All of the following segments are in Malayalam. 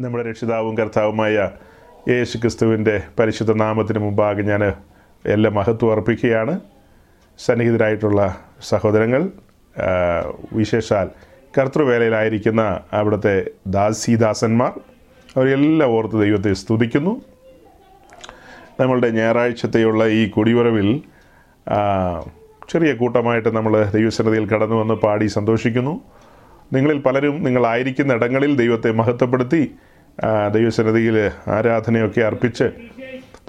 നമ്മുടെ രക്ഷിതാവും കർത്താവുമായ യേശു ക്രിസ്തുവിന്റെ പരിശുദ്ധ നാമത്തിന് മുമ്പാകെ ഞാൻ എല്ലാ മഹത്വം അർപ്പിക്കുകയാണ്. സന്നിഹിതരായിട്ടുള്ള സഹോദരങ്ങൾ വിശേഷാൽ കർത്തൃവേലയിലായിരിക്കുന്ന അവിടുത്തെ ദാസീദാസന്മാർ അവരെല്ലാം ഓർത്ത് ദൈവത്തെ സ്തുതിക്കുന്നു. നമ്മളുടെ ഞായറാഴ്ചത്തെയുള്ള ഈ കുടിയുറവിൽ ചെറിയ കൂട്ടമായിട്ട് നമ്മൾ ദൈവസന്നിധിയിൽ കടന്നു വന്ന് പാടി സന്തോഷിക്കുന്നു. നിങ്ങളിൽ പലരും നിങ്ങളായിരിക്കുന്ന ഇടങ്ങളിൽ ദൈവത്തെ മഹത്വപ്പെടുത്തി ദൈവസന്നിധിയിൽ ആരാധനയൊക്കെ അർപ്പിച്ച്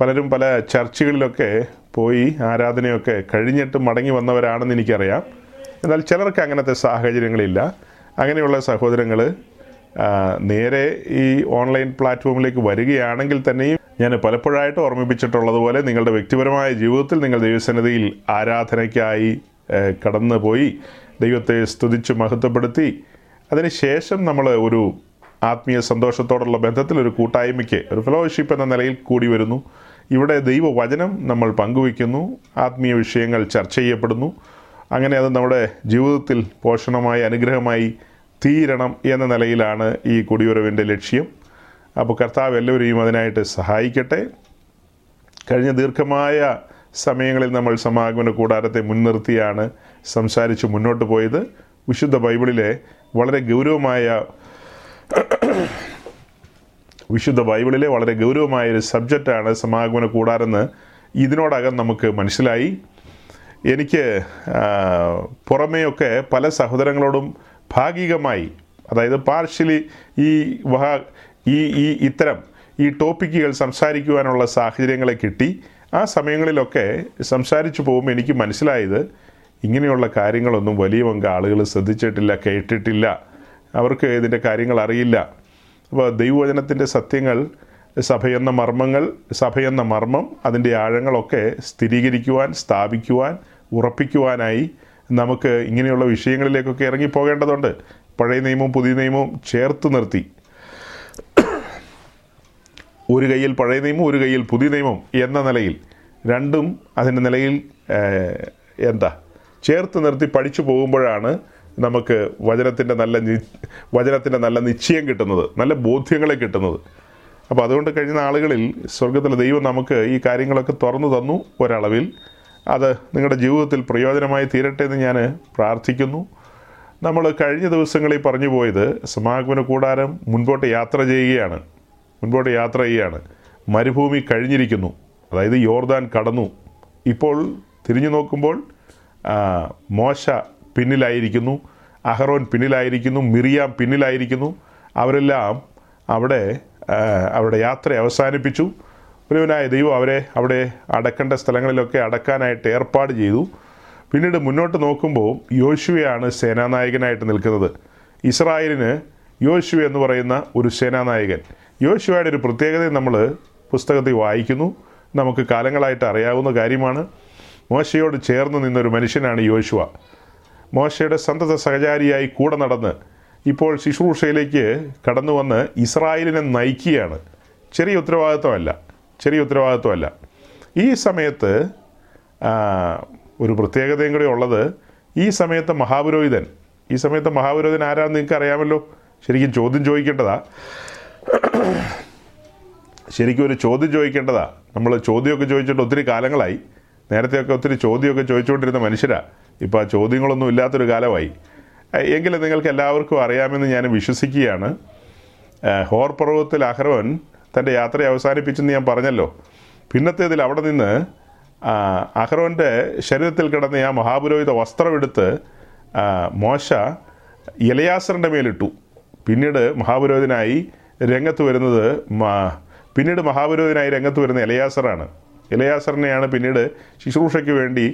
പലരും പല ചർച്ചുകളിലൊക്കെ പോയി ആരാധനയൊക്കെ കഴിഞ്ഞിട്ട് മടങ്ങി വന്നവരാണെന്ന് എനിക്കറിയാം. എന്നാൽ ചിലർക്ക് അങ്ങനത്തെ സാഹചര്യങ്ങളില്ല. അങ്ങനെയുള്ള സഹോദരങ്ങൾ നേരെ ഈ ഓൺലൈൻ പ്ലാറ്റ്ഫോമിലേക്ക് വരികയാണെങ്കിൽ തന്നെയും ഞാൻ പലപ്പോഴായിട്ട് ഓർമ്മിപ്പിച്ചിട്ടുള്ളതുപോലെ നിങ്ങളുടെ വ്യക്തിപരമായ ജീവിതത്തിൽ നിങ്ങൾ ദൈവസന്നിധിയിൽ ആരാധനയ്ക്കായി കടന്നുപോയി ദൈവത്തെ സ്തുതിച്ച് മഹത്വപ്പെടുത്തി. അതിനുശേഷം നമ്മൾ ഒരു ആത്മീയ സന്തോഷത്തോടുള്ള ബന്ധത്തിൽ ഒരു കൂട്ടായ്മയ്ക്ക് ഒരു ഫെലോഷിപ്പ് എന്ന നിലയിൽ കൂടി വരുന്നു. ഇവിടെ ദൈവവചനം നമ്മൾ പങ്കുവയ്ക്കുന്നു ആത്മീയ വിഷയങ്ങൾ ചർച്ച ചെയ്യപ്പെടുന്നു. അങ്ങനെ അത് നമ്മുടെ ജീവിതത്തിൽ പോഷണമായി അനുഗ്രഹമായി തീരണം എന്ന നിലയിലാണ് ഈ കുടിയുറവിന്റെ ലക്ഷ്യം. അപ്പോൾ കർത്താവ് എല്ലാവരെയും അതിനായിട്ട് സഹായിക്കട്ടെ. കഴിഞ്ഞ ദീർഘമായ സമയങ്ങളിൽ നമ്മൾ സമാഗമന കൂടാരത്തെ മുൻനിർത്തിയാണ് സംസാരിച്ച് മുന്നോട്ട് പോയത്. വിശുദ്ധ ബൈബിളിലെ വളരെ ഗൗരവമായ വിശുദ്ധ ബൈബിളിലെ വളരെ ഗൗരവമായ ഒരു സബ്ജക്റ്റാണ് സമാഗമന കൂടാരെന്ന് ഇതിനോടകം നമുക്ക് മനസ്സിലായി. എനിക്ക് പുറമേയൊക്കെ പല സഹോദരങ്ങളോടും ഭാഗികമായി അതായത് പാർഷ്യലി ഈ വഹ ഈ ഈ ഇത്തരം ഈ ടോപ്പിക്കുകൾ സംസാരിക്കുവാനുള്ള സാഹചര്യങ്ങളെ കിട്ടി. ആ സമയങ്ങളിലൊക്കെ സംസാരിച്ചു പോകുമ്പോൾ എനിക്ക് മനസ്സിലായത് ഇങ്ങനെയുള്ള കാര്യങ്ങളൊന്നും വലിയ പങ്ക് ആളുകൾ ശ്രദ്ധിച്ചിട്ടില്ല കേട്ടിട്ടില്ല. അവർക്ക് ഇതിന്റെ കാര്യങ്ങൾ അറിയില്ല. അപ്പോൾ ദൈവവചനത്തിന്റെ സത്യങ്ങൾ സഭയെന്ന മർമ്മങ്ങൾ സഭയെന്ന മർമ്മം അതിന്റെ ആഴങ്ങളൊക്കെ സ്ഥിരീകരിക്കുവാൻ സ്ഥാപിക്കുവാൻ ഉറപ്പിക്കുവാനായി നമുക്ക് ഇങ്ങനെയുള്ള വിഷയങ്ങളിലേക്കൊക്കെ ഇറങ്ങിപ്പോകേണ്ടതുണ്ട്. പഴയ നിയമവും പുതിയ നിയമവും ചേർത്ത് നിർത്തി. ഒരു കയ്യിൽ പഴയ നിയമം ഒരു കയ്യിൽ പുതിയ നിയമം എന്ന നിലയിൽ രണ്ടും അതിന്റെ നിലയിൽ എന്താ ചേർത്ത് നിർത്തി പഠിച്ചു പോകുമ്പോഴാണ് നമുക്ക് വചനത്തിന്റെ നല്ല വചനത്തിന്റെ നല്ല നിശ്ചയം കിട്ടുന്നത് നല്ല ബോധ്യങ്ങളെ കിട്ടുന്നത്. അപ്പോൾ അതുകൊണ്ട് കഴിഞ്ഞ ആളുകളിൽ സ്വർഗത്തിലെ ദൈവം നമുക്ക് ഈ കാര്യങ്ങളൊക്കെ തുറന്നു തന്നു ഒരളവിൽ. അത് നിങ്ങളുടെ ജീവിതത്തിൽ പ്രയോജനമായി തീരട്ടെ എന്ന് ഞാൻ പ്രാർത്ഥിക്കുന്നു. നമ്മൾ കഴിഞ്ഞ ദിവസങ്ങളിൽ പറഞ്ഞു പോയത് സമാഗമന കൂടാരം മുൻപോട്ട് യാത്ര ചെയ്യുകയാണ്. മുൻപോട്ട് യാത്ര ചെയ്യുകയാണ്. മരുഭൂമി കഴിഞ്ഞിരിക്കുന്നു. അതായത് യോർദാൻ കടന്നു. ഇപ്പോൾ തിരിഞ്ഞു നോക്കുമ്പോൾ മോശ പിന്നിലായിരിക്കുന്നു. അഹറോൻ പിന്നിലായിരിക്കുന്നു. മിറിയാം പിന്നിലായിരിക്കുന്നു. അവരെല്ലാം അവിടെ അവരുടെ യാത്ര അവസാനിപ്പിച്ചു. പ്രിയവനായ ദൈവം അവരെ അവിടെ അടക്കേണ്ട സ്ഥലങ്ങളിലൊക്കെ അടക്കാനായിട്ട് ഏർപ്പാട് ചെയ്തു. പിന്നീട് മുന്നോട്ട് നോക്കുമ്പോൾ യോശുവയാണ് സേനാനായകനായിട്ട് നിൽക്കുന്നത്. ഇസ്രായേലിന് യോശു എന്ന് പറയുന്ന ഒരു സേനാനായകൻ. യോശുവയുടെ ഒരു പ്രത്യേകത നമ്മൾ പുസ്തകത്തിൽ വായിക്കുന്നു. നമുക്ക് കാലങ്ങളായിട്ട് അറിയാവുന്ന കാര്യമാണ്. മോശയോട് ചേർന്ന് നിന്നൊരു മനുഷ്യനാണ് യോശുവ. മോശയുടെ സന്തത സഹചാരിയായി കൂടെ നടന്ന് ഇപ്പോൾ ശുശ്രൂഷയിലേക്ക് കടന്നു വന്ന് ഇസ്രായേലിനെ നയിക്കുകയാണ്. ചെറിയ ഉത്തരവാദിത്വമല്ല. ചെറിയ ഉത്തരവാദിത്വമല്ല. ഈ സമയത്ത് ഒരു പ്രത്യേകതയും കൂടി ഉള്ളത് ഈ സമയത്ത് മഹാപുരോഹിതൻ. ഈ സമയത്ത് മഹാപുരോഹിതൻ ആരാന്ന് നിങ്ങൾക്ക് അറിയാമല്ലോ? ശരിക്കും ചോദ്യം ചോദിക്കേണ്ടതാ. ശരിക്കും ഒരു ചോദ്യം ചോദിക്കേണ്ടതാ. നമ്മൾ ചോദ്യമൊക്കെ ചോദിച്ചിട്ട് ഒത്തിരി കാലങ്ങളായി. നേരത്തെയൊക്കെ ഒത്തിരി ചോദ്യമൊക്കെ ചോദിച്ചുകൊണ്ടിരുന്ന മനുഷ്യരാ. ഇപ്പോൾ ആ ചോദ്യങ്ങളൊന്നും ഇല്ലാത്തൊരു കാലമായി. എങ്കിലും നിങ്ങൾക്ക് എല്ലാവർക്കും അറിയാമെന്ന് ഞാൻ വിശ്വസിക്കുകയാണ്. ഹോർ പർവതത്തിൽ അഹ്റവൻ തന്റെ യാത്ര അവസാനിപ്പിച്ചെന്ന് ഞാൻ പറഞ്ഞല്ലോ. പിന്നത്തേതിൽ അവിടെ നിന്ന് അഹ്റവന്റെ ശരീരത്തിൽ കിടന്ന ആ മഹാപുരോഹിത വസ്ത്രമെടുത്ത് മോശ ഇലയാസറിന്റെ മേലിട്ടു. പിന്നീട് മഹാപുരോഹിതനായി രംഗത്ത് വരുന്നത് പിന്നീട് മഹാപുരോഹിതനായി രംഗത്ത് വരുന്ന ഇലയാസറാണ് ഇലയാസറിനെയാണ് പിന്നീട് ശുശ്രൂഷയ്ക്ക് വേണ്ടി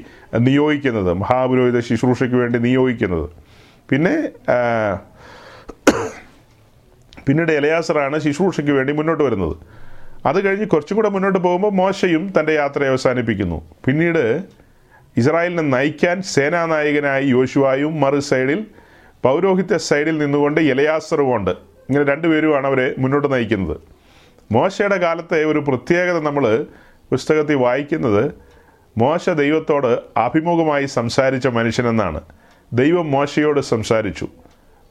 നിയോഗിക്കുന്നത് മഹാപുരോഹിത ശുശ്രൂഷയ്ക്ക് വേണ്ടി നിയോഗിക്കുന്നത്. പിന്നെ പിന്നീട് ഇലയാസറാണ് ശുശ്രൂഷയ്ക്ക് വേണ്ടി മുന്നോട്ട് വരുന്നത്. അത് കഴിഞ്ഞ് കുറച്ചും കൂടെ മുന്നോട്ട് പോകുമ്പോൾ മോശയും തന്റെ യാത്ര അവസാനിപ്പിക്കുന്നു. പിന്നീട് ഇസ്രായേലിനെ നയിക്കാൻ സേനാനായകനായി യോശുവായും മറു സൈഡിൽ പൗരോഹിത്യ സൈഡിൽ നിന്നുകൊണ്ട് ഇലയാസറുമുണ്ട് ഇങ്ങനെ രണ്ടുപേരുമാണ് അവരെ മുന്നോട്ട് നയിക്കുന്നത്. മോശയുടെ കാലത്തെ ഒരു പ്രത്യേകത നമ്മൾ പുസ്തകത്തിൽ വായിക്കുന്നത് മോശ ദൈവത്തോട് അഭിമുഖമായി സംസാരിച്ച മനുഷ്യനെന്നാണ്. ദൈവം മോശയോട് സംസാരിച്ചു.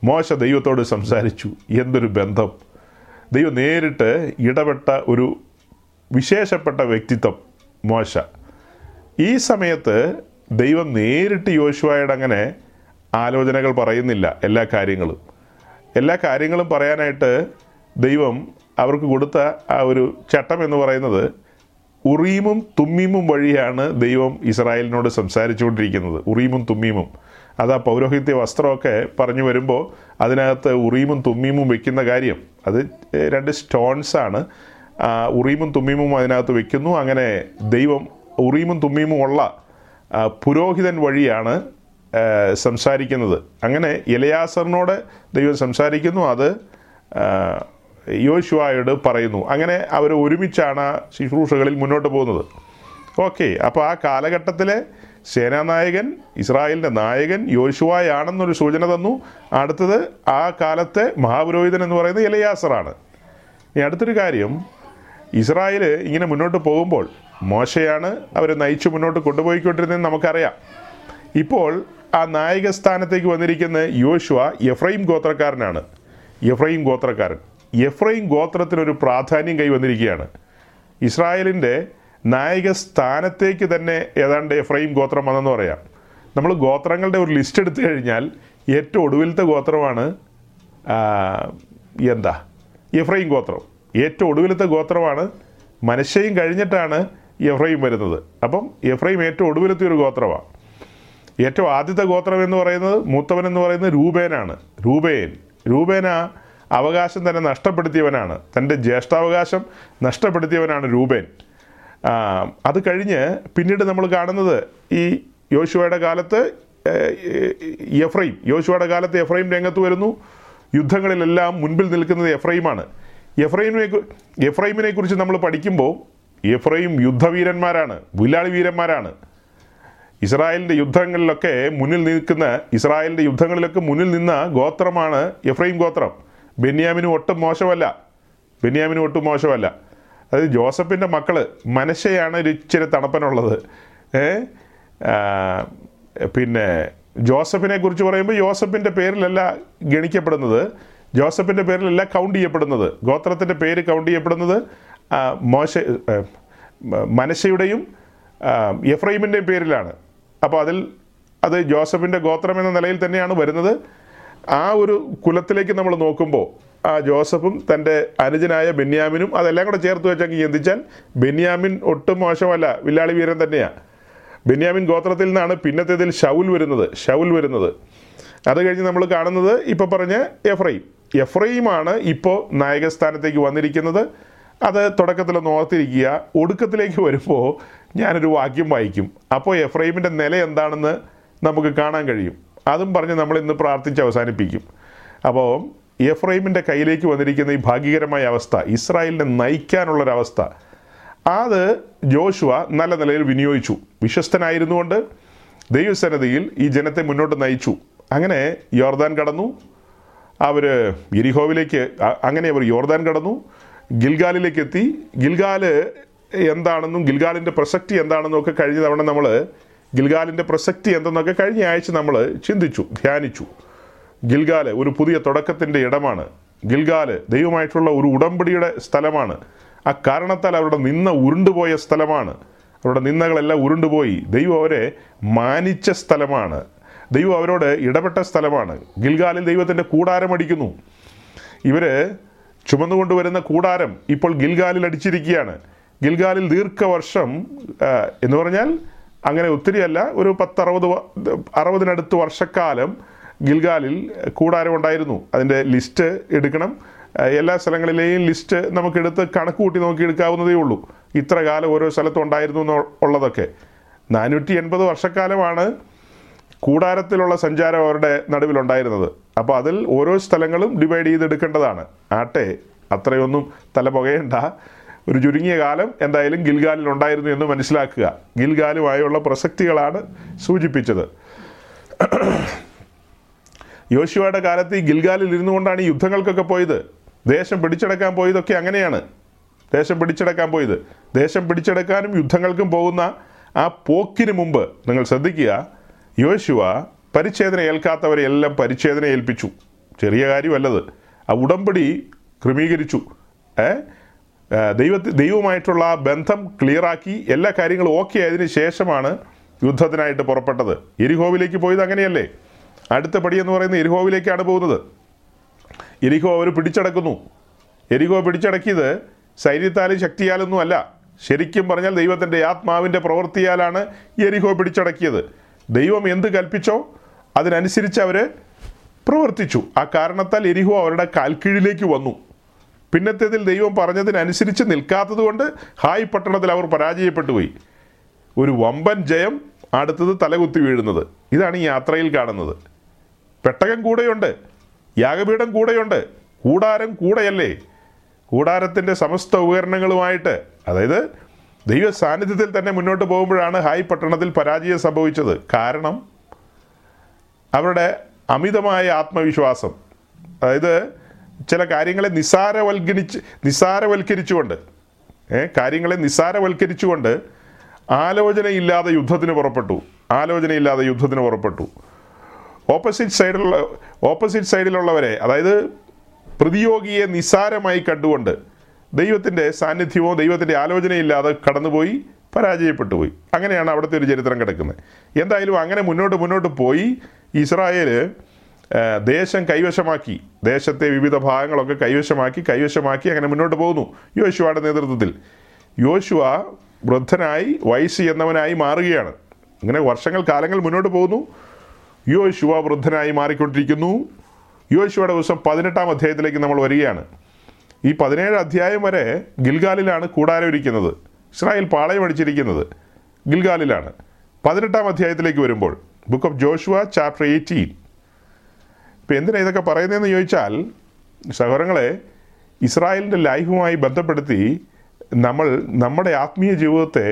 മോശ ദൈവത്തോട് സംസാരിച്ചു. എന്തൊരു ബന്ധം. ദൈവം നേരിട്ട് ഇടപെട്ട ഒരു വിശേഷപ്പെട്ട വ്യക്തിത്വം മോശ. ഈ സമയത്ത് ദൈവം നേരിട്ട് യോശുവായുടെ അങ്ങനെ ആലോചനകൾ പറയുന്നില്ല എല്ലാ കാര്യങ്ങളും. എല്ലാ കാര്യങ്ങളും പറയാനായിട്ട് ദൈവം അവർക്ക് കൊടുത്ത ആ ഒരു ചട്ടം എന്ന് പറയുന്നത് ഉറീമും തുമ്മീമും വഴിയാണ് ദൈവം ഇസ്രായേലിനോട് സംസാരിച്ചുകൊണ്ടിരിക്കുന്നത്. ഉറീമും തുമ്മീമും. അത് ആ പൗരോഹിത്യ വസ്ത്രമൊക്കെ പറഞ്ഞു വരുമ്പോൾ അതിനകത്ത് ഉറീമും തുമ്മീമും വെക്കുന്ന കാര്യം. അത് രണ്ട് സ്റ്റോൺസ് ആണ്. ആ, ഉറീമും തുമ്മീമും അതിനകത്ത് വെക്കുന്നു. അങ്ങനെ ദൈവം ഉറീമും തുമ്മീമും ഉള്ള പുരോഹിതൻ വഴിയാണ് സംസാരിക്കുന്നത്. അങ്ങനെ ഇലയാസറിനോട് ദൈവം സംസാരിക്കുന്നു. അത് യോശുവായോട് പറയുന്നു. അങ്ങനെ അവർ ഒരുമിച്ചാണ് ശുശ്രൂഷകളിൽ മുന്നോട്ട് പോകുന്നത്. ഓക്കെ അപ്പോൾ ആ കാലഘട്ടത്തിലെ സേനാനായകൻ ഇസ്രായേലിന്റെ നായകൻ യോശുവായാണെന്നൊരു സൂചന തന്നു. അടുത്തത് ആ കാലത്തെ മഹാപുരോഹിതൻ എന്ന് പറയുന്നത് ഇലയാസറാണ് ഇനി അടുത്തൊരു കാര്യം ഇസ്രായേൽ ഇങ്ങനെ മുന്നോട്ട് പോകുമ്പോൾ മോശയാണ് അവരെ നയിച്ച് മുന്നോട്ട് കൊണ്ടുപോയിക്കൊണ്ടിരുന്നതെന്ന് നമുക്കറിയാം. ഇപ്പോൾ ആ നായക സ്ഥാനത്തേക്ക് വന്നിരിക്കുന്ന യോശുവ എഫ്രൈം ഗോത്രക്കാരനാണ്. എഫ്രൈം ഗോത്രക്കാരൻ. എഫ്രൈം ഗോത്രത്തിനൊരു പ്രാധാന്യം കൈവന്നിരിക്കുകയാണ്. ഇസ്രായേലിന്റെ നായക സ്ഥാനത്തേക്ക് തന്നെ ഏതാണ്ട് എഫ്രൈം ഗോത്രം വന്നെന്ന് പറയാം. നമ്മൾ ഗോത്രങ്ങളുടെ ഒരു ലിസ്റ്റ് എടുത്തു കഴിഞ്ഞാൽ ഏറ്റവും ഒടുവിലത്തെ ഗോത്രമാണ് എന്താ എഫ്രൈം ഗോത്രം. ഏറ്റവും ഒടുവിലത്തെ ഗോത്രമാണ് മനശ്ശയും കഴിഞ്ഞിട്ടാണ് എഫ്രൈം വരുന്നത്. അപ്പം എഫ്രൈം ഏറ്റവും ഒടുവിലത്തെ ഒരു ഗോത്രമാണ്. ഏറ്റവും ആദ്യത്തെ ഗോത്രം എന്ന് പറയുന്നത് മൂത്തവൻ എന്ന് പറയുന്നത് രൂപേനാണ് രൂപേൻ രൂപേന അവകാശം തന്നെ നഷ്ടപ്പെടുത്തിയവനാണ്. തന്റെ ജ്യേഷ്ഠാവകാശം നഷ്ടപ്പെടുത്തിയവനാണ് രൂപേൻ. അത് കഴിഞ്ഞ് പിന്നീട് നമ്മൾ കാണുന്നത് ഈ യോശുവയുടെ കാലത്ത് എഫ്രൈം യോശുവയുടെ കാലത്ത് എഫ്രൈം രംഗത്ത് വരുന്നു. യുദ്ധങ്ങളിലെല്ലാം മുൻപിൽ നിൽക്കുന്നത് എഫ്രൈമാണ്. എഫ്രൈമിനെ എഫ്രൈമിനെ കുറിച്ച് നമ്മൾ പഠിക്കുമ്പോൾ എഫ്രൈം യുദ്ധവീരന്മാരാണ് വില്ലാളി വീരന്മാരാണ്. ഇസ്രായേലിന്റെ യുദ്ധങ്ങളിലൊക്കെ മുന്നിൽ നിൽക്കുന്ന ഇസ്രായേലിന്റെ യുദ്ധങ്ങളിലൊക്കെ മുന്നിൽ നിന്ന ഗോത്രമാണ് എഫ്രൈം ഗോത്രം. ബെന്യാമിനും ഒട്ടും മോശമല്ല. ബെന്യാമിനും ഒട്ടും മോശമല്ല. അതായത് ജോസഫിന്റെ മക്കൾ മനശയാണ് ഒരു ഇച്ചിരി തണുപ്പനുള്ളത്. പിന്നെ ജോസഫിനെ കുറിച്ച് പറയുമ്പോൾ ജോസഫിന്റെ പേരിലല്ല ഗണിക്കപ്പെടുന്നത്. ജോസഫിന്റെ പേരിലല്ല കൗണ്ട് ചെയ്യപ്പെടുന്നത്. ഗോത്രത്തിന്റെ പേര് കൗണ്ട് ചെയ്യപ്പെടുന്നത് മോശ മനശയുടെയും എഫ്രൈമിന്റെയും പേരിലാണ്. അപ്പോൾ അതിൽ അത് ജോസഫിന്റെ ഗോത്രം എന്ന നിലയിൽ തന്നെയാണ് വരുന്നത്. ആ ഒരു കുലത്തിലേക്ക് നമ്മൾ നോക്കുമ്പോൾ ആ ജോസഫും തന്റെ അനുജനായ ബെന്യാമിനും അതെല്ലാം കൂടെ ചേർത്ത് വെച്ചെങ്കിൽ ചിന്തിച്ചാൽ ബെന്യാമിൻ ഒട്ടും മോശമല്ല വില്ലാളി വീരൻ തന്നെയാണ് ബെന്യാമിൻ ഗോത്രത്തിൽ നിന്നാണ് പിന്നത്തേതിൽ ഷൗൽ വരുന്നത് ഷൗൽ വരുന്നത്. അത് കഴിഞ്ഞ് നമ്മൾ കാണുന്നത് ഇപ്പോൾ പറഞ്ഞ എഫ്രൈം എഫ്രൈമാണ് ഇപ്പോൾ നായകസ്ഥാനത്തേക്ക് വന്നിരിക്കുന്നത്. അത് തുടക്കത്തിൽ ഓർത്തിരിക്കുക ഒടുക്കത്തിലേക്ക് വരുമ്പോൾ ഞാനൊരു വാക്യം വായിക്കും. അപ്പോൾ എഫ്രൈമിന്റെ നില എന്താണെന്ന് നമുക്ക് കാണാൻ കഴിയും. അതും പറഞ്ഞ് നമ്മൾ ഇന്ന് പ്രാർത്ഥിച്ച് അവസാനിപ്പിക്കും. അപ്പോൾ എഫ്രൈമിന്റെ കയ്യിലേക്ക് വന്നിരിക്കുന്ന ഈ ഭാഗ്യകരമായ അവസ്ഥ ഇസ്രായേലിനെ നയിക്കാനുള്ളൊരവസ്ഥ അത് ജോഷുവ നല്ല നിലയിൽ വിനിയോഗിച്ചു. വിശ്വസ്തനായിരുന്നുകൊണ്ട് ദൈവസന്നതിയിൽ ഈ ജനത്തെ മുന്നോട്ട് നയിച്ചു. അങ്ങനെ യോർദാൻ കടന്നു. അവർ ഗിരിഹോവിലേക്ക് അങ്ങനെ അവർ യോർദാൻ കടന്നു. ഗിൽഗാലിലേക്ക് എത്തി. ഗിൽഗാൽ എന്താണെന്നും ഗിൽഗാലിന്റെ പ്രസക്തി എന്താണെന്നും ഒക്കെ കഴിഞ്ഞ തവണ നമ്മൾ ഗിൽഗാലിന്റെ പ്രസക്തി എന്തെന്നൊക്കെ കഴിഞ്ഞ ആഴ്ച നമ്മൾ ചിന്തിച്ചു ധ്യാനിച്ചു. ഗിൽഗാൽ ഒരു പുതിയ തുടക്കത്തിന്റെ ഇടമാണ്. ഗിൽഗാൽ ദൈവമായിട്ടുള്ള ഒരു ഉടമ്പടിയുടെ സ്ഥലമാണ്. ആ കാരണത്താൽ അവരുടെ നിന്ന ഉരുണ്ടുപോയ സ്ഥലമാണ്. അവരുടെ നിന്നകളെല്ലാം ഉരുണ്ടുപോയി. ദൈവം അവരെ മാനിച്ച സ്ഥലമാണ്. ദൈവം അവരോട് ഇടപെട്ട സ്ഥലമാണ്. ഗിൽഗാലിൽ ദൈവത്തിന്റെ കൂടാരമടിക്കുന്നു ഇവർ ചുമന്നുകൊണ്ടുവരുന്ന കൂടാരം ഇപ്പോൾ ഗിൽഗാലിൽ അടിച്ചിരിക്കുകയാണ്. ഗിൽഗാലിൽ ദീർഘവർഷം എന്ന് പറഞ്ഞാൽ അങ്ങനെ ഒത്തിരിയല്ല ഒരു പത്തറുപത് അറുപതിനടുത്ത് വർഷക്കാലം ഗിൽഗാലിൽ കൂടാരം ഉണ്ടായിരുന്നു. അതിന്റെ ലിസ്റ്റ് എടുക്കണം. എല്ലാ സ്ഥലങ്ങളിലെയും ലിസ്റ്റ് നമുക്കെടുത്ത് കണക്ക് കൂട്ടി നോക്കി എടുക്കാവുന്നതേ ഉള്ളൂ. ഇത്ര കാലം ഓരോ സ്ഥലത്തും ഉണ്ടായിരുന്നു എന്ന് ഉള്ളതൊക്കെ. നാനൂറ്റി എൺപത് വർഷക്കാലമാണ് കൂടാരത്തിലുള്ള സഞ്ചാരം അവരുടെ നടുവിലുണ്ടായിരുന്നത് അപ്പോൾ അതിൽ ഓരോ സ്ഥലങ്ങളും ഡിവൈഡ് ചെയ്തെടുക്കേണ്ടതാണ്. ആട്ടെ അത്രയൊന്നും തല പുകയണ്ട ഒരു ചുരുങ്ങിയ കാലം എന്തായാലും ഗിൽഗാലിൽ ഉണ്ടായിരുന്നു എന്ന് മനസ്സിലാക്കുക. ഗിൽഗാലുമായുള്ള പ്രസക്തികളാണ് സൂചിപ്പിച്ചത്. യോശുവയുടെ കാലത്ത് ഈ ഗിൽഗാലിൽ ഇരുന്നു കൊണ്ടാണ് ഈ യുദ്ധങ്ങൾക്കൊക്കെ പോയത്. ദേശം പിടിച്ചെടുക്കാൻ പോയതൊക്കെ അങ്ങനെയാണ്. ദേശം പിടിച്ചെടുക്കാൻ പോയത്. ദേശം പിടിച്ചെടുക്കാനും യുദ്ധങ്ങൾക്കും പോകുന്ന ആ പോക്കിന് മുമ്പ് നിങ്ങൾ ശ്രദ്ധിക്കുക യോശുവ പരിച്ഛേദന ഏൽക്കാത്തവരെ എല്ലാം പരിച്ഛേദന ഏൽപ്പിച്ചു. ചെറിയ കാര്യമല്ലത്. ആ ഉടമ്പടി ക്രമീകരിച്ചു. ഏ? ദൈവത്തി ദൈവവുമായിട്ടുള്ള ആ ബന്ധം ക്ലിയറാക്കി എല്ലാ കാര്യങ്ങളും ഓക്കെ ആയതിനു ശേഷമാണ് യുദ്ധത്തിനായിട്ട് പുറപ്പെട്ടത്. ഇരിഹോവിലേക്ക് പോയത് അങ്ങനെയല്ലേ? അടുത്ത പടി എന്ന് പറയുന്നത് എരിഹോവിലേക്കാണ് പോകുന്നത്. എരിഹോ അവർ പിടിച്ചടക്കുന്നു. എരിഹോ പിടിച്ചടക്കിയത് സൈന്യത്താലും ശക്തിയാലൊന്നും അല്ല. ശരിക്കും പറഞ്ഞാൽ ദൈവത്തിന്റെ ആത്മാവിന്റെ പ്രവൃത്തിയാലാണ് എരിഹോ പിടിച്ചടക്കിയത്. ദൈവം എന്ത് കൽപ്പിച്ചോ അതിനനുസരിച്ച് അവർ പ്രവർത്തിച്ചു. ആ കാരണത്താൽ എരിഹോ അവരുടെ കാൽക്കീഴിലേക്ക് വന്നു. പിന്നത്തേതിൽ ദൈവം പറഞ്ഞതിനനുസരിച്ച് നിൽക്കാത്തത് കൊണ്ട് ഹായ് പട്ടണത്തിൽ അവർ പരാജയപ്പെട്ടു പോയി. ഒരു വമ്പൻ ജയം അടുത്തത് തലകുത്തി വീഴുന്നത്. ഇതാണ് ഈ യാത്രയിൽ കാണുന്നത്. പെട്ടകം കൂടെയുണ്ട് യാഗപീഠം കൂടെയുണ്ട് കൂടാരം കൂടെയല്ലേ? കൂടാരത്തിന്റെ സമസ്ത ഉപകരണങ്ങളുമായിട്ട് അതായത് ദൈവ സാന്നിധ്യത്തിൽ തന്നെ മുന്നോട്ട് പോകുമ്പോഴാണ് ഹായ് പട്ടണത്തിൽ പരാജയം സംഭവിച്ചത്. കാരണം അവരുടെ അമിതമായ ആത്മവിശ്വാസം അതായത് ചില കാര്യങ്ങളെ നിസാരവൽക്കരിച്ച് നിസാരവൽക്കരിച്ചുകൊണ്ട് കാര്യങ്ങളെ നിസാരവൽക്കരിച്ചുകൊണ്ട് ആലോചനയില്ലാതെ യുദ്ധത്തിന് പുറപ്പെട്ടു. ആലോചനയില്ലാതെ യുദ്ധത്തിന് പുറപ്പെട്ടു. ഓപ്പോസിറ്റ് സൈഡിലുള്ള ഓപ്പോസിറ്റ് സൈഡിലുള്ളവരെ അതായത് പ്രതിയോഗിയെ നിസാരമായി കണ്ടുകൊണ്ട് ദൈവത്തിന്റെ സാന്നിധ്യമോ ദൈവത്തിന്റെ ആലോചനയില്ലാതെ കടന്നുപോയി പരാജയപ്പെട്ടു പോയി അങ്ങനെയാണ് അവിടുത്തെ ഒരു ചരിത്രം കിടക്കുന്നത്. എന്തായാലും അങ്ങനെ മുന്നോട്ട് മുന്നോട്ട് പോയി. ഇസ്രായേൽ ദേശം കൈവശമാക്കി. ദേശത്തെ വിവിധ ഭാഗങ്ങളൊക്കെ കൈവശമാക്കി കൈവശമാക്കി അങ്ങനെ മുന്നോട്ട് പോകുന്നു. യോശുവയുടെ നേതൃത്വത്തിൽ. യോശുവ വൃദ്ധനായി വയസ്സ് എന്നവനായി മാറുകയാണ്. അങ്ങനെ വർഷങ്ങൾ കാലങ്ങൾ മുന്നോട്ട് പോകുന്നു. യോശുവ വൃദ്ധനായി മാറിക്കൊണ്ടിരിക്കുന്നു. യോശുവയുടെ ദിവസം പതിനെട്ടാം അധ്യായത്തിലേക്ക് നമ്മൾ വരികയാണ്. ഈ പതിനേഴ് അധ്യായം വരെ ഗിൽഗാലിലാണ് കൂടാരം ഇരിക്കുന്നത്. ഇസ്രായേൽ പാളയം അടിച്ചിരിക്കുന്നത് ഗിൽഗാലിലാണ്. പതിനെട്ടാം അധ്യായത്തിലേക്ക് വരുമ്പോൾ book of Joshua chapter eighteen ഇപ്പം എന്തിനാണ് ഇതൊക്കെ പറയുന്നതെന്ന് ചോദിച്ചാൽ സഹോദരങ്ങളെ ഇസ്രായേലിന്റെ ലൈഫുമായി ബന്ധപ്പെടുത്തി നമ്മൾ നമ്മുടെ ആത്മീയ ജീവിതത്തെ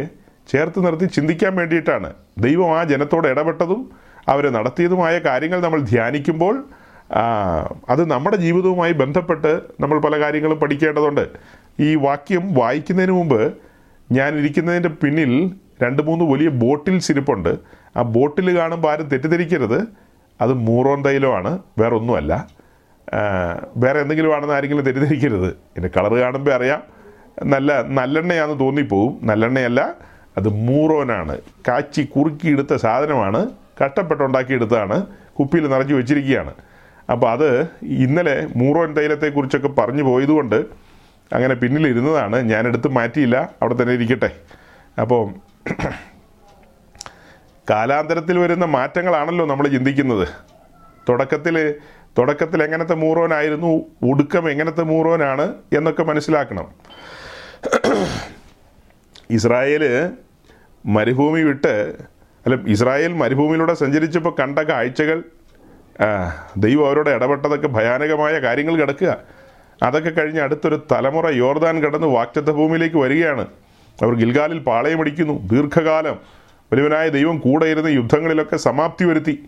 ചേർത്ത് നിർത്തി ചിന്തിക്കാൻ വേണ്ടിയിട്ടാണ്. ദൈവം ആ ജനത്തോട് ഇടപെട്ടതും അവരെ നടത്തിയതുമായ കാര്യങ്ങൾ നമ്മൾ ധ്യാനിക്കുമ്പോൾ അത് നമ്മുടെ ജീവിതവുമായി ബന്ധപ്പെട്ട് നമ്മൾ പല കാര്യങ്ങളും പഠിക്കേണ്ടതുണ്ട്. ഈ വാക്യം വായിക്കുന്നതിന് മുമ്പ് ഞാൻ ഇരിക്കുന്നതിന്റെ പിന്നിൽ രണ്ട് മൂന്ന് വലിയ ബോട്ടിൽസ് ഇരിപ്പുണ്ട് ആ ബോട്ടിൽ കാണുമ്പോൾ ആരും തെറ്റിദ്ധരിക്കരുത്. അത് മൂറോൻ തൈലമാണ് വേറെ ഒന്നുമല്ല വേറെ എന്തെങ്കിലും ആണെന്ന് ആരെങ്കിലും തെറ്റിദ്ധരിക്കരുത്. എന്റെ കളർ കാണുമ്പോൾ അറിയാം. നല്ല നല്ലെണ്ണയാണെന്ന് തോന്നിപ്പോവും. നല്ലെണ്ണയല്ല അത് മൂറോനാണ്. കാച്ചി കുറുക്കിയെടുത്ത സാധനമാണ്. കഷ്ടപ്പെട്ടുണ്ടാക്കിയെടുത്തതാണ്. കുപ്പിയിൽ നിറച്ച് വെച്ചിരിക്കുകയാണ്. അപ്പോൾ അത് ഇന്നലെ മൂറോൻ തൈലത്തെക്കുറിച്ചൊക്കെ പറഞ്ഞു പോയതുകൊണ്ട് അങ്ങനെ പിന്നിലിരുന്നതാണ്. ഞാനെടുത്ത് മാറ്റിയില്ല. അവിടെ തന്നെ ഇരിക്കട്ടെ. അപ്പോൾ കാലാന്തരത്തിൽ വരുന്ന മാറ്റങ്ങളാണല്ലോ നമ്മൾ ചിന്തിക്കുന്നത്. തുടക്കത്തിൽ തുടക്കത്തിൽ എങ്ങനത്തെ മൂറോനായിരുന്നു ഒടുക്കം എങ്ങനത്തെ മൂറോനാണ് എന്നൊക്കെ മനസ്സിലാക്കണം. ഇസ്രായേൽ മരുഭൂമി വിട്ട് അല്ല ഇസ്രായേൽ മരുഭൂമിയിലൂടെ സഞ്ചരിച്ചപ്പോൾ കണ്ട കാഴ്ചകൾ ദൈവം അവരോട് ഇടപെട്ടതൊക്കെ ഭയാനകമായ കാര്യങ്ങൾ കിടക്കുക. അതൊക്കെ കഴിഞ്ഞ് അടുത്തൊരു തലമുറ യോർദാൻ കടന്ന് വാക്റ്റത്ത ഭൂമിയിലേക്ക് വരികയാണ്. അവർ ഗിൽഗാലിൽ പാളയമടിക്കുന്നു ദീർഘകാലം വലിയവനായ ദൈവം കൂടെ ഇരുന്ന് യുദ്ധങ്ങളിലൊക്കെ സമാപ്തി വരുത്തി.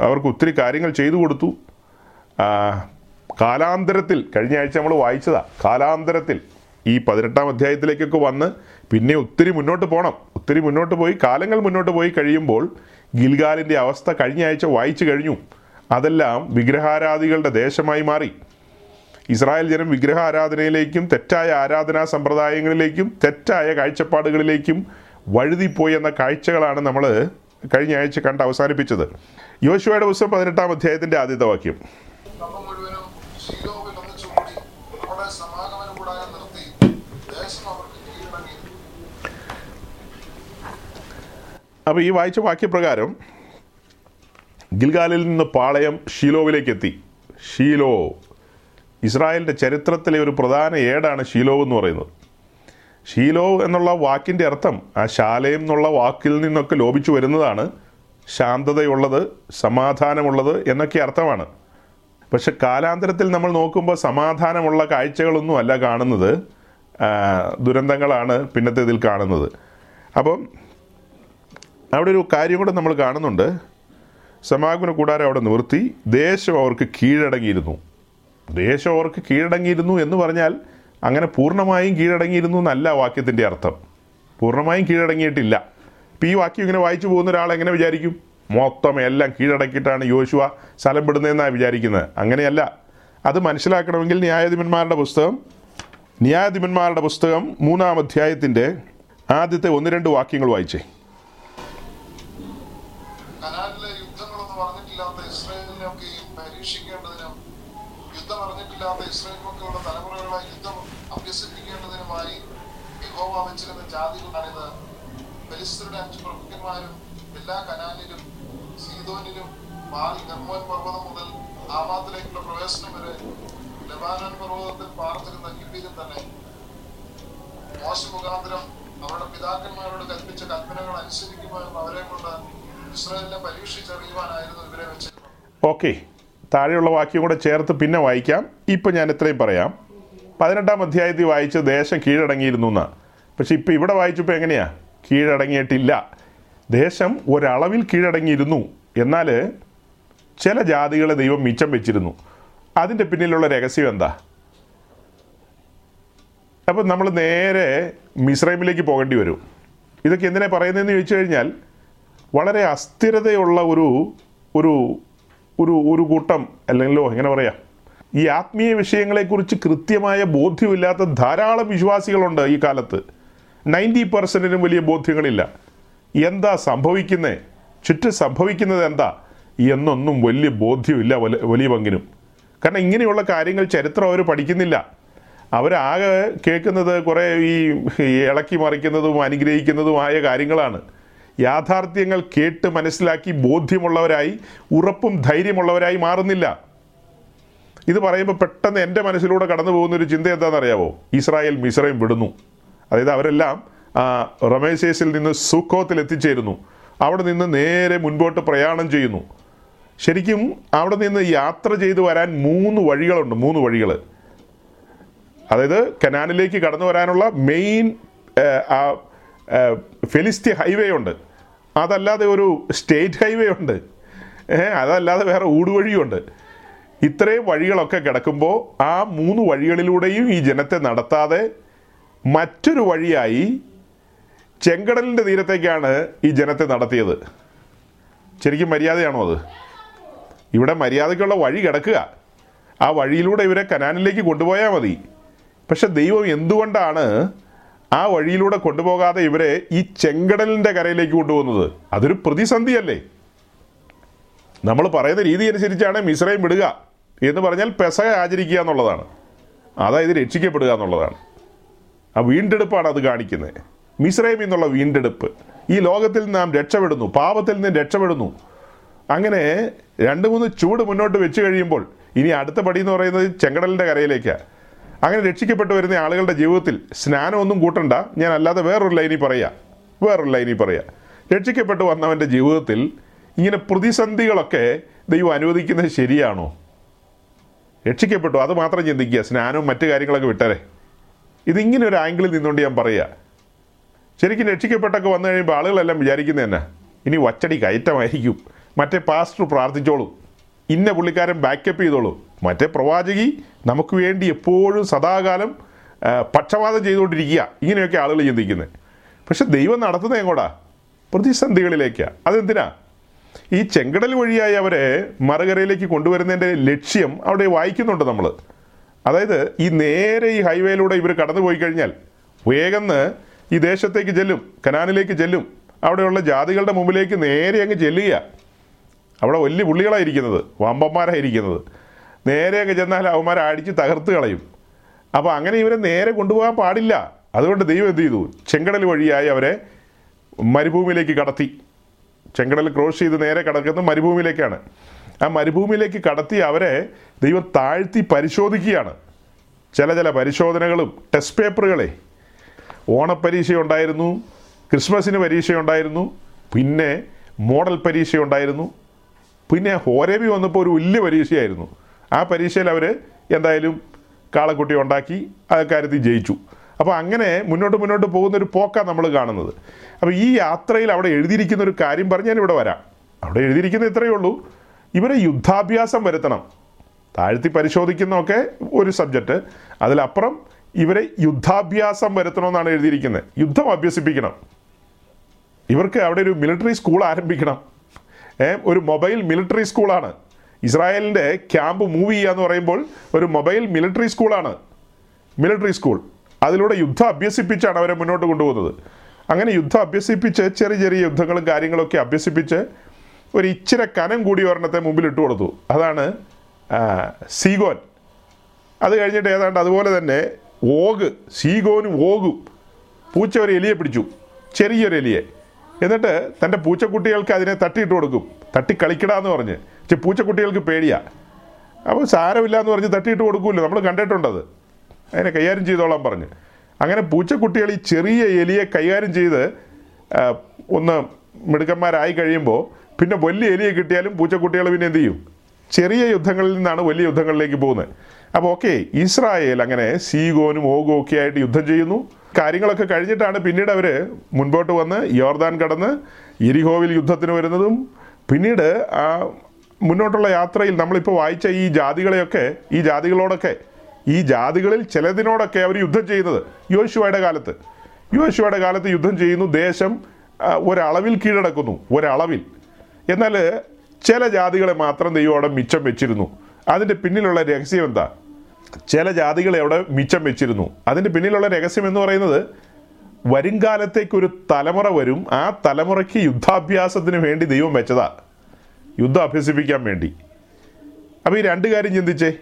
അവർക്ക് ഒത്തിരി കാര്യങ്ങൾ ചെയ്തു കൊടുത്തു. കാലാന്തരത്തിൽ കഴിഞ്ഞ ആഴ്ച നമ്മൾ വായിച്ചതാ. കാലാന്തരത്തിൽ ഈ പതിനെട്ടാം അധ്യായത്തിലേക്കൊക്കെ വന്ന് പിന്നെ ഒത്തിരി മുന്നോട്ട് പോകണം ഒത്തിരി മുന്നോട്ട് പോയി കാലങ്ങൾ മുന്നോട്ട് പോയി കഴിയുമ്പോൾ ഗിൽഗാലിന്റെ അവസ്ഥ കഴിഞ്ഞ ആഴ്ച വായിച്ചു കഴിഞ്ഞു. അതെല്ലാം വിഗ്രഹാരാധികളുടെ ദേശമായി മാറി. ഇസ്രായേൽ ജനം വിഗ്രഹ ആരാധനയിലേക്കും തെറ്റായ ആരാധനാ സമ്പ്രദായങ്ങളിലേക്കും തെറ്റായ കാഴ്ചപ്പാടുകളിലേക്കും വഴുതിപ്പോയി എന്ന കാഴ്ചകളാണ് നമ്മൾ കഴിഞ്ഞ ആഴ്ച കണ്ട് അവസാനിപ്പിച്ചത്. യോശുവയുടെ പുസ്തകം പതിനെട്ടാം അധ്യായത്തിന്റെ ആദ്യത്തെ വാക്യം. അപ്പോൾ ഈ വായിച്ച വാക്യപ്രകാരം ഗിൽഗാലിൽ നിന്ന് പാളയം ഷീലോവിലേക്ക് എത്തി ഷീലോ ഇസ്രായേലിന്റെ ചരിത്രത്തിലെ ഒരു പ്രധാന ഏടാണ് ഷീലോ എന്ന് പറയുന്നത്. ഷീലോ എന്നുള്ള വാക്കിന്റെ അർത്ഥം ആ ശാലയം എന്നുള്ള വാക്കിൽ നിന്നൊക്കെ ലോപിച്ചു വരുന്നതാണ്. ശാന്തതയുള്ളത് സമാധാനമുള്ളത് എന്നൊക്കെ അർത്ഥമാണ്. പക്ഷെ കാലാന്തരത്തിൽ നമ്മൾ നോക്കുമ്പോൾ സമാധാനമുള്ള കാഴ്ചകളൊന്നും അല്ല കാണുന്നത്. ദുരന്തങ്ങളാണ് പിന്നത്തെ ഇതിൽ കാണുന്നത്. അപ്പം അവിടെ ഒരു കാര്യം കൂടെ നമ്മൾ കാണുന്നുണ്ട്. സമാഗമന കൂടാരം അവിടെ നിർത്തി ദേശം അവർക്ക് കീഴടങ്ങിയിരുന്നു. ദേശം അവർക്ക് കീഴടങ്ങിയിരുന്നു എന്ന് പറഞ്ഞാൽ അങ്ങനെ പൂർണമായും കീഴടങ്ങിയിരുന്നു എന്നല്ല വാക്യത്തിന്റെ അർത്ഥം. പൂർണമായും കീഴടങ്ങിയിട്ടില്ല. ഇപ്പം ഈ വാക്യം ഇങ്ങനെ വായിച്ചു പോകുന്ന ഒരാൾ എങ്ങനെ വിചാരിക്കും? മൊത്തം എല്ലാം കീഴടക്കിയിട്ടാണ് യോശുവ സ്ഥലം പെടുന്നതെന്നാണ് വിചാരിക്കുന്നത്. അങ്ങനെയല്ല. അത് മനസ്സിലാക്കണമെങ്കിൽ ന്യായാധിപന്മാരുടെ പുസ്തകം ന്യായാധിപന്മാരുടെ പുസ്തകം മൂന്നാം അധ്യായത്തിന്റെ ആദ്യത്തെ ഒന്ന് രണ്ട് വാക്യങ്ങൾ വായിച്ചേ കനാലിലെ യുദ്ധങ്ങളൊന്നും അറിഞ്ഞിട്ടില്ലാത്ത ഇസ്രായേലിനെയൊക്കെയും പരീക്ഷിക്കേണ്ടതിനും യുദ്ധം അറിഞ്ഞിട്ടില്ലാത്ത ഇസ്രായേൽ മക്കളുടെ തലമുറകളെ യുദ്ധം അഭ്യസിപ്പിക്കേണ്ടതിനുമായി യഹോവ ജാതികൾ പറയുന്നത് ഫെലിസ്തരുടെ അഞ്ച് പ്രഭുക്കന്മാരും എല്ലാ കനാലിലും സീതോനിലും മാറി ഹെർമോൻ പർവതം മുതൽ ആമാത്തിലേക്കുള്ള പ്രവേശനം വരെ ലബാനൻ പർവതത്തിൽ പാർത്തിരുന്ന ഹിബിലും തന്നെ മോശ മുഖാന്തരം അവരുടെ പിതാക്കന്മാരോട് കൽപ്പിച്ച കൽപ്പനകൾ അനുസരിക്കുമോ എന്ന് അവരെ കൊണ്ട് ഇസ്രായേലിനെ പരീക്ഷിച്ചറിയുവാനായിരുന്നു ഇവരെ വെച്ചിരുന്നത്. ഓക്കെ. താഴെയുള്ള വാക്യം കൂടെ ചേർത്ത് പിന്നെ വായിക്കാം. ഇപ്പം ഞാൻ ഇത്രയും പറയാം. പതിനെട്ടാം അധ്യായത്തിൽ വായിച്ച് ദേശം കീഴടങ്ങിയിരുന്നു എന്നാ. പക്ഷെ ഇപ്പം ഇവിടെ വായിച്ചപ്പോൾ എങ്ങനെയാ? കീഴടങ്ങിയിട്ടില്ല. ദേശം ഒരളവിൽ കീഴടങ്ങിയിരുന്നു. എന്നാൽ ചില ജാതികളെ ദൈവം മിച്ചം വെച്ചിരുന്നു. അതിന്റെ പിന്നിലുള്ള രഹസ്യം എന്താ? അപ്പം നമ്മൾ നേരെ മിസ്രൈമിലേക്ക് പോകേണ്ടി വരും. ഇതൊക്കെ എന്തിനാ പറയുന്നതെന്ന് ചോദിച്ചു കഴിഞ്ഞാൽ വളരെ അസ്ഥിരതയുള്ള ഒരു ഒരു ഒരു ഒരു കൂട്ടം അല്ലെങ്കിലോ എങ്ങനെ പറയാം? ഈ ആത്മീയ വിഷയങ്ങളെക്കുറിച്ച് കൃത്യമായ ബോധ്യമില്ലാത്ത ധാരാളം വിശ്വാസികളുണ്ട് ഈ കാലത്ത്. നയന്റി പെർസെന്റിനും വലിയ ബോധ്യങ്ങളില്ല. എന്താ സംഭവിക്കുന്നത് ചുറ്റും സംഭവിക്കുന്നത് എന്താ? എന്നൊന്നും വലിയ ബോധ്യമില്ല വല- വലിയ പങ്കിനും കാരണം ഇങ്ങനെയുള്ള കാര്യങ്ങൾ ചരിത്രം അവർ പഠിക്കുന്നില്ല. അവരാകെ കേൾക്കുന്നത് കുറേ ഈ ഇളക്കി മറിക്കുന്നതും അനുഗ്രഹിക്കുന്നതുമായ കാര്യങ്ങളാണ്. യാഥാർത്ഥ്യങ്ങൾ കേട്ട് മനസ്സിലാക്കി ബോധ്യമുള്ളവരായി ഉറപ്പും ധൈര്യമുള്ളവരായി മാറുന്നില്ല. ഇത് പറയുമ്പോൾ പെട്ടെന്ന് എന്റെ മനസ്സിലൂടെ കടന്നു പോകുന്ന ഒരു ചിന്ത എന്താണെന്നറിയാവോ? ഇസ്രായേൽ മിസ്രൈം വിടുന്നു. അതായത് അവരെല്ലാം റമേശേസിൽ നിന്ന് സുക്കോത്തിൽ എത്തിച്ചേരുന്നു. അവിടെ നിന്ന് നേരെ മുൻപോട്ട് പ്രയാണം ചെയ്യുന്നു. ശരിക്കും അവിടെ നിന്ന് യാത്ര ചെയ്തു വരാൻ മൂന്ന് വഴികളുണ്ട് മൂന്ന് വഴികൾ. അതായത് കനാനിലേക്ക് കടന്നു വരാനുള്ള മെയിൻ ഫെലിസ്റ്റി ഹൈവേ ഉണ്ട്. അതല്ലാതെ ഒരു സ്റ്റേറ്റ് ഹൈവേ ഉണ്ട്. അതല്ലാതെ വേറെ ഊടുവഴിയുണ്ട് ഇത്രയും വഴികളൊക്കെ കിടക്കുമ്പോൾ ആ മൂന്ന് വഴികളിലൂടെയും ഈ ജനത്തെ നടത്താതെ മറ്റൊരു വഴിയായി ചെങ്കടലിന്റെ തീരത്തേക്കാണ് ഈ ജനത്തെ നടത്തിയത്. ശരിക്കും മര്യാദയാണോ അത്? ഇവിടെ മര്യാദയ്ക്കുള്ള വഴി കിടക്കുക. ആ വഴിയിലൂടെ ഇവരെ കനാനിലേക്ക് കൊണ്ടുപോയാൽ മതി. പക്ഷെ ദൈവം എന്തുകൊണ്ടാണ് ആ വഴിയിലൂടെ കൊണ്ടുപോകാതെ ഇവരെ ഈ ചെങ്കടലിന്റെ കരയിലേക്ക് കൊണ്ടുപോകുന്നത്? അതൊരു പ്രതിസന്ധിയല്ലേ. നമ്മൾ പറയുന്ന രീതി അനുസരിച്ചാണ് മിശ്രയും വിടുക എന്ന് പറഞ്ഞാൽ പെസക ആചരിക്കുക എന്നുള്ളതാണ്. അതായത് രക്ഷിക്കപ്പെടുക എന്നുള്ളതാണ്. ആ വീണ്ടെടുപ്പാണ് അത് കാണിക്കുന്നത്. മിശ്രയിൽ എന്നുള്ള വീണ്ടെടുപ്പ്. ഈ ലോകത്തിൽ നിന്ന് നാം രക്ഷപ്പെടുന്നു പാപത്തിൽ നിന്ന് രക്ഷപ്പെടുന്നു. അങ്ങനെ രണ്ട് മൂന്ന് ചൂട് മുന്നോട്ട് വെച്ച് കഴിയുമ്പോൾ ഇനി അടുത്ത പടി എന്ന് പറയുന്നത് ചെങ്കടലിന്റെ കരയിലേക്കാണ് അങ്ങനെ രക്ഷിക്കപ്പെട്ടു വരുന്ന ആളുകളുടെ ജീവിതത്തിൽ സ്നാനമൊന്നും കൂട്ടണ്ട ഞാൻ അല്ലാതെ വേറൊരു ലൈനിൽ പറയാം വേറൊരു ലൈനിൽ പറയാം. രക്ഷിക്കപ്പെട്ടു വന്നവന്റെ ജീവിതത്തിൽ ഇങ്ങനെ പ്രതിസന്ധികളൊക്കെ ദൈവം അനുവദിക്കുന്നത് ശരിയാണോ? രക്ഷിക്കപ്പെട്ടു അത് മാത്രം ചിന്തിക്കുക സ്നാനവും മറ്റു കാര്യങ്ങളൊക്കെ വിട്ടരെ. ഇതിങ്ങനെ ഒരു ആംഗിളിൽ നിന്നുകൊണ്ട് ഞാൻ പറയുക ശരിക്കും രക്ഷിക്കപ്പെട്ടൊക്കെ വന്നു കഴിയുമ്പോൾ ആളുകളെല്ലാം വിചാരിക്കുന്നത് തന്നെ ഇനി വച്ചടി കയറ്റമായിരിക്കും. മറ്റേ പാസ്റ്റർ പ്രാർത്ഥിച്ചോളൂ. ഇന്ന പുള്ളിക്കാരൻ ബാക്കപ്പ് ചെയ്തോളൂ. മറ്റേ പ്രവാചകി നമുക്ക് വേണ്ടി എപ്പോഴും സദാകാലം പക്ഷപാതം ചെയ്തുകൊണ്ടിരിക്കുക. ഇങ്ങനെയൊക്കെ ആളുകൾ ചിന്തിക്കുന്നത് പക്ഷെ ദൈവം നടത്തുന്നത് എങ്ങോട്ടാ പ്രതിസന്ധികളിലേക്കാണ് അതെന്തിനാ? ഈ ചെങ്കടൽ വഴിയായി അവരെ മറുകരയിലേക്ക് കൊണ്ടുവരുന്നതിന്റെ ലക്ഷ്യം അവിടെ വായിക്കുന്നുണ്ട് നമ്മൾ അതായത് ഈ നേരെ ഈ ഹൈവേയിലൂടെ ഇവർ കടന്നു പോയി കഴിഞ്ഞാൽ വേഗം ഈ ദേശത്തേക്ക് ചെല്ലും കനാനിലേക്ക് ചെല്ലും അവിടെയുള്ള ജാതികളുടെ മുമ്പിലേക്ക് നേരെ അങ്ങ് ചെല്ലുക. അവിടെ വലിയ പുള്ളികളായിരിക്കുന്നത് വമ്പന്മാരായിരിക്കുന്നത് അങ്ങ് ചെന്നാൽ അവന്മാരെ അടിച്ച് തകർത്ത് കളയും. അപ്പോൾ അങ്ങനെ ഇവരെ നേരെ കൊണ്ടുപോകാൻ പാടില്ല. അതുകൊണ്ട് ദൈവം എന്ത് ചെയ്തു? ചെങ്കടൽ വഴിയായി അവരെ മരുഭൂമിയിലേക്ക് കടത്തി. ചെങ്കടൽ ക്രോസ് ചെയ്ത് നേരെ കടക്കുന്നത് മരുഭൂമിയിലേക്കാണ്. ആ മരുഭൂമിയിലേക്ക് കടത്തി അവരെ ദൈവം താഴ്ത്തി പരിശോധിക്കുകയാണ്. ചില ചില പരിശോധനകളും ടെസ്റ്റ് പേപ്പറുകളെ. ഓണപ്പരീക്ഷയുണ്ടായിരുന്നു ക്രിസ്മസിന് പരീക്ഷയുണ്ടായിരുന്നു പിന്നെ മോഡൽ പരീക്ഷയുണ്ടായിരുന്നു പിന്നെ ഹോരേബി വന്നപ്പോൾ ഒരു വലിയ പരീക്ഷയായിരുന്നു. ആ പരീക്ഷയിൽ അവർ എന്തായാലും കാളക്കുട്ടി ഉണ്ടാക്കി ആ കാര്യത്തിൽ ജയിച്ചു. അപ്പോൾ അങ്ങനെ മുന്നോട്ട് മുന്നോട്ട് പോകുന്ന ഒരു പോക്കാണ് നമ്മൾ കാണുന്നത്. അപ്പോൾ ഈ യാത്രയിൽ അവിടെ എഴുതിയിരിക്കുന്ന ഒരു കാര്യം പറഞ്ഞ് ഞാൻ ഇവിടെ വരാം. അവിടെ എഴുതിയിരിക്കുന്നത് ഇത്രയേ ഉള്ളൂ. ഇവരെ യുദ്ധാഭ്യാസം വരുത്തണം. താഴ്ത്തി പരിശോധിക്കുന്നതൊക്കെ ഒരു സബ്ജക്റ്റ് അതിലപ്പുറം ഇവരെ യുദ്ധാഭ്യാസം വരുത്തണമെന്നാണ് എഴുതിയിരിക്കുന്നത്. യുദ്ധം അഭ്യസിപ്പിക്കണം. ഇവർക്ക് അവിടെ ഒരു മിലിറ്ററി സ്കൂൾ ആരംഭിക്കണം. ഏ, ഒരു മൊബൈൽ മിലിറ്ററി സ്കൂളാണ് ഇസ്രായേലിന്റെ ക്യാമ്പ് മൂവ് ചെയ്യുക എന്ന് പറയുമ്പോൾ ഒരു മൊബൈൽ മിലിറ്ററി സ്കൂളാണ് മിലിറ്ററി സ്കൂൾ അതിലൂടെ യുദ്ധം അഭ്യസിപ്പിച്ചാണ് അവരെ മുന്നോട്ട് കൊണ്ടുപോകുന്നത്. അങ്ങനെ യുദ്ധം അഭ്യസിപ്പിച്ച് ചെറിയ ചെറിയ യുദ്ധങ്ങളും കാര്യങ്ങളൊക്കെ അഭ്യസിപ്പിച്ച് ഒരു ഇച്ചിരി കനം കൂടി ഒരെണ്ണത്തെ മുമ്പിൽ ഇട്ട് കൊടുത്തു. അതാണ് സീഗോൻ. അത് കഴിഞ്ഞിട്ട് ഏതാണ്ട് അതുപോലെ തന്നെ ഓഗ് സീഗോനും ഓഗും പൂച്ച ഒരു എലിയെ പിടിച്ചു. ചെറിയൊരു എലിയെ. എന്നിട്ട് തന്റെ പൂച്ചക്കുട്ടികൾക്ക് അതിനെ തട്ടിയിട്ട് കൊടുക്കും. തട്ടി കളിക്കടാന്ന് പറഞ്ഞ്. പക്ഷെ പൂച്ചക്കുട്ടികൾക്ക് പേടിയാ. അപ്പോൾ സാരമില്ല എന്ന് പറഞ്ഞ് തട്ടിയിട്ട് കൊടുക്കുമല്ലോ നമ്മൾ കണ്ടിട്ടുണ്ടത്. അതിനെ കൈകാര്യം ചെയ്തോളാം പറഞ്ഞ്. അങ്ങനെ പൂച്ചക്കുട്ടികൾ ഈ ചെറിയ എലിയെ കൈകാര്യം ചെയ്ത് ഒന്ന് മിടുക്കന്മാരായി കഴിയുമ്പോൾ പിന്നെ വലിയ എലിയെ കിട്ടിയാലും പൂച്ചക്കുട്ടികൾ പിന്നെ എന്ത് ചെയ്യും? ചെറിയ യുദ്ധങ്ങളിൽ നിന്നാണ് വലിയ യുദ്ധങ്ങളിലേക്ക് പോകുന്നത്. അപ്പോൾ ഓക്കെ ഇസ്രായേൽ അങ്ങനെ സീഗോനും ഓഗോ ഒക്കെ ആയിട്ട് യുദ്ധം ചെയ്യുന്നു. കാര്യങ്ങളൊക്കെ കഴിഞ്ഞിട്ടാണ് പിന്നീട് അവർ മുൻപോട്ട് വന്ന് യോർദാൻ കടന്ന് ഇരിഹോവിൽ യുദ്ധത്തിന് വരുന്നതും. പിന്നീട് ആ മുന്നോട്ടുള്ള യാത്രയിൽ നമ്മളിപ്പോൾ വായിച്ച ഈ ജാതികളെയൊക്കെ ഈ ജാതികളോടൊക്കെ ഈ ജാതികളിൽ ചിലതിനോടൊക്കെ അവർ യുദ്ധം ചെയ്യുന്നത്. യോശുവയുടെ കാലത്ത്. യോശുവയുടെ കാലത്ത് യുദ്ധം ചെയ്യുന്നു ദേശം ഒരളവിൽ കീഴടക്കുന്നു. ഒരളവിൽ. എന്നാൽ ചില ജാതികളെ മാത്രം ദൈവം അവിടെ മിച്ചം വെച്ചിരുന്നു. അതിന്റെ പിന്നിലുള്ള രഹസ്യം എന്താ? ചില ജാതികളെ അവിടെ മിച്ചം വെച്ചിരുന്നു. അതിന്റെ പിന്നിലുള്ള രഹസ്യം എന്ന് പറയുന്നത് വരുംകാലത്തേക്കൊരു തലമുറ വരും ആ തലമുറയ്ക്ക് യുദ്ധാഭ്യാസത്തിന് വേണ്ടി ദൈവം വെച്ചതാ. യുദ്ധം അഭ്യസിപ്പിക്കാൻ വേണ്ടി. അപ്പോൾ ഈ രണ്ട് കാര്യം ചിന്തിച്ചേ.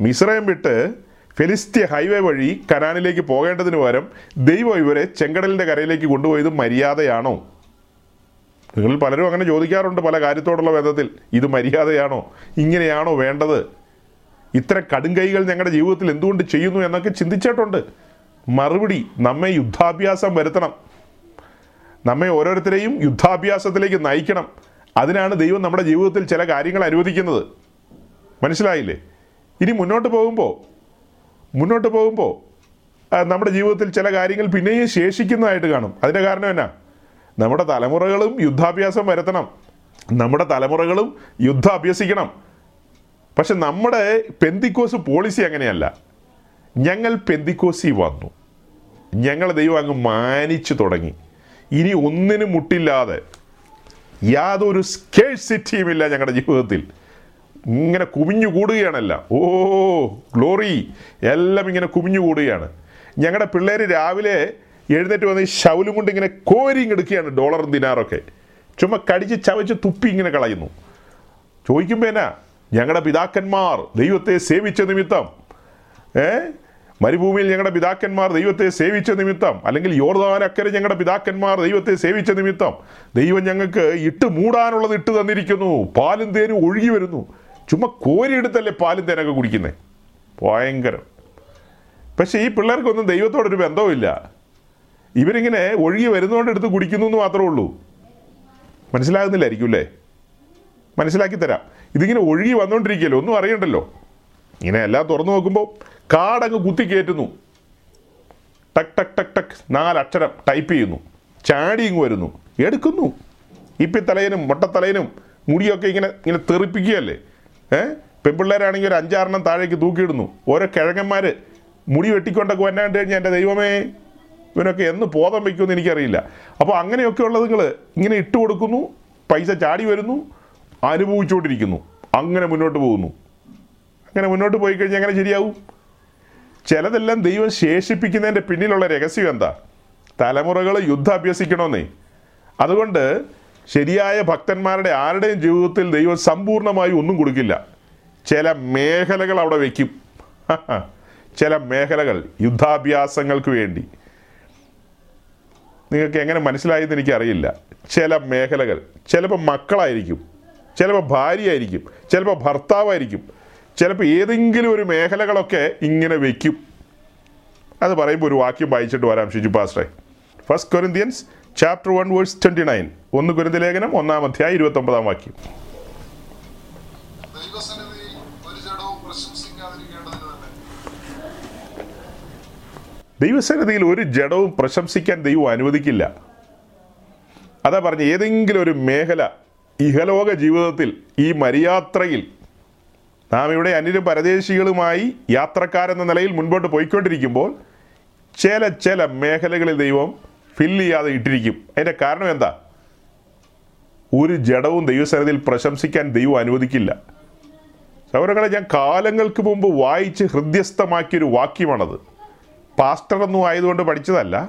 മിശ്രയം വിട്ട് ഫെലിസ്ത്യ ഹൈവേ വഴി കനാനിലേക്ക് പോകേണ്ടതിന് പകരം ദൈവം ഇവരെ ചെങ്കടലിന്റെ കരയിലേക്ക് കൊണ്ടുപോയത് മര്യാദയാണോ? നിങ്ങളിൽ പലരും അങ്ങനെ ചോദിക്കാറുണ്ട് പല കാര്യത്തോടുള്ള വേദത്തിൽ ഇത് മര്യാദയാണോ? ഇങ്ങനെയാണോ വേണ്ടത്? ഇത്ര കടുംകൈകൾ ഞങ്ങളുടെ ജീവിതത്തിൽ എന്തുകൊണ്ട് ചെയ്യുന്നു എന്നൊക്കെ ചിന്തിച്ചിട്ടുണ്ട്. മറുപടി നമ്മെ യുദ്ധാഭ്യാസം വരുത്തണം. നമ്മെ ഓരോരുത്തരെയും യുദ്ധാഭ്യാസത്തിലേക്ക് നയിക്കണം. അതിനാണ് ദൈവം നമ്മുടെ ജീവിതത്തിൽ ചില കാര്യങ്ങൾ അനുവദിക്കുന്നത്. മനസ്സിലായില്ലേ? ഇനി മുന്നോട്ട് പോകുമ്പോൾ മുന്നോട്ട് പോകുമ്പോൾ നമ്മുടെ ജീവിതത്തിൽ ചില കാര്യങ്ങൾ പിന്നെയും ശേഷിക്കുന്നതായിട്ട് കാണും. അതിന്റെ കാരണം എന്നാ? നമ്മുടെ തലമുറകളും യുദ്ധാഭ്യാസം വരുത്തണം. നമ്മുടെ തലമുറകളും യുദ്ധം അഭ്യസിക്കണം. പക്ഷെ നമ്മുടെ പെന്തിക്കോസ് പോളിസി അങ്ങനെയല്ല. ഞങ്ങൾ പെന്തിക്കോസി വന്നു. ഞങ്ങൾ ദൈവം അങ്ങ് മാനിച്ചു തുടങ്ങി. ഇനി ഒന്നിനും മുട്ടില്ലാതെ യാതൊരു സ്കേഴ്സിറ്റിയും ഇല്ല ഞങ്ങളുടെ ജീവിതത്തിൽ. ഇങ്ങനെ കുമിഞ്ഞു കൂടുകയാണല്ല ഓ ഗ്ലോറി എല്ലാം ഇങ്ങനെ കുമിഞ്ഞു കൂടുകയാണ്. ഞങ്ങളുടെ പിള്ളേർ രാവിലെ എഴുന്നേറ്റ് വന്ന് ശൗലും കൊണ്ട് ഇങ്ങനെ കോരി എടുക്കുകയാണ് ഡോളറും ദിനാറൊക്കെ. ചുമ്മാ കടിച്ച് ചവച്ച് തുപ്പി ഇങ്ങനെ കളയുന്നു. ചോദിക്കുമ്പോൾ എന്നാ? ഞങ്ങളുടെ പിതാക്കന്മാർ ദൈവത്തെ സേവിച്ച നിമിത്തം. ഏ? മരുഭൂമിയിൽ ഞങ്ങളുടെ പിതാക്കന്മാർ ദൈവത്തെ സേവിച്ച നിമിത്തം. അല്ലെങ്കിൽ യോർദാനക്കരെ ഞങ്ങളുടെ പിതാക്കന്മാർ ദൈവത്തെ സേവിച്ച നിമിത്തം. ദൈവം ഞങ്ങൾക്ക് ഇട്ട് മൂടാനുള്ളത് ഇട്ട് തന്നിരിക്കുന്നു. പാലും തേനും ഒഴുകി വരുന്നു. ചുമ്മാ കോരിയെടുത്തല്ലേ പാലും തേനൊക്കെ കുടിക്കുന്നത് ഭയങ്കരം. പക്ഷേ ഈ പിള്ളേർക്കൊന്നും ദൈവത്തോടൊരു ബന്ധവുമില്ല. ഇവരിങ്ങനെ ഒഴുകി വരുന്നതുകൊണ്ട് എടുത്ത് കുടിക്കുന്നു എന്ന് മാത്രമേ ഉള്ളൂ. മനസ്സിലാകുന്നില്ലായിരിക്കും അല്ലേ മനസ്സിലാക്കി തരാം. ഇതിങ്ങനെ ഒഴുകി വന്നുകൊണ്ടിരിക്കുകയല്ലോ ഒന്നും അറിയണ്ടല്ലോ. ഇങ്ങനെ എല്ലാം തുറന്നു നോക്കുമ്പോൾ കാടങ്ങ് കുത്തി കയറ്റുന്നു ടക് ടക് ടക് ടക് നാലക്ഷരം ടൈപ്പ് ചെയ്യുന്നു. ചാടി ഇങ്ങ് വരുന്നു. എടുക്കുന്നു. ഇപ്പി ഇപ്പിത്തലയനും മൊട്ടത്തലയനും മുടിയൊക്കെ ഇങ്ങനെ ഇങ്ങനെ തെറിപ്പിക്കുകയല്ലേ? ഏ? പെൺപിള്ളേരാണെങ്കിൽ ഒരു അഞ്ചാറെണ്ണം താഴേക്ക് തൂക്കിയിടുന്നു. ഓരോ കിഴങ്ങന്മാർ മുടി വെട്ടിക്കൊണ്ടൊക്കെ വന്നാണ്ട് കഴിഞ്ഞാൽ എന്റെ ദൈവമേ. ഇവനൊക്കെ എന്ന് ബോധം വയ്ക്കുമെന്ന് എനിക്കറിയില്ല. അപ്പോൾ അങ്ങനെയൊക്കെ ഉള്ളത് നിങ്ങൾ ഇങ്ങനെ ഇട്ട് കൊടുക്കുന്നു പൈസ ചാടി വരുന്നു അനുഭവിച്ചുകൊണ്ടിരിക്കുന്നു. അങ്ങനെ മുന്നോട്ട് പോകുന്നു. അങ്ങനെ മുന്നോട്ട് പോയി കഴിഞ്ഞാൽ എങ്ങനെ ശരിയാവും? ചിലതെല്ലാം ദൈവം ശേഷിപ്പിക്കുന്നതിന്റെ പിന്നിലുള്ള രഹസ്യം എന്താ? തലമുറകൾ യുദ്ധം അഭ്യസിക്കണമെന്നേ. അതുകൊണ്ട് ശരിയായ ഭക്തന്മാരുടെ ആരുടെയും ജീവിതത്തിൽ ദൈവം സമ്പൂർണമായി ഒന്നും കൊടുക്കില്ല. ചില മേഖലകൾ അവിടെ വയ്ക്കും. ചില മേഖലകൾ യുദ്ധാഭ്യാസങ്ങൾക്ക് വേണ്ടി. നിങ്ങൾക്ക് എങ്ങനെ മനസ്സിലായെന്ന് എനിക്കറിയില്ല. ചില മേഖലകൾ ചിലപ്പോൾ മക്കളായിരിക്കും ചിലപ്പോൾ ഭാര്യയായിരിക്കും ചിലപ്പോൾ ഭർത്താവായിരിക്കും ചിലപ്പോൾ ഏതെങ്കിലും ഒരു മേഖലകളൊക്കെ ഇങ്ങനെ വയ്ക്കും അത് പറയുമ്പോൾ ഒരു വാക്യം വായിച്ചിട്ട് വരാം ഷിജു പാസ്റ്ററെ first Corinthians chapter one verse twenty nine ഒന്ന് കുരുന്തലേഖനം ഒന്നാം അധ്യായം ഇരുപത്തൊമ്പതാം വാക്യം ദൈവസന്നിധിയിൽ ഒരു ജഡവും പ്രശംസിക്കാതിരിക്കേണ്ടതിന് തന്നെ ദൈവസന്നിധിയിൽ ഒരു ജഡവും പ്രശംസിക്കാൻ ദൈവം അനുവദിക്കില്ല. അതാ പറഞ്ഞ ഏതെങ്കിലും ഒരു മേഖല ഇഹലോക ജീവിതത്തിൽ ഈ മരിയാത്രയിൽ നാം ഇവിടെ അന്യരും പരദേശികളുമായി യാത്രക്കാരെന്ന നിലയിൽ മുൻപോട്ട് പോയിക്കൊണ്ടിരിക്കുമ്പോൾ ചില ചില മേഖലകളിൽ ദൈവം ഫില്ല് ചെയ്യാതെ ഇട്ടിരിക്കും. അതിന്റെ കാരണം എന്താ? ഒരു ജഡവും ദൈവസന്നിധിയിൽ പ്രശംസിക്കാൻ ദൈവം അനുവദിക്കില്ല. സൗരങ്ങളെ ഞാൻ കാലങ്ങൾക്ക് മുമ്പ് വായിച്ച് ഹൃദ്യസ്ഥമാക്കിയൊരു വാക്യമാണത്. പാസ്റ്ററൊന്നും ആയതുകൊണ്ട് പഠിച്ചതല്ല.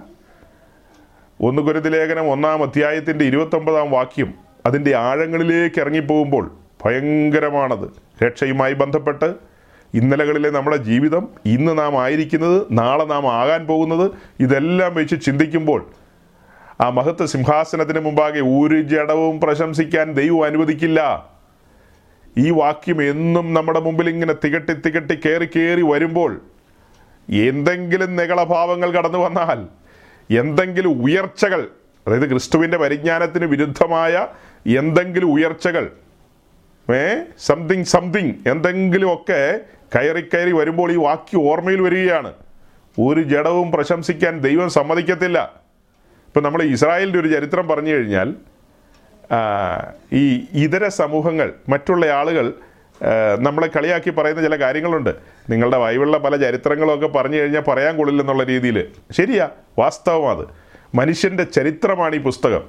ഒന്ന് ഗുരുതിലേഖനം ഒന്നാം അധ്യായത്തിന്റെ ഇരുപത്തൊമ്പതാം വാക്യം അതിന്റെ ആഴങ്ങളിലേക്ക് ഇറങ്ങിപ്പോകുമ്പോൾ ഭയങ്കരമാണത്. രക്ഷയുമായി ബന്ധപ്പെട്ട് ഇന്നലകളിലെ നമ്മുടെ ജീവിതം ഇന്ന് നാം ആയിരിക്കുന്നത് നാളെ നാം ആകാൻ പോകുന്നത് ഇതെല്ലാം വെച്ച് ചിന്തിക്കുമ്പോൾ ആ മഹത്വ സിംഹാസനത്തിന് മുമ്പാകെ ഒരു ജഡവും പ്രശംസിക്കാൻ ദൈവം അനുവദിക്കില്ല. ഈ വാക്യം എന്നും നമ്മുടെ മുമ്പിൽ ഇങ്ങനെ തികട്ടി തികട്ടി കയറി കയറി വരുമ്പോൾ എന്തെങ്കിലും നികളഭാവങ്ങൾ കടന്നു വന്നാൽ എന്തെങ്കിലും ഉയർച്ചകൾ അതായത് ക്രിസ്തുവിന്റെ പരിജ്ഞാനത്തിന് വിരുദ്ധമായ എന്തെങ്കിലും ഉയർച്ചകൾ ഏ? സംതിങ് സംതിങ് എന്തെങ്കിലുമൊക്കെ കയറി കയറി വരുമ്പോൾ ഈ വാക്യം ഓർമ്മയിൽ വരികയാണ്. ഒരു ജഡവും പ്രശംസിക്കാൻ ദൈവം സമ്മതിക്കത്തില്ല. ഇപ്പം നമ്മൾ ഇസ്രായേലിന്റെ ഒരു ചരിത്രം പറഞ്ഞു കഴിഞ്ഞാൽ ഈ ഇതര സമൂഹങ്ങൾ മറ്റുള്ള ആളുകൾ നമ്മളെ കളിയാക്കി പറയുന്ന ചില കാര്യങ്ങളുണ്ട്. നിങ്ങളുടെ വൈവുള്ള പല ചരിത്രങ്ങളൊക്കെ പറഞ്ഞു കഴിഞ്ഞാൽ പറയാൻ കൊള്ളില്ലെന്നുള്ള രീതിയിൽ. ശരിയാ വാസ്തവം അത്. മനുഷ്യന്റെ ചരിത്രമാണ് ഈ പുസ്തകം.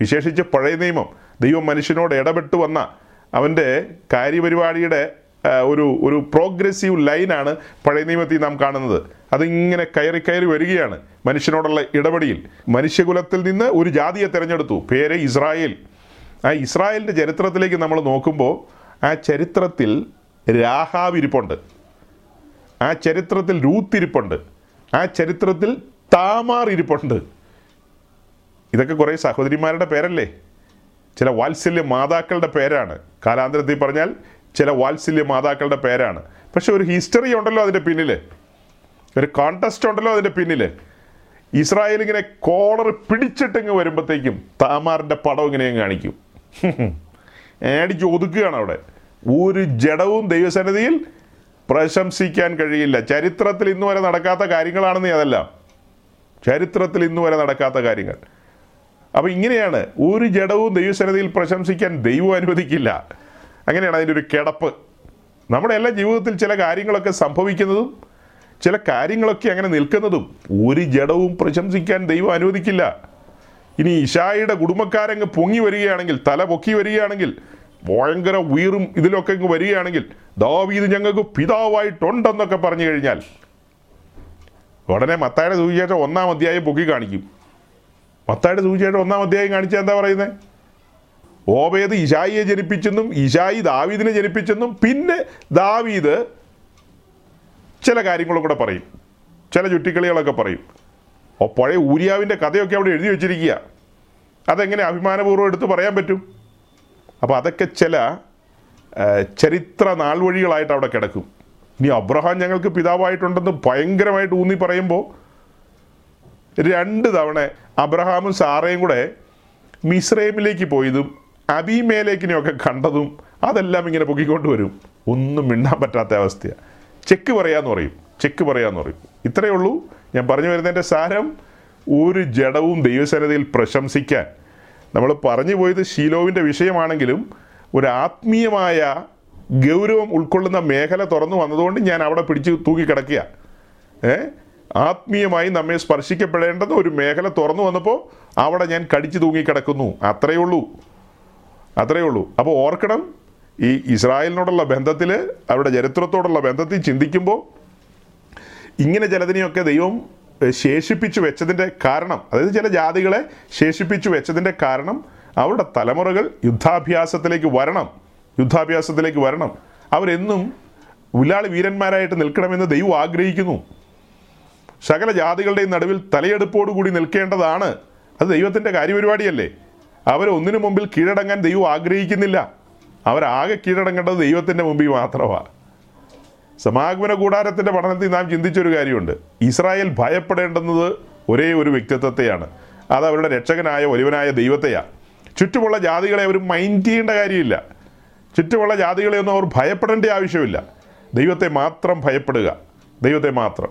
വിശേഷിച്ച് പഴയ നിയമം. ദൈവം മനുഷ്യനോട് ഇടപെട്ട് വന്ന അവന്റെ കാര്യപരിപാടിയുടെ ഒരു ഒരു പ്രോഗ്രസീവ് ലൈനാണ് പഴയ നിയമത്തിൽ നാം കാണുന്നത്. അതിങ്ങനെ കയറി കയറി വരികയാണ് മനുഷ്യനോടുള്ള ഇടപെടിയിൽ മനുഷ്യകുലത്തിൽ നിന്ന് ഒരു ജാതിയെ തിരഞ്ഞെടുത്തു. പേര് ഇസ്രായേൽ. ആ ഇസ്രായേലിന്റെ ചരിത്രത്തിലേക്ക് നമ്മൾ നോക്കുമ്പോൾ ആ ചരിത്രത്തിൽ രാഹാവ് ഇരിപ്പുണ്ട്. ആ ചരിത്രത്തിൽ രൂത്തിരിപ്പുണ്ട് ആ ചരിത്രത്തിൽ താമാർ ഇരിപ്പുണ്ട്. ഇതൊക്കെ കുറേ സഹോദരിമാരുടെ പേരല്ലേ? ചില വാത്സല്യ മാതാക്കളുടെ പേരാണ്. കാലാന്തരത്തിൽ പറഞ്ഞാൽ ചില വാത്സല്യ മാതാക്കളുടെ പേരാണ്. പക്ഷെ ഒരു ഹിസ്റ്ററി ഉണ്ടല്ലോ അതിന്റെ പിന്നിൽ ഒരു കോണ്ടസ്റ്റ് ഉണ്ടല്ലോ അതിന്റെ പിന്നിൽ ഇസ്രായേൽ ഇങ്ങനെ കോളർ പിടിച്ചിട്ടിങ്ങ് വരുമ്പോഴത്തേക്കും താമാറിന്റെ പടം ഇങ്ങനെ കാണിക്കും. ആടിച്ച് ഒതുക്കുകയാണ് അവിടെ. ഒരു ജഡവും ദൈവസന്നിധിയിൽ പ്രശംസിക്കാൻ കഴിയില്ല. ചരിത്രത്തിൽ ഇന്നു വരെ നടക്കാത്ത കാര്യങ്ങളാണെന്ന് അതെല്ലാം. ചരിത്രത്തിൽ ഇന്നു വരെ നടക്കാത്ത കാര്യങ്ങൾ. അപ്പോൾ ഇങ്ങനെയാണ് ഒരു ജഡവും ദൈവസന്നിധിയിൽ പ്രശംസിക്കാൻ ദൈവം അനുവദിക്കില്ല. അങ്ങനെയാണ് അതിന്റെ ഒരു കിടപ്പ്. നമ്മുടെ എല്ലാ ജീവിതത്തിൽ ചില കാര്യങ്ങളൊക്കെ സംഭവിക്കുന്നതും ചില കാര്യങ്ങളൊക്കെ അങ്ങനെ നിൽക്കുന്നതും ഒരു ജഡവും പ്രശംസിക്കാൻ ദൈവം അനുവദിക്കില്ല. ഇനി ഇഷായിയുടെ കുടുംബക്കാരങ്ങ് പൊങ്ങി വരികയാണെങ്കിൽ തല പൊക്കി വരികയാണെങ്കിൽ ഭയങ്കര വീറും ഇതിലൊക്കെ ഇങ്ങ് വരികയാണെങ്കിൽ ദാവീദ് ഞങ്ങൾക്ക് പിതാവായിട്ടുണ്ടെന്നൊക്കെ പറഞ്ഞു കഴിഞ്ഞാൽ ഉടനെ മത്തായുടെ സുവിശേഷം ഒന്നാം അധ്യായം പൊക്കി കാണിക്കും. മത്തായുടെ സുവിശേഷം ഒന്നാം അധ്യായം കാണിച്ചാൽ എന്താ പറയുന്നത് ഓബേദ് ഇഷായിയെ ജനിപ്പിച്ചെന്നും ഇഷായി ദാവീദിനെ ജനിപ്പിച്ചെന്നും പിന്നെ ദാവീദ് ചില കാര്യങ്ങളും കൂടെ പറയും. ചില ചുറ്റിക്കളികളൊക്കെ പറയും. ഓ പഴയ ഊരിയാവിന്റെ കഥയൊക്കെ അവിടെ എഴുതി വെച്ചിരിക്കുക. അതെങ്ങനെ അഭിമാനപൂർവം എടുത്ത് പറയാൻ പറ്റും? അപ്പോൾ അതൊക്കെ ചില ചരിത്ര നാൾവഴികളായിട്ട് അവിടെ കിടക്കും. ഇനി അബ്രഹാം ഞങ്ങൾക്ക് പിതാവായിട്ടുണ്ടെന്ന് ഭയങ്കരമായിട്ട് ഊന്നി പറയുമ്പോൾ രണ്ട് തവണ അബ്രഹാമും സാറയും കൂടെ മിസ്രൈമിലേക്ക് പോയതും അബിമേലേക്കിനെയൊക്കെ കണ്ടതും അതെല്ലാം ഇങ്ങനെ പൊക്കിക്കൊണ്ട് വരും. ഒന്നും മിണ്ടാൻ പറ്റാത്ത അവസ്ഥയാണ് ചെക്ക് പറയാന്ന് പറയും. ചെക്ക് പറയാന്ന് പറയും. ഇത്രയേ ഉള്ളൂ. ഞാൻ പറഞ്ഞു വരുന്നതിന്റെ സാരം ഒരു ജഡവും ദൈവസേനതയിൽ പ്രശംസിക്കാൻ നമ്മൾ പറഞ്ഞു പോയത് ശീലോവിന്റെ വിഷയമാണെങ്കിലും ഒരു ആത്മീയമായ ഗൗരവം ഉൾക്കൊള്ളുന്ന മേഖല തുറന്നു വന്നതുകൊണ്ട് ഞാൻ അവിടെ പിടിച്ച് തൂങ്ങിക്കിടക്കുക ഏ? ആത്മീയമായി നമ്മെ സ്പർശിക്കപ്പെടേണ്ടെന്ന് ഒരു മേഖല തുറന്നു വന്നപ്പോൾ അവിടെ ഞാൻ കടിച്ചു തൂങ്ങിക്കിടക്കുന്നു. അത്രയേ ഉള്ളൂ. അത്രയേ ഉള്ളൂ. അപ്പോൾ ഓർക്കണം ഈ ഇസ്രായേലിനോടുള്ള ബന്ധത്തിൽ അവരുടെ ചരിത്രത്തോടുള്ള ബന്ധത്തിൽ ചിന്തിക്കുമ്പോൾ ഇങ്ങനെ ചിലതിനെയൊക്കെ ദൈവം ശേഷിപ്പിച്ചു വെച്ചതിന്റെ കാരണം അതായത് ചില ജാതികളെ ശേഷിപ്പിച്ചു വെച്ചതിന്റെ കാരണം അവരുടെ തലമുറകൾ യുദ്ധാഭ്യാസത്തിലേക്ക് വരണം യുദ്ധാഭ്യാസത്തിലേക്ക് വരണം. അവരെന്നും ഉല്ലാളി വീരന്മാരായിട്ട് നിൽക്കണമെന്ന് ദൈവം ആഗ്രഹിക്കുന്നു. സകല ജാതികളുടെയും നടുവിൽ തലയെടുപ്പോടുകൂടി നിൽക്കേണ്ടതാണ്. അത് ദൈവത്തിന്റെ കാര്യപരിപാടിയല്ലേ? അവരെ ഒന്നിനു മുമ്പിൽ കീഴടങ്ങാൻ ദൈവം ആഗ്രഹിക്കുന്നില്ല. അവരാകെ കീഴടങ്ങേണ്ടത് ദൈവത്തിന്റെ മുമ്പിൽ മാത്രമാണ്. സമാഗമന കൂടാരത്തിന്റെ പഠനത്തിൽ നാം ചിന്തിച്ചൊരു കാര്യമുണ്ട്. ഇസ്രായേൽ ഭയപ്പെടേണ്ടുന്നത് ഒരേ ഒരു വ്യക്തിത്വത്തെയാണ്. അത് അവരുടെ രക്ഷകനായ ഒരുവനായ ദൈവത്തെയാണ് ചുറ്റുമുള്ള ജാതികളെ അവർ മൈൻഡ് ചെയ്യേണ്ട കാര്യമില്ല. ചുറ്റുമുള്ള ജാതികളെ ഒന്നും അവർ ഭയപ്പെടേണ്ട ആവശ്യമില്ല. ദൈവത്തെ മാത്രം ഭയപ്പെടുക. ദൈവത്തെ മാത്രം.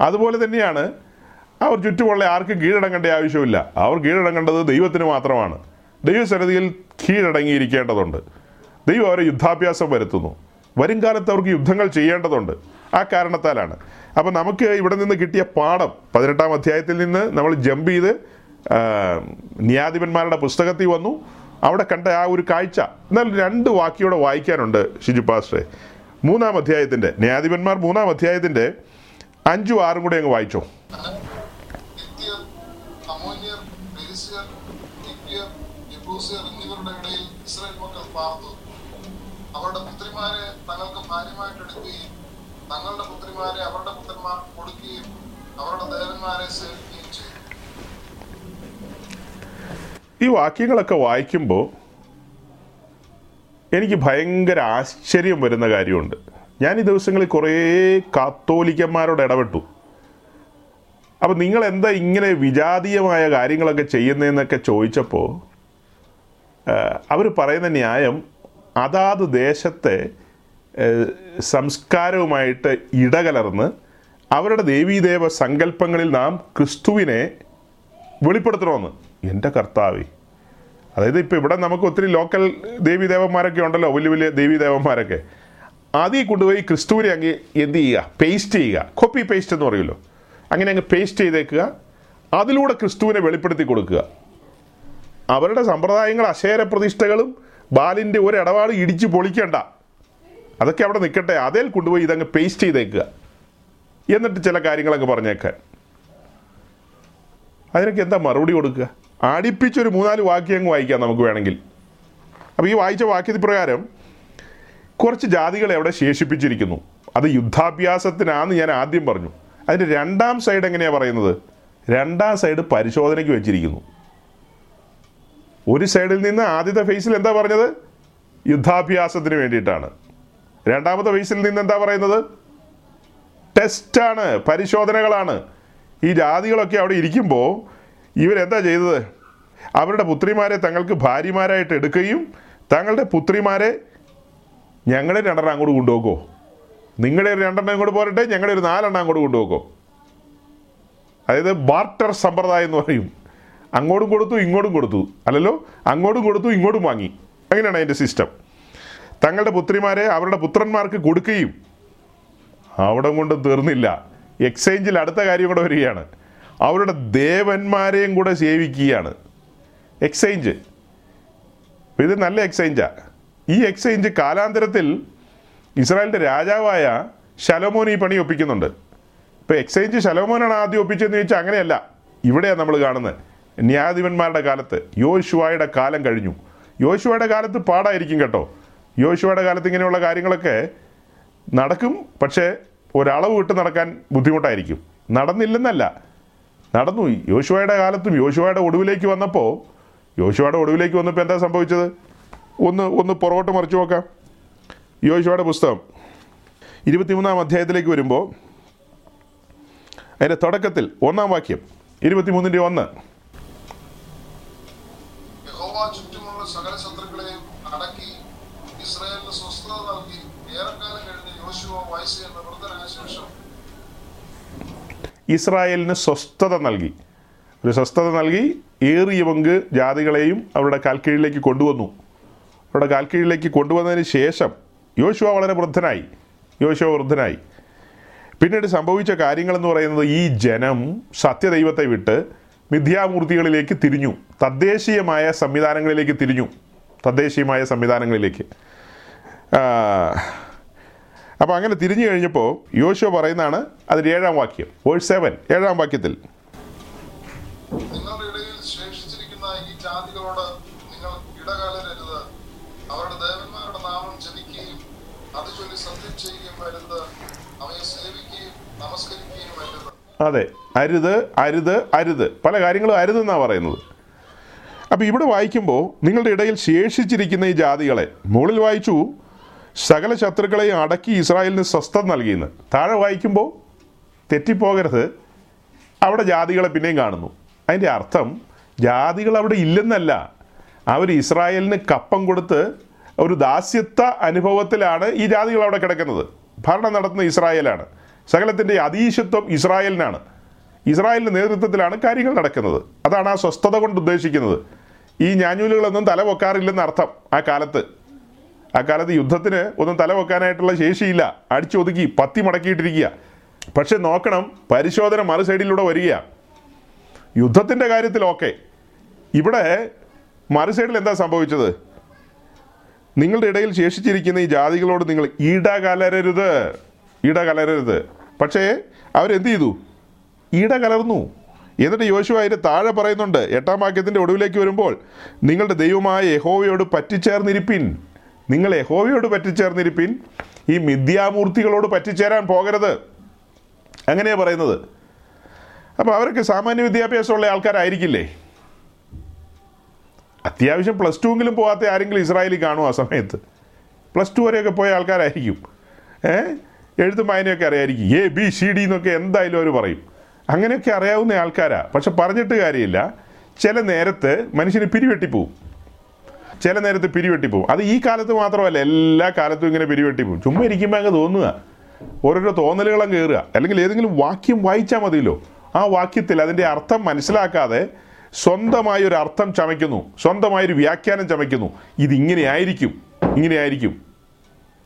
അതുപോലെ തന്നെയാണ് അവർ ചുറ്റുമുള്ള ആർക്കും കീഴടങ്ങേണ്ട ആവശ്യമില്ല. അവർ കീഴടങ്ങേണ്ടത് ദൈവത്തിന് മാത്രമാണ്. ദൈവസന്നിധിയിൽ കീഴടങ്ങിയിരിക്കേണ്ടതുണ്ട്. ദൈവം അവരെ യുദ്ധാഭ്യാസം വരുത്തുന്നു. വരും കാലത്ത് അവർക്ക് യുദ്ധങ്ങൾ ചെയ്യേണ്ടതുണ്ട്. ആ കാരണത്താലാണ്. അപ്പം നമുക്ക് ഇവിടെ നിന്ന് കിട്ടിയ പാഠം പതിനെട്ടാം അധ്യായത്തിൽ നിന്ന് നമ്മൾ ജമ്പ് ചെയ്ത് ന്യായാധിപന്മാരുടെ പുസ്തകത്തിൽ വന്നു. അവിടെ കണ്ട ആ ഒരു കാഴ്ച. എന്നാൽ രണ്ട് വാക്യോടെ വായിക്കാനുണ്ട് ഷിജു പാസ്റ്ററെ മൂന്നാം അധ്യായത്തിന്റെ ന്യായാധിപന്മാർ മൂന്നാം അധ്യായത്തിന്റെ അഞ്ചും ആറും കൂടെ അങ്ങ് വായിച്ചോ. അമോന്യർ എന്നിവരുടെ ഇടയിൽ ഇസ്രായേൽ മക്കൾ പാർത്തു അവരുടെ പുത്രിമാരെ തങ്ങൾക്ക് ഭാര്യമായിട്ട് തങ്ങളുടെ പുത്രിമാരെ അവരുടെ പുത്രന്മാർ കൊടുക്കുകയും അവരുടെ ദേവന്മാരെ സേവിക്കുകയും ഈ വാക്യങ്ങളൊക്കെ വായിക്കുമ്പോൾ എനിക്ക് ഭയങ്കര ആശ്ചര്യം വരുന്ന കാര്യമുണ്ട്. ഞാൻ ഈ ദിവസങ്ങളിൽ കുറേ കാത്തോലിക്കന്മാരോട് ഇടപെട്ടു. അപ്പം നിങ്ങൾ എന്താ ഇങ്ങനെ വിജാതീയമായ കാര്യങ്ങളൊക്കെ ചെയ്യുന്നതെന്നൊക്കെ ചോദിച്ചപ്പോൾ അവർ പറയുന്ന ന്യായം അതാത് ദേശത്തെ സംസ്കാരവുമായിട്ട് ഇടകലർന്ന് അവരുടെ ദേവീദേവ സങ്കല്പങ്ങളിൽ നാം ക്രിസ്തുവിനെ വെളിപ്പെടുത്തണമെന്ന്. എന്റെ കർത്താവേ. അതായത് ഇപ്പോൾ ഇവിടെ നമുക്ക് ഒത്തിരി ലോക്കൽ ദേവീദേവന്മാരൊക്കെ ഉണ്ടല്ലോ വലിയ വലിയ ദേവീദേവന്മാരൊക്കെ. അതിൽ കൊണ്ടുപോയി ക്രിസ്തുവിനെ അങ്ങ് എന്ത് ചെയ്യുക? പേസ്റ്റ് ചെയ്യുക. കോപ്പി പേസ്റ്റ് എന്ന് പറയുമല്ലോ. അങ്ങനെ അങ്ങ് പേസ്റ്റ് ചെയ്തേക്കുക. അതിലൂടെ ക്രിസ്തുവിനെ വെളിപ്പെടുത്തി കൊടുക്കുക. അവരുടെ സമ്പ്രദായങ്ങൾ അശേര പ്രതിഷ്ഠകളും ബാലിന്റെ ഒരു ഇടപാട് ഇടിച്ച് പൊളിക്കണ്ട. അതൊക്കെ അവിടെ നിൽക്കട്ടെ. അതിൽ കൊണ്ടുപോയി ഇതങ്ങ് പേസ്റ്റ് ചെയ്തേക്കുക. എന്നിട്ട് ചില കാര്യങ്ങളങ്ങ് പറഞ്ഞേക്കാൻ. അതിനൊക്കെ എന്താ മറുപടി കൊടുക്കുക? ആടിപ്പിച്ചൊരു മൂന്നാൽ വാക്യം അങ്ങ് വായിക്കാം നമുക്ക് വേണമെങ്കിൽ. അപ്പോൾ ഈ വായിച്ച വാക്യത്തിൽ പ്രകാരം കുറച്ച് ജാതികളെ അവിടെ ശേഷിപ്പിച്ചിരിക്കുന്നു. അത് യുദ്ധാഭ്യാസത്തിനാന്ന് ഞാൻ ആദ്യം പറഞ്ഞു. അതിന്റെ രണ്ടാം സൈഡ് എങ്ങനെയാണ് പറയുന്നത്? രണ്ടാം സൈഡ് പരിശോധനയ്ക്ക് വെച്ചിരിക്കുന്നു. ഒരു സൈഡിൽ നിന്ന് ആദ്യത്തെ ഫേസിൽ എന്താ പറഞ്ഞത്? യുദ്ധാഭ്യാസത്തിന് വേണ്ടിയിട്ടാണ്. രണ്ടാമത്തെ വയസ്സിൽ നിന്ന് എന്താ പറയുന്നത്? ടെസ്റ്റാണ് പരിശോധനകളാണ്. ഈ ജാതികളൊക്കെ അവിടെ ഇരിക്കുമ്പോൾ ഇവരെന്താ ചെയ്തത്? അവരുടെ പുത്രിമാരെ തങ്ങൾക്ക് ഭാര്യമാരായിട്ട് എടുക്കുകയും തങ്ങളുടെ പുത്രിമാരെ ഞങ്ങളെ രണ്ടെണ്ണം അങ്ങോട്ട് കൊണ്ടുപോക്കോ. നിങ്ങളുടെ ഒരു രണ്ടെണ്ണം ഇങ്ങോട്ട് പോരട്ടെ ഞങ്ങളുടെ ഒരു നാലെണ്ണം അങ്ങോട്ട് കൊണ്ടുപോക്കോ. അതായത് ബാർട്ടർ സമ്പ്രദായം എന്ന് പറയും. അങ്ങോട്ടും കൊടുത്തു ഇങ്ങോട്ടും കൊടുത്തു. അല്ലല്ലോ? അങ്ങോട്ടും കൊടുത്തു ഇങ്ങോട്ടും വാങ്ങി. അങ്ങനെയാണ് അതിന്റെ സിസ്റ്റം തങ്ങളുടെ പുത്രിമാരെ അവരുടെ പുത്രന്മാർക്ക് കൊടുക്കുകയും അവിടെ കൊണ്ട് തീർന്നില്ല. എക്സ്ചേഞ്ചിൽ അടുത്ത കാര്യം കൂടെ വരികയാണ്. അവരുടെ ദേവന്മാരെയും കൂടെ സേവിക്കുകയാണ്. എക്സ്ചേഞ്ച് ഇത് നല്ല എക്സ്ചേഞ്ചാണ് ഈ എക്സ്ചേഞ്ച് കാലാന്തരത്തിൽ ഇസ്രായേലിന്റെ രാജാവായ ശലോമോൻ ഈ പണി ഒപ്പിക്കുന്നുണ്ട്. ഇപ്പോൾ എക്സ്ചേഞ്ച് ശലോമോനാണ് ആദ്യം ഒപ്പിച്ചതെന്ന് ചോദിച്ചാൽ അങ്ങനെയല്ല. ഇവിടെയാണ് നമ്മൾ കാണുന്നത്. ന്യായാധിപന്മാരുടെ കാലത്ത് യോശുവായുടെ കാലം കഴിഞ്ഞു. യോശുവയുടെ കാലത്ത് പാടായിരിക്കും കേട്ടോ. യോശുവയുടെ കാലത്ത് ഇങ്ങനെയുള്ള കാര്യങ്ങളൊക്കെ നടക്കും പക്ഷേ ഒരളവ് വിട്ട് നടക്കാൻ ബുദ്ധിമുട്ടായിരിക്കും. നടന്നില്ലെന്നല്ല. നടന്നു. യോശുവയുടെ കാലത്തും യോശുവയുടെ ഒടുവിലേക്ക് വന്നപ്പോൾ യോശുവയുടെ ഒടുവിലേക്ക് വന്നപ്പോൾ എന്താ സംഭവിച്ചത്? ഒന്ന് ഒന്ന് പുറകോട്ട് മറിച്ചു നോക്കാം. യോശുവയുടെ പുസ്തകം ഇരുപത്തിമൂന്നാം അധ്യായത്തിലേക്ക് വരുമ്പോൾ അതിന്റെ തുടക്കത്തിൽ ഒന്നാം വാക്യം ഇരുപത്തിമൂന്നിന്റെ ഒന്ന് യഹോവ ചുറ്റുമുള്ള സകല ശത്രുക്കളെയും അടക്കി ഇസ്രായേലിന് സ്വസ്ഥത നൽകി ഏറെക്കാലം കഴിഞ്ഞ് യോശുവ വയസ്സ് എന്ന വൃദ്ധനായ ശേഷം ഇസ്രായേലിന് സ്വസ്ഥത നൽകി. ഒരു സ്വസ്ഥത നൽകി ഏറിയ പങ്ക് ജാതികളെയും അവരുടെ കാൽക്കീഴിലേക്ക് കൊണ്ടുവന്നു. അവരുടെ കാൽക്കീഴിലേക്ക് കൊണ്ടുവന്നതിന് ശേഷം യോശുവ വളരെ വൃദ്ധനായി. യോശുവ വൃദ്ധനായി. പിന്നീട് സംഭവിച്ച കാര്യങ്ങളെന്ന് പറയുന്നത് ഈ ജനം സത്യദൈവത്തെ വിട്ട് മിഥ്യാമൂർത്തികളിലേക്ക് തിരിഞ്ഞു. തദ്ദേശീയമായ സംവിധാനങ്ങളിലേക്ക് തിരിഞ്ഞു. തദ്ദേശീയമായ സംവിധാനങ്ങളിലേക്ക്. അപ്പോൾ അങ്ങനെ തിരിഞ്ഞു കഴിഞ്ഞപ്പോൾ യോശുവ പറയുന്നതാണ് അതിൽ ഏഴാം വാക്യം വേഴ്സ് സെവൻ ഏഴാം വാക്യത്തിൽ. നിങ്ങളുടെ ഇടയിൽ ശേഷിച്ചിരിക്കുന്ന ഈ ജാതികളോട് നിങ്ങൾ ഇടകലരരുത്. അവരുടെ ദേവന്മാരുടെ നാമം ജപിക്കുകയും അത് ചൊല്ലി സത്യം ചെയ്യുകയും വരുന്നത് അവയെ സേവിക്കുകയും നമസ്കരിക്കുകയും വരുന്നത് അതെ അരുത് അരുത് അരുത്. പല കാര്യങ്ങളും അരുത് അരുതെന്നാണ് പറയുന്നത്. അപ്പോൾ ഇവിടെ വായിക്കുമ്പോൾ നിങ്ങളുടെ ഇടയിൽ ശേഷിച്ചിരിക്കുന്ന ഈ ജാതികളെ മുകളിൽ വായിച്ചു സകല ശത്രുക്കളെയും അടക്കി ഇസ്രായേലിന് സ്വസ്ഥത നൽകിയെന്ന്. താഴെ വായിക്കുമ്പോൾ തെറ്റിപ്പോകരുത്. അവിടെ ജാതികളെ പിന്നെയും കാണുന്നു. അതിന്റെ അർത്ഥം ജാതികൾ അവിടെ ഇല്ലെന്നല്ല. അവർ ഇസ്രായേലിന് കപ്പം കൊടുത്ത് ഒരു ദാസ്യത്വ അനുഭവത്തിലാണ് ഈ ജാതികൾ അവിടെ കിടക്കുന്നത്. ഭരണം നടത്തുന്ന ഇസ്രായേലാണ്. സകലത്തിന്റെ അതീശത്വം ഇസ്രായേലിനാണ്. ഇസ്രായേലിന്റെ നേതൃത്വത്തിലാണ് കാര്യങ്ങൾ നടക്കുന്നത്. അതാണ് ആ സ്വസ്ഥത കൊണ്ട് ഉദ്ദേശിക്കുന്നത്. ഈ ഞാഞ്ഞൂലുകളൊന്നും തല പൊക്കാറില്ലെന്ന് അർത്ഥം ആ കാലത്ത്. ആ കാലത്ത് യുദ്ധത്തിന് ഒന്നും തല വെക്കാനായിട്ടുള്ള ശേഷിയില്ല. അടിച്ചൊതുക്കി പത്തി മടക്കിയിട്ടിരിക്കുക. പക്ഷെ നോക്കണം പരിശോധന മറു സൈഡിലൂടെ വരിക യുദ്ധത്തിന്റെ കാര്യത്തിൽ ഓക്കെ. ഇവിടെ മറു സൈഡിൽ എന്താ സംഭവിച്ചത്? നിങ്ങളുടെ ഇടയിൽ ശേഷിച്ചിരിക്കുന്ന ഈ ജാതികളോട് നിങ്ങൾ ഇടകലരരുത്. ഇടകലരരുത്. പക്ഷേ അവരെന്ത് ചെയ്തു? ഇടകലർന്നു. എന്നിട്ട് യോശു അതിന്റെ താഴെ പറയുന്നുണ്ട് എട്ടാം വാക്യത്തിന്റെ ഒടുവിലേക്ക് വരുമ്പോൾ നിങ്ങളുടെ ദൈവമായ യഹോവയോട് പറ്റിച്ചേർന്നിരിപ്പിൻ. നിങ്ങൾ യഹോവയോട് പറ്റിച്ചേർന്നിരിപ്പിൻ ഈ മിഥ്യാമൂർത്തികളോട് പറ്റിച്ചേരാൻ പോകരുത്. അങ്ങനെയാണ് പറയുന്നത്. അപ്പോൾ അവരൊക്കെ സാമാന്യ വിദ്യാഭ്യാസമുള്ള ആൾക്കാരായിരിക്കില്ലേ? അത്യാവശ്യം പ്ലസ് ടുവെങ്കിലും പോകാത്ത ആരെങ്കിലും ഇസ്രായേലിൽ കാണും ആ സമയത്ത്. പ്ലസ് ടു വരെയൊക്കെ പോയ ആൾക്കാരായിരിക്കും. ഏ? എഴുത്തും വായനയൊക്കെ അറിയായിരിക്കും. എ ബി സി ഡി എന്നൊക്കെ എന്തായാലും അവർ പറയും. അങ്ങനെയൊക്കെ അറിയാവുന്ന ആൾക്കാരാണ് പക്ഷെ പറഞ്ഞിട്ട് കാര്യമില്ല. ചില നേരത്ത് മനുഷ്യന് പിരിവെട്ടിപ്പോവും. ചില നേരത്ത് പിരിവെട്ടിപ്പോവും. അത് ഈ കാലത്ത് മാത്രമല്ല എല്ലാ കാലത്തും ഇങ്ങനെ പിരിവെട്ടിപ്പോവും. ചുമ്മാ ഇരിക്കുമ്പോൾ അങ്ങ് തോന്നുക. ഓരോരോ തോന്നലുകളും കയറുക അല്ലെങ്കിൽ ഏതെങ്കിലും വാക്യം വായിച്ചാൽ മതിയല്ലോ. ആ വാക്യത്തിൽ അതിന്റെ അർത്ഥം മനസ്സിലാക്കാതെ സ്വന്തമായി ഒരു അർത്ഥം ചമയ്ക്കുന്നു. സ്വന്തമായൊരു വ്യാഖ്യാനം ചമയ്ക്കുന്നു. ഇതിങ്ങനെ ആയിരിക്കും. ഇങ്ങനെ ആയിരിക്കും.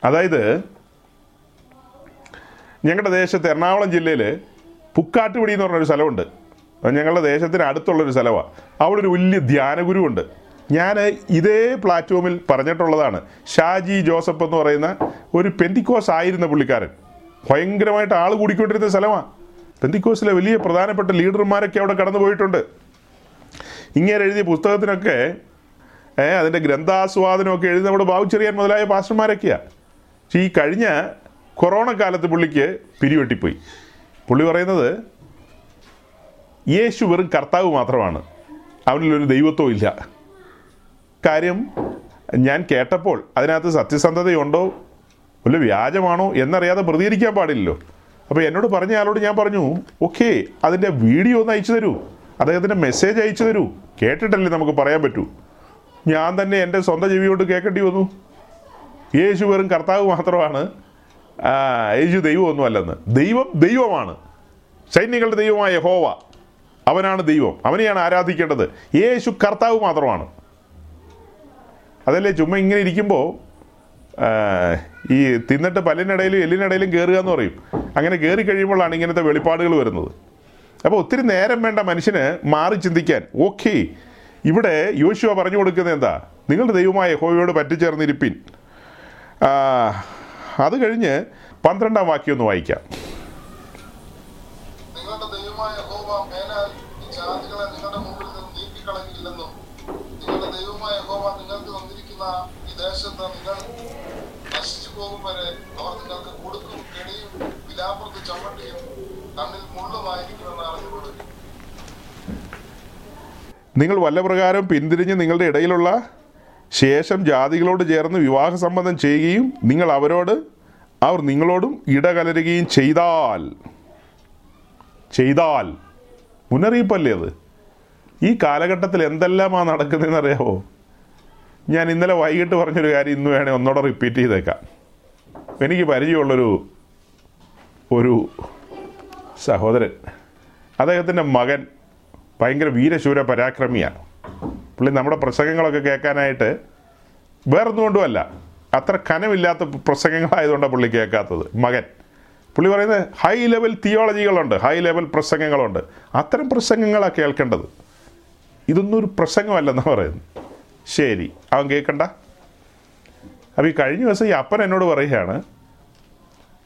അതായത് ഞങ്ങളുടെ ദേശത്ത് എറണാകുളം ജില്ലയിൽ പുക്കാട്ടുപടി എന്ന് പറഞ്ഞൊരു സ്ഥലമുണ്ട്. ഞങ്ങളുടെ ദേശത്തിന് അടുത്തുള്ളൊരു സ്ഥലമാണ് അവിടെ ഒരു വലിയ ധ്യാനഗുരുവുണ്ട്. ഞാൻ ഇതേ പ്ലാറ്റ്ഫോമിൽ പറഞ്ഞിട്ടുള്ളതാണ്. ഷാജി ജോസഫ് എന്ന് പറയുന്ന ഒരു പെന്തിക്കോസ് ആയിരുന്ന പുള്ളിക്കാരൻ. ഭയങ്കരമായിട്ട് ആൾ കൂടിക്കൊണ്ടിരുന്ന സ്ഥലമാണ് പെന്തിക്കോസിലെ വലിയ പ്രധാനപ്പെട്ട ലീഡർമാരൊക്കെ അവിടെ കടന്നു പോയിട്ടുണ്ട്. ഇങ്ങനെ എഴുതിയ പുസ്തകത്തിനൊക്കെ അതിന്റെ ഗ്രന്ഥാസ്വാദനമൊക്കെ എഴുതി നമ്മുടെ ബാബു ചെറിയാൻ മുതലായ പാസ്റ്റർമാരൊക്കെയാണ് പക്ഷേ ഈ കഴിഞ്ഞ കൊറോണ കാലത്ത് പുള്ളിക്ക് പിരിവെട്ടിപ്പോയി. പുള്ളി പറയുന്നത് യേശു വെറും കർത്താവ് മാത്രമാണ്. അവനിലൊരു ദൈവത്വം ഇല്ല. കാര്യം ഞാൻ കേട്ടപ്പോൾ അതിനകത്ത് സത്യസന്ധതയുണ്ടോ? വല്ല വ്യാജമാണോ എന്നറിയാതെ പ്രതികരിക്കാൻ പാടില്ലല്ലോ. അപ്പോൾ എന്നോട് പറഞ്ഞ ആളോട് ഞാൻ പറഞ്ഞു ഓക്കെ അതിന്റെ വീഡിയോ ഒന്ന് അയച്ചു തരൂ. അദ്ദേഹത്തിന്റെ മെസ്സേജ് അയച്ചു തരൂ. കേട്ടിട്ടല്ലേ നമുക്ക് പറയാൻ പറ്റൂ. ഞാൻ തന്നെ എന്റെ സ്വന്തം ജീവിയോട് കൊണ്ട് കേൾക്കേണ്ടി വന്നു. യേശു വെറും കർത്താവ് മാത്രമാണ് യേശു ദൈവമൊന്നുമല്ലെന്ന് ദൈവം ദൈവമാണ്. സൈന്യങ്ങളുടെ ദൈവമായ ഹോവ അവനാണ് ദൈവം. അവനെയാണ് ആരാധിക്കേണ്ടത്. യേശു കർത്താവ് മാത്രമാണ്. അതല്ലേ ചുമ്മാ ഇങ്ങനെ ഇരിക്കുമ്പോൾ ഈ തിന്നിട്ട് പല്ലിനിടയിലും എല്ലിനിടയിലും കയറുക എന്ന് പറയും. അങ്ങനെ കയറി കഴിയുമ്പോഴാണ് ഇങ്ങനത്തെ വെളിപ്പാടുകൾ വരുന്നത്. അപ്പോൾ ഒത്തിരി നേരം വേണ്ട മനുഷ്യന് മാറി ചിന്തിക്കാൻ ഓക്കെ ഇവിടെ യോശുവ പറഞ്ഞു കൊടുക്കുന്നത് എന്താ? നിങ്ങളുടെ ദൈവമായ യഹോവയോട് പറ്റിച്ചേർന്നിരിപ്പിൻ. അത് കഴിഞ്ഞ് പന്ത്രണ്ടാം വാക്യം ഒന്ന് വായിക്കാം നിങ്ങളുടെ ദൈവമായ യഹോവ മേലാൽ ഈ ജാതികളെ നിങ്ങളുടെ മുമ്പിൽ നിന്ന് നീക്കിക്കളയില്ലെന്നും നിങ്ങളുടെ ദൈവമായ യഹോവ നിങ്ങൾക്ക് തന്നിരിക്കുന്ന ഈ ദേശത്ത് നിങ്ങൾ പോകും വരെ അവർ നിങ്ങൾക്ക് കൊടുക്കും കെണിയും വിലാപ്പുറത്ത് ചമ്മട്ടിയും കണ്ണിൽ മുള്ളുമായിരിക്കുമെന്ന് അറിഞ്ഞുകൊള്ളുക നിങ്ങൾ വല്ല പ്രകാരം പിന്തിരിഞ്ഞ് നിങ്ങളുടെ ഇടയിലുള്ള ശേഷം ജാതികളോട് ചേർന്ന് വിവാഹ സംബന്ധം ചെയ്യുകയും നിങ്ങൾ അവരോട് അവർ നിങ്ങളോടും ഇടകലരുകയും ചെയ്താൽ ചെയ്താൽ. മുന്നറിയിപ്പല്ലേ അത്? ഈ കാലഘട്ടത്തിൽ എന്തെല്ലാമാണ് നടക്കുന്നതെന്ന് അറിയാമോ ഞാൻ ഇന്നലെ വൈകിട്ട് പറഞ്ഞൊരു കാര്യം ഇന്ന് വേണേൽ ഒന്നോടെ റിപ്പീറ്റ് ചെയ്തേക്കാം. എനിക്ക് പരിചയമുള്ളൊരു ഒരു സഹോദരൻ. അദ്ദേഹത്തിന്റെ മകൻ ഭയങ്കര വീരശൂര പരാക്രമിയാണ്. പുള്ളി നമ്മുടെ പ്രസംഗങ്ങളൊക്കെ കേൾക്കാനായിട്ട് വേറൊന്നും കൊണ്ടുമല്ല. അത്ര കനമില്ലാത്ത പ്രസംഗങ്ങളായതുകൊണ്ടാണ് പുള്ളി കേൾക്കാത്തത്. മകൻ. പുള്ളി പറയുന്നത് ഹൈ ലെവൽ തിയോളജികളുണ്ട് ഹൈ ലെവൽ പ്രസംഗങ്ങളുണ്ട്. അത്തരം പ്രസംഗങ്ങളാണ് കേൾക്കേണ്ടത്. ഇതൊന്നും ഒരു പ്രസംഗമല്ലെന്നാണ് പറയുന്നത്. ശരി. അവൻ കേൾക്കണ്ട? അപ്പോൾ ഈ കഴിഞ്ഞ ദിവസം ഈ അപ്പൻ എന്നോട് പറയുകയാണ്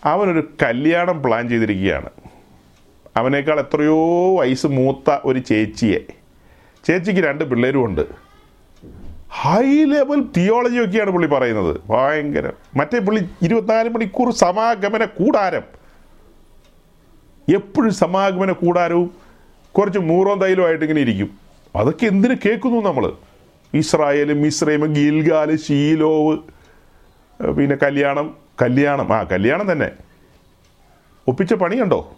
അവനൊരു കല്യാണം പ്ലാൻ ചെയ്തിരിക്കുകയാണ്. അവനേക്കാൾ എത്രയോ വയസ്സ് മൂത്ത ഒരു ചേച്ചിയെ. ചേച്ചിക്ക് രണ്ട് പിള്ളേരും ഉണ്ട്. ഹൈ ലെവൽ തിയോളജി ഒക്കെയാണ് പുള്ളി പറയുന്നത്. ഭയങ്കര. മറ്റേ പുള്ളി ഇരുപത്തിനാല് മണിക്കൂർ സമാഗമന കൂടാരം. എപ്പോഴും സമാഗമന കൂടാരവും കുറച്ച് മൂറോം തൈലുമായിട്ട് ഇങ്ങനെ ഇരിക്കും. അതൊക്കെ എന്തിനു കേൾക്കുന്നു നമ്മൾ ഇസ്രായേലും ഇസ്രൈമും ഗിൽഗാൽ ഷീലോവ് പിന്നെ കല്യാണം കല്യാണം. ആ കല്യാണം തന്നെ. ഒപ്പിച്ച പണിയുണ്ടോ?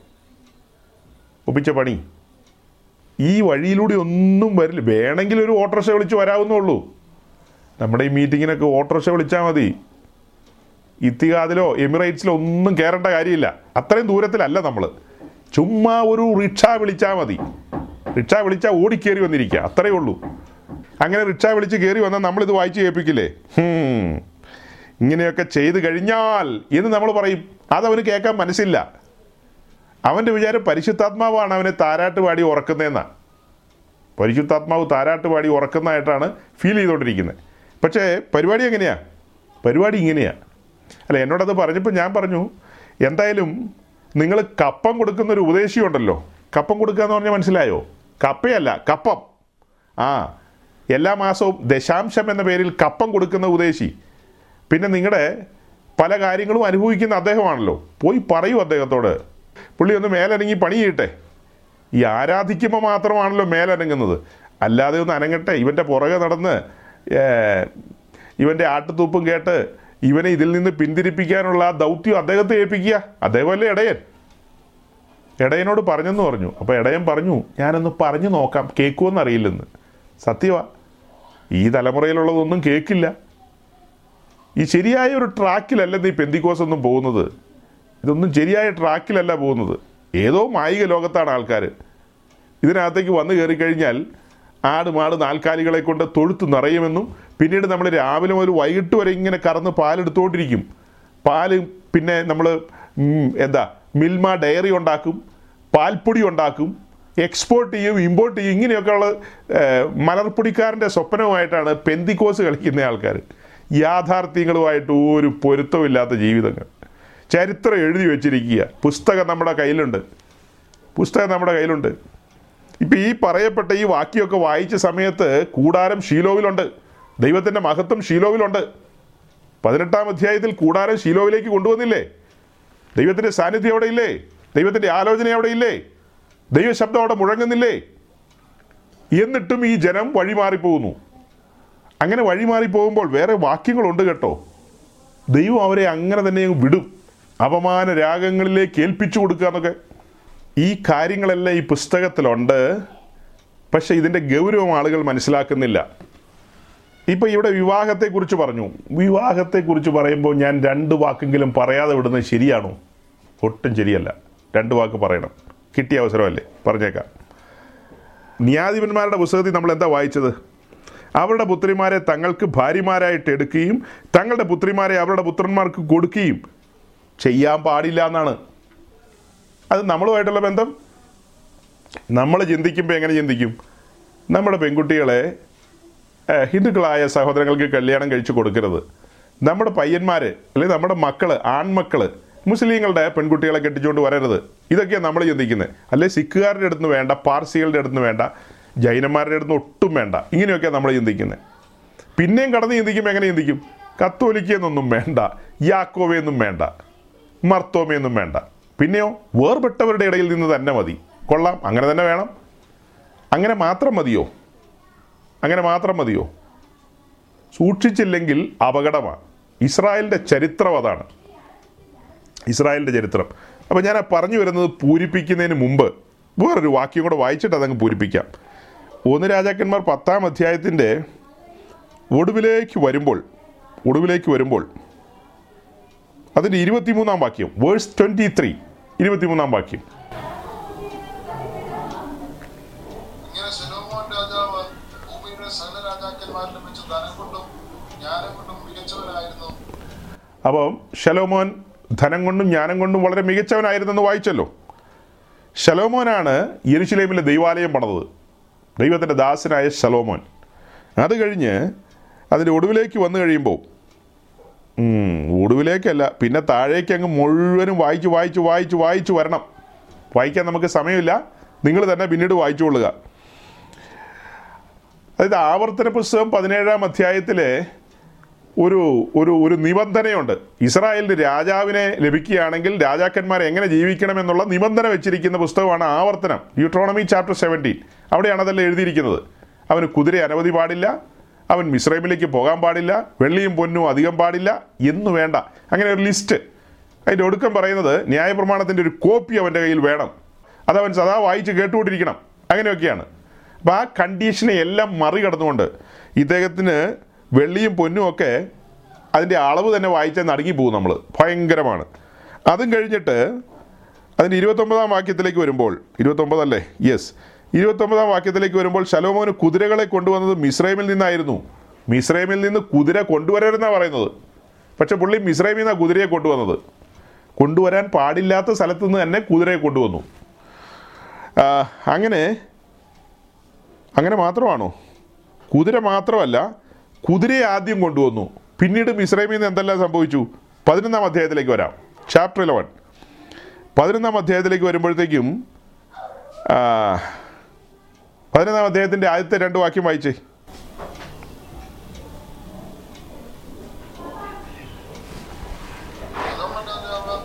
ഒപ്പിച്ച പണി. ഈ വഴിയിലൂടെ ഒന്നും വരില്ല. വേണമെങ്കിൽ ഒരു ഓട്ടോറിക്ഷ വിളിച്ച് വരാവുന്നുള്ളൂ നമ്മുടെ ഈ മീറ്റിങ്ങിനൊക്കെ ഓട്ടോറിക്ഷ വിളിച്ചാൽ മതി. ഇത്തിഹാദിലോ എമിറേറ്റ്സിലോ ഒന്നും കയറേണ്ട കാര്യമില്ല. അത്രയും ദൂരത്തിലല്ല നമ്മൾ ചുമ്മാ ഒരു റിക്ഷ വിളിച്ചാൽ മതി. റിക്ഷ വിളിച്ചാൽ ഓടിക്കേറി വന്നിരിക്കുക അത്രയേ ഉള്ളൂ. അങ്ങനെ റിക്ഷ വിളിച്ച് കയറി വന്നാൽ നമ്മളിത് വായിച്ച് കേൾപ്പിക്കില്ലേ. ഇങ്ങനെയൊക്കെ ചെയ്തു കഴിഞ്ഞാൽ എന്ന് നമ്മൾ പറയും. അതവന് കേൾക്കാൻ മനസ്സില്ല. അവന്റെ വിചാരം പരിശുദ്ധാത്മാവാണ് അവനെ താരാട്ട് പാടി ഉറക്കുന്നതെന്നാ. പരിശുദ്ധാത്മാവ് താരാട്ട് പാടി ഉറക്കുന്നതായിട്ടാണ് ഫീൽ ചെയ്തുകൊണ്ടിരിക്കുന്നത്. പക്ഷേ പരിപാടി എങ്ങനെയാ? പരിപാടി ഇങ്ങനെയാ. അല്ല എന്നോടത് പറഞ്ഞപ്പോൾ ഞാൻ പറഞ്ഞു എന്തായാലും നിങ്ങൾ കപ്പം കൊടുക്കുന്ന ഒരു ഉപദേശിയുണ്ടല്ലോ. കപ്പം കൊടുക്കുക എന്ന് പറഞ്ഞാൽ മനസ്സിലായോ? കപ്പയല്ല കപ്പം. ആ എല്ലാ മാസവും ദശാംശം എന്ന പേരിൽ കപ്പം കൊടുക്കുന്ന ഉപദേശി. പിന്നെ നിങ്ങളുടെ പല കാര്യങ്ങളും അനുഭവിക്കുന്ന അദ്ദേഹമാണല്ലോ. പോയി പറയൂ അദ്ദേഹത്തോട്. പുള്ളി ഒന്ന് മേലനങ്ങി പണി ചെയ്യട്ടെ ഈ ആരാധിക്കുമ്പോൾ മാത്രമാണല്ലോ മേലനങ്ങുന്നത്. അല്ലാതെ ഒന്ന് അനങ്ങട്ടെ. ഇവന്റെ പുറകെ നടന്ന് ഇവന്റെ ആട്ടുതൂപ്പും കേട്ട് ഇവനെ ഇതിൽ നിന്ന് പിന്തിരിപ്പിക്കാനുള്ള ആ ദൗത്യം അദ്ദേഹത്തെ ഏൽപ്പിക്കുക. അദ്ദേഹമല്ലേ ഇടയൻ. ഇടയനോട് പറഞ്ഞെന്ന് പറഞ്ഞു. അപ്പോൾ ഇടയൻ പറഞ്ഞു ഞാനൊന്ന് പറഞ്ഞു നോക്കാം. കേൾക്കുമെന്ന് അറിയില്ലെന്ന്. സത്യമാ ഈ തലമുറയിലുള്ളതൊന്നും കേൾക്കില്ല. ഈ ശരിയായ ഒരു ട്രാക്കിലല്ല ഈ പെന്തിക്കോസ് ഒന്നും പോകുന്നത്. ഇതൊന്നും ശരിയായ ട്രാക്കിലല്ല പോകുന്നത്. ഏതോ മായിക ലോകത്താണ് ആൾക്കാർ ഇതിനകത്തേക്ക് വന്നു കയറി കഴിഞ്ഞാൽ ആട് മാട് നാൽക്കാലികളെ കൊണ്ട് തൊഴുത്ത് നിറയുമെന്നും പിന്നീട് നമ്മൾ രാവിലെ മുതൽ വൈകിട്ട് വരെ ഇങ്ങനെ കറന്ന് പാലെടുത്തുകൊണ്ടിരിക്കും പാൽ പിന്നെ നമ്മൾ എന്താ മിൽമ ഡയറി ഉണ്ടാക്കും പാൽപ്പൊടി ഉണ്ടാക്കും എക്സ്പോർട്ട് ചെയ്യും ഇമ്പോർട്ട് ചെയ്യും ഇങ്ങനെയൊക്കെയുള്ള മലർപ്പൊടിക്കാരന്റെ സ്വപ്നവുമായിട്ടാണ് പെന്തിക്കോസ് കളിക്കുന്ന ആൾക്കാർ യാഥാർത്ഥ്യങ്ങളുമായിട്ട് ഒരു പൊരുത്തമില്ലാത്ത ജീവിതങ്ങൾ. ചരിത്രം എഴുതി വെച്ചിരിക്കുക. പുസ്തകം നമ്മുടെ കയ്യിലുണ്ട്. പുസ്തകം നമ്മുടെ കയ്യിലുണ്ട്. ഇപ്പം ഈ പറയപ്പെട്ട ഈ വാക്യമൊക്കെ വായിച്ച സമയത്ത് കൂടാരം ഷീലോവിലുണ്ട് ദൈവത്തിന്റെ മഹത്വം ഷീലോവിലുണ്ട് പതിനെട്ടാം അധ്യായത്തിൽ കൂടാരം ഷീലോവിലേക്ക് കൊണ്ടുവന്നില്ലേ? ദൈവത്തിന്റെ സാന്നിധ്യം അവിടെ ഇല്ലേ ദൈവത്തിന്റെ ആലോചന അവിടെ ഇല്ലേ ദൈവശബ്ദം അവിടെ മുഴങ്ങുന്നില്ലേ? എന്നിട്ടും ഈ ജനം വഴിമാറിപ്പോകുന്നു. അങ്ങനെ വഴിമാറി പോകുമ്പോൾ വേറെ വാക്യങ്ങളുണ്ട് കേട്ടോ. ദൈവം അവരെ അങ്ങനെ തന്നെ വിടും. അപമാന രാഗങ്ങളിലേക്ക് ഏൽപ്പിച്ചു കൊടുക്കുക എന്നൊക്കെ. ഈ കാര്യങ്ങളെല്ലാം ഈ പുസ്തകത്തിലുണ്ട്. പക്ഷെ ഇതിന്റെ ഗൗരവം ആളുകൾ മനസ്സിലാക്കുന്നില്ല. ഇപ്പം ഇവിടെ വിവാഹത്തെക്കുറിച്ച് പറഞ്ഞു. വിവാഹത്തെക്കുറിച്ച് പറയുമ്പോൾ ഞാൻ രണ്ട് വാക്കെങ്കിലും പറയാതെ വിടുന്നത് ശരിയാണോ? ഒട്ടും ശരിയല്ല. രണ്ട് വാക്ക് പറയണം. കിട്ടിയ അവസരമല്ലേ? പറഞ്ഞേക്കാം. ന്യായാധിപന്മാരുടെ പുസ്തകത്തിൽ നമ്മൾ എന്താ വായിച്ചത്? അവരുടെ പുത്രിമാരെ തങ്ങൾക്ക് ഭാര്യമാരായിട്ട് എടുക്കുകയും തങ്ങളുടെ പുത്രിമാരെ അവരുടെ പുത്രന്മാർക്ക് കൊടുക്കുകയും ചെയ്യാൻ പാടില്ല എന്നാണ്. അത് നമ്മളുമായിട്ടുള്ള ബന്ധം? നമ്മൾ ചിന്തിക്കുമ്പോൾ എങ്ങനെ ചിന്തിക്കും? നമ്മുടെ പെൺകുട്ടികളെ ഹിന്ദുക്കളായ സഹോദരങ്ങൾക്ക് കല്യാണം കഴിച്ചു കൊടുക്കരുത്. നമ്മുടെ പയ്യന്മാർ അല്ലെങ്കിൽ നമ്മുടെ മക്കൾ ആൺമക്കൾ മുസ്ലിങ്ങളുടെ പെൺകുട്ടികളെ കെട്ടിച്ചുകൊണ്ട് വരരുത്. ഇതൊക്കെയാണ് നമ്മൾ ചിന്തിക്കുന്നത് അല്ലെ സിഖുകാരുടെ അടുത്ത് വേണ്ട പാർസികളുടെ അടുത്ത് വേണ്ട ജൈനന്മാരുടെ അടുത്ത് ഒട്ടും വേണ്ട. ഇങ്ങനെയൊക്കെയാണ് നമ്മൾ ചിന്തിക്കുന്നത് പിന്നെയും കടന്ന് ചിന്തിക്കുമ്പോൾ എങ്ങനെ ചിന്തിക്കും? കത്തോലിക്കയെന്നൊന്നും വേണ്ട യാക്കോവയൊന്നും വേണ്ട മർത്തോമയൊന്നും വേണ്ട. പിന്നെയോ വേർപെട്ടവരുടെ ഇടയിൽ നിന്ന് തന്നെ മതി. കൊള്ളാം അങ്ങനെ തന്നെ വേണം. അങ്ങനെ മാത്രം മതിയോ? അങ്ങനെ മാത്രം മതിയോ? സൂക്ഷിച്ചില്ലെങ്കിൽ അപകടമാണ്. ഇസ്രായേലിന്റെ ചരിത്രം അതാണ്. ഇസ്രായേലിന്റെ ചരിത്രം. അപ്പോൾ ഞാൻ പറഞ്ഞു വരുന്നത് പൂരിപ്പിക്കുന്നതിന് മുമ്പ് വേറൊരു വാക്യം കൂടെ വായിച്ചിട്ട് അതങ്ങ് പൂരിപ്പിക്കാം. ഒന്ന് രാജാക്കന്മാർ പത്താം അധ്യായത്തിന്റെ ഒടുവിലേക്ക് വരുമ്പോൾ ഒടുവിലേക്ക് വരുമ്പോൾ അതിന്റെ ഇരുപത്തിമൂന്നാം വാക്യം വേഴ്സ് ട്വന്റി ത്രീ ഇരുപത്തിമൂന്നാം വാക്യം. അപ്പം ഷലോമോൻ ധനം കൊണ്ടും ജ്ഞാനം കൊണ്ടും വളരെ മികച്ചവനായിരുന്നെന്ന് വായിച്ചല്ലോ. ഷലോമോനാണ് യെരുശലേമിലെ ദൈവാലയം പണിതത്. ദൈവത്തിന്റെ ദാസനായ ശലോമോൻ. അത് കഴിഞ്ഞ് അതിന്റെ ഒടുവിലേക്ക് വന്നു കഴിയുമ്പോൾ ഒടുവിലേക്കല്ല പിന്നെ താഴേക്ക് അങ്ങ് മുഴുവനും വായിച്ച് വായിച്ച് വായിച്ച് വായിച്ച് വരണം. വായിക്കാൻ നമുക്ക് സമയമില്ല. നിങ്ങൾ തന്നെ പിന്നീട് വായിച്ചു കൊള്ളുക. അതായത് ആവർത്തന പുസ്തകം പതിനേഴാം അധ്യായത്തിലെ ഒരു ഒരു ഒരു നിബന്ധനയുണ്ട്. ഇസ്രായേലിന് രാജാവിനെ ലഭിക്കുകയാണെങ്കിൽ രാജാക്കന്മാർ എങ്ങനെ ജീവിക്കണം എന്നുള്ള നിബന്ധന വെച്ചിരിക്കുന്ന പുസ്തകമാണ് ആവർത്തനം. യൂട്രോണമി ചാപ്റ്റർ സെവന്റീൻ അവിടെയാണ് അതെല്ലാം എഴുതിയിരിക്കുന്നത്. അവന് കുതിര അനവധി പാടില്ല. അവൻ മിശ്രൈമിലേക്ക് പോകാൻ പാടില്ല. വെള്ളിയും പൊന്നും അധികം പാടില്ല. എന്ന് വേണ്ട. അങ്ങനെ ഒരു ലിസ്റ്റ് അതിന്റെ ഒടുക്കം പറയുന്നത് ന്യായപ്രമാണത്തിന്റെ ഒരു കോപ്പി അവന്റെ കയ്യിൽ വേണം. അതവൻ സദാ വായിച്ച് കേട്ടുകൊണ്ടിരിക്കണം. അങ്ങനെയൊക്കെയാണ്. അപ്പോൾ ആ കണ്ടീഷനെ എല്ലാം മറികടന്നുകൊണ്ട് ഇദ്ദേഹത്തിന് വെള്ളിയും പൊന്നും ഒക്കെ അതിന്റെ അളവ് തന്നെ വായിച്ചാൽ പോകും നമ്മൾ. ഭയങ്കരമാണ്. അതും കഴിഞ്ഞിട്ട് അതിന്റെ ഇരുപത്തൊമ്പതാം വാക്യത്തിലേക്ക് വരുമ്പോൾ ഇരുപത്തൊമ്പതല്ലേ? യെസ് ഇരുപത്തൊമ്പതാം വാക്യത്തിലേക്ക് വരുമ്പോൾ ശലോമോന് കുതിരകളെ കൊണ്ടുവന്നത് മിസ്രൈമിൽ നിന്നായിരുന്നു. മിസ്രൈമിൽ നിന്ന് കുതിര കൊണ്ടുവരരുതെന്നാണ് പറയുന്നത്. പക്ഷെ പുള്ളി മിസ്രൈമിൽ നിന്നാണ് കുതിരയെ കൊണ്ടുവന്നത്. കൊണ്ടുവരാൻ പാടില്ലാത്ത സ്ഥലത്തു നിന്ന് തന്നെ കുതിരയെ കൊണ്ടുവന്നു. അങ്ങനെ അങ്ങനെ മാത്രമാണോ? കുതിര മാത്രമല്ല കുതിരയെ ആദ്യം കൊണ്ടുവന്നു. പിന്നീട് മിസ്രൈമിൽ നിന്ന് എന്തെല്ലാം സംഭവിച്ചു? പതിനൊന്നാം അധ്യായത്തിലേക്ക് വരാം. ചാപ്റ്റർ ഇലവൻ പതിനൊന്നാം അധ്യായത്തിലേക്ക് വരുമ്പോഴത്തേക്കും പതിനൊന്നാം അധ്യായത്തിന്റെ ആദ്യത്തെ രണ്ട് വാക്യം വായിച്ചേ യഹോവയുടെ രാജാവ്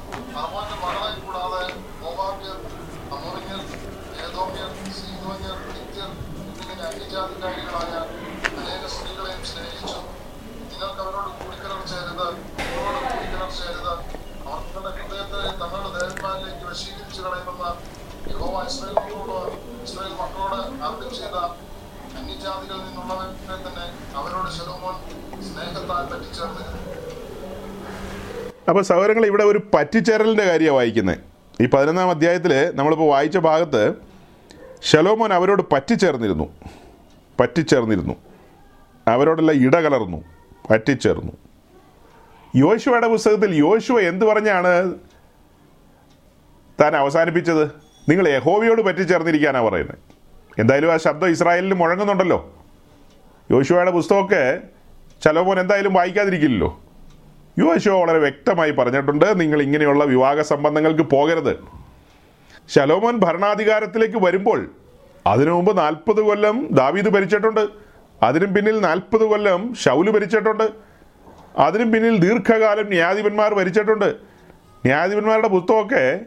അഹ്മോന്റെ മകളെ കൂടാതെ മോവാബ്യർ, അമോറിയർ, ഏദോമ്യർ, സീദോന്യർ, ഹിത്യർ എന്നിങ്ങനെ അന്യജാതിക്കാരികളായ അനേക സ്ത്രീകളെയും സ്നേഹിച്ചു. നിങ്ങൾക്ക് അവരോട് കൂടിക്കലർ ചെയ്യരുത്, നിങ്ങളോട് കൂടിക്കലർ ചെയ്യരുത്. അവർ നിങ്ങളുടെ ഹൃദയത്തെ തങ്ങളുടെ ദേവന്മാരിലേക്ക് വശീകരിച്ചു കളയുമെന്ന് യഹോവ ഇസ്രായേൽ മക്കളോട് ഇസ്രായേൽ മക്കളോട് അരുളി ചെയ്ത അന്യജാതികളിൽ നിന്നുള്ളവരെ തന്നെ അവരോട് ശലോമോൻ സ്നേഹത്താൽ പറ്റിച്ചേർന്നിരുന്നു അപ്പോൾ സൗകര്യങ്ങൾ ഇവിടെ ഒരു പറ്റിച്ചേരലിന്റെ കാര്യമാണ് വായിക്കുന്നത് ഈ പതിനൊന്നാം അധ്യായത്തിൽ നമ്മളിപ്പോൾ വായിച്ച ഭാഗത്ത് ശലോമോൻ അവരോട് പറ്റിച്ചേർന്നിരുന്നു. പറ്റിച്ചേർന്നിരുന്നു. അവരോടെല്ലാം ഇടകലർന്നു പറ്റിച്ചേർന്നു. യോശുവയുടെ പുസ്തകത്തിൽ യോശുവ എന്ത് പറഞ്ഞാണ് താൻ അവസാനിപ്പിച്ചത്? നിങ്ങൾ യഹോവയോട് പറ്റിച്ചേർന്നിരിക്കാനാണ് പറയുന്നത്. എന്തായാലും ആ ശബ്ദം ഇസ്രായേലിൽ മുഴങ്ങുന്നുണ്ടല്ലോ. യോശുവയുടെ പുസ്തകമൊക്കെ ചിലപ്പോൾ എന്തായാലും വായിക്കാതിരിക്കില്ലല്ലോ. യോശുവ വളരെ വ്യക്തമായി പറഞ്ഞിട്ടുണ്ട്. നിങ്ങൾ ഇങ്ങനെയുള്ള വിവാഹ സംബന്ധങ്ങൾക്ക് പോകരുത്. ശലോമോൻ ഭരണാധികാരത്തിലേക്ക് വരുമ്പോൾ അതിനു മുമ്പ് നാൽപ്പത് കൊല്ലം ദാവീദ് ഭരിച്ചിട്ടുണ്ട്. അതിനും പിന്നിൽ നാൽപ്പത് കൊല്ലം ഷൗൽ ഭരിച്ചിട്ടുണ്ട്. അതിനും പിന്നിൽ ദീർഘകാലം ന്യായാധിപന്മാർ ഭരിച്ചിട്ടുണ്ട്. ന്യായാധിപന്മാരുടെ പുസ്തകമൊക്കെ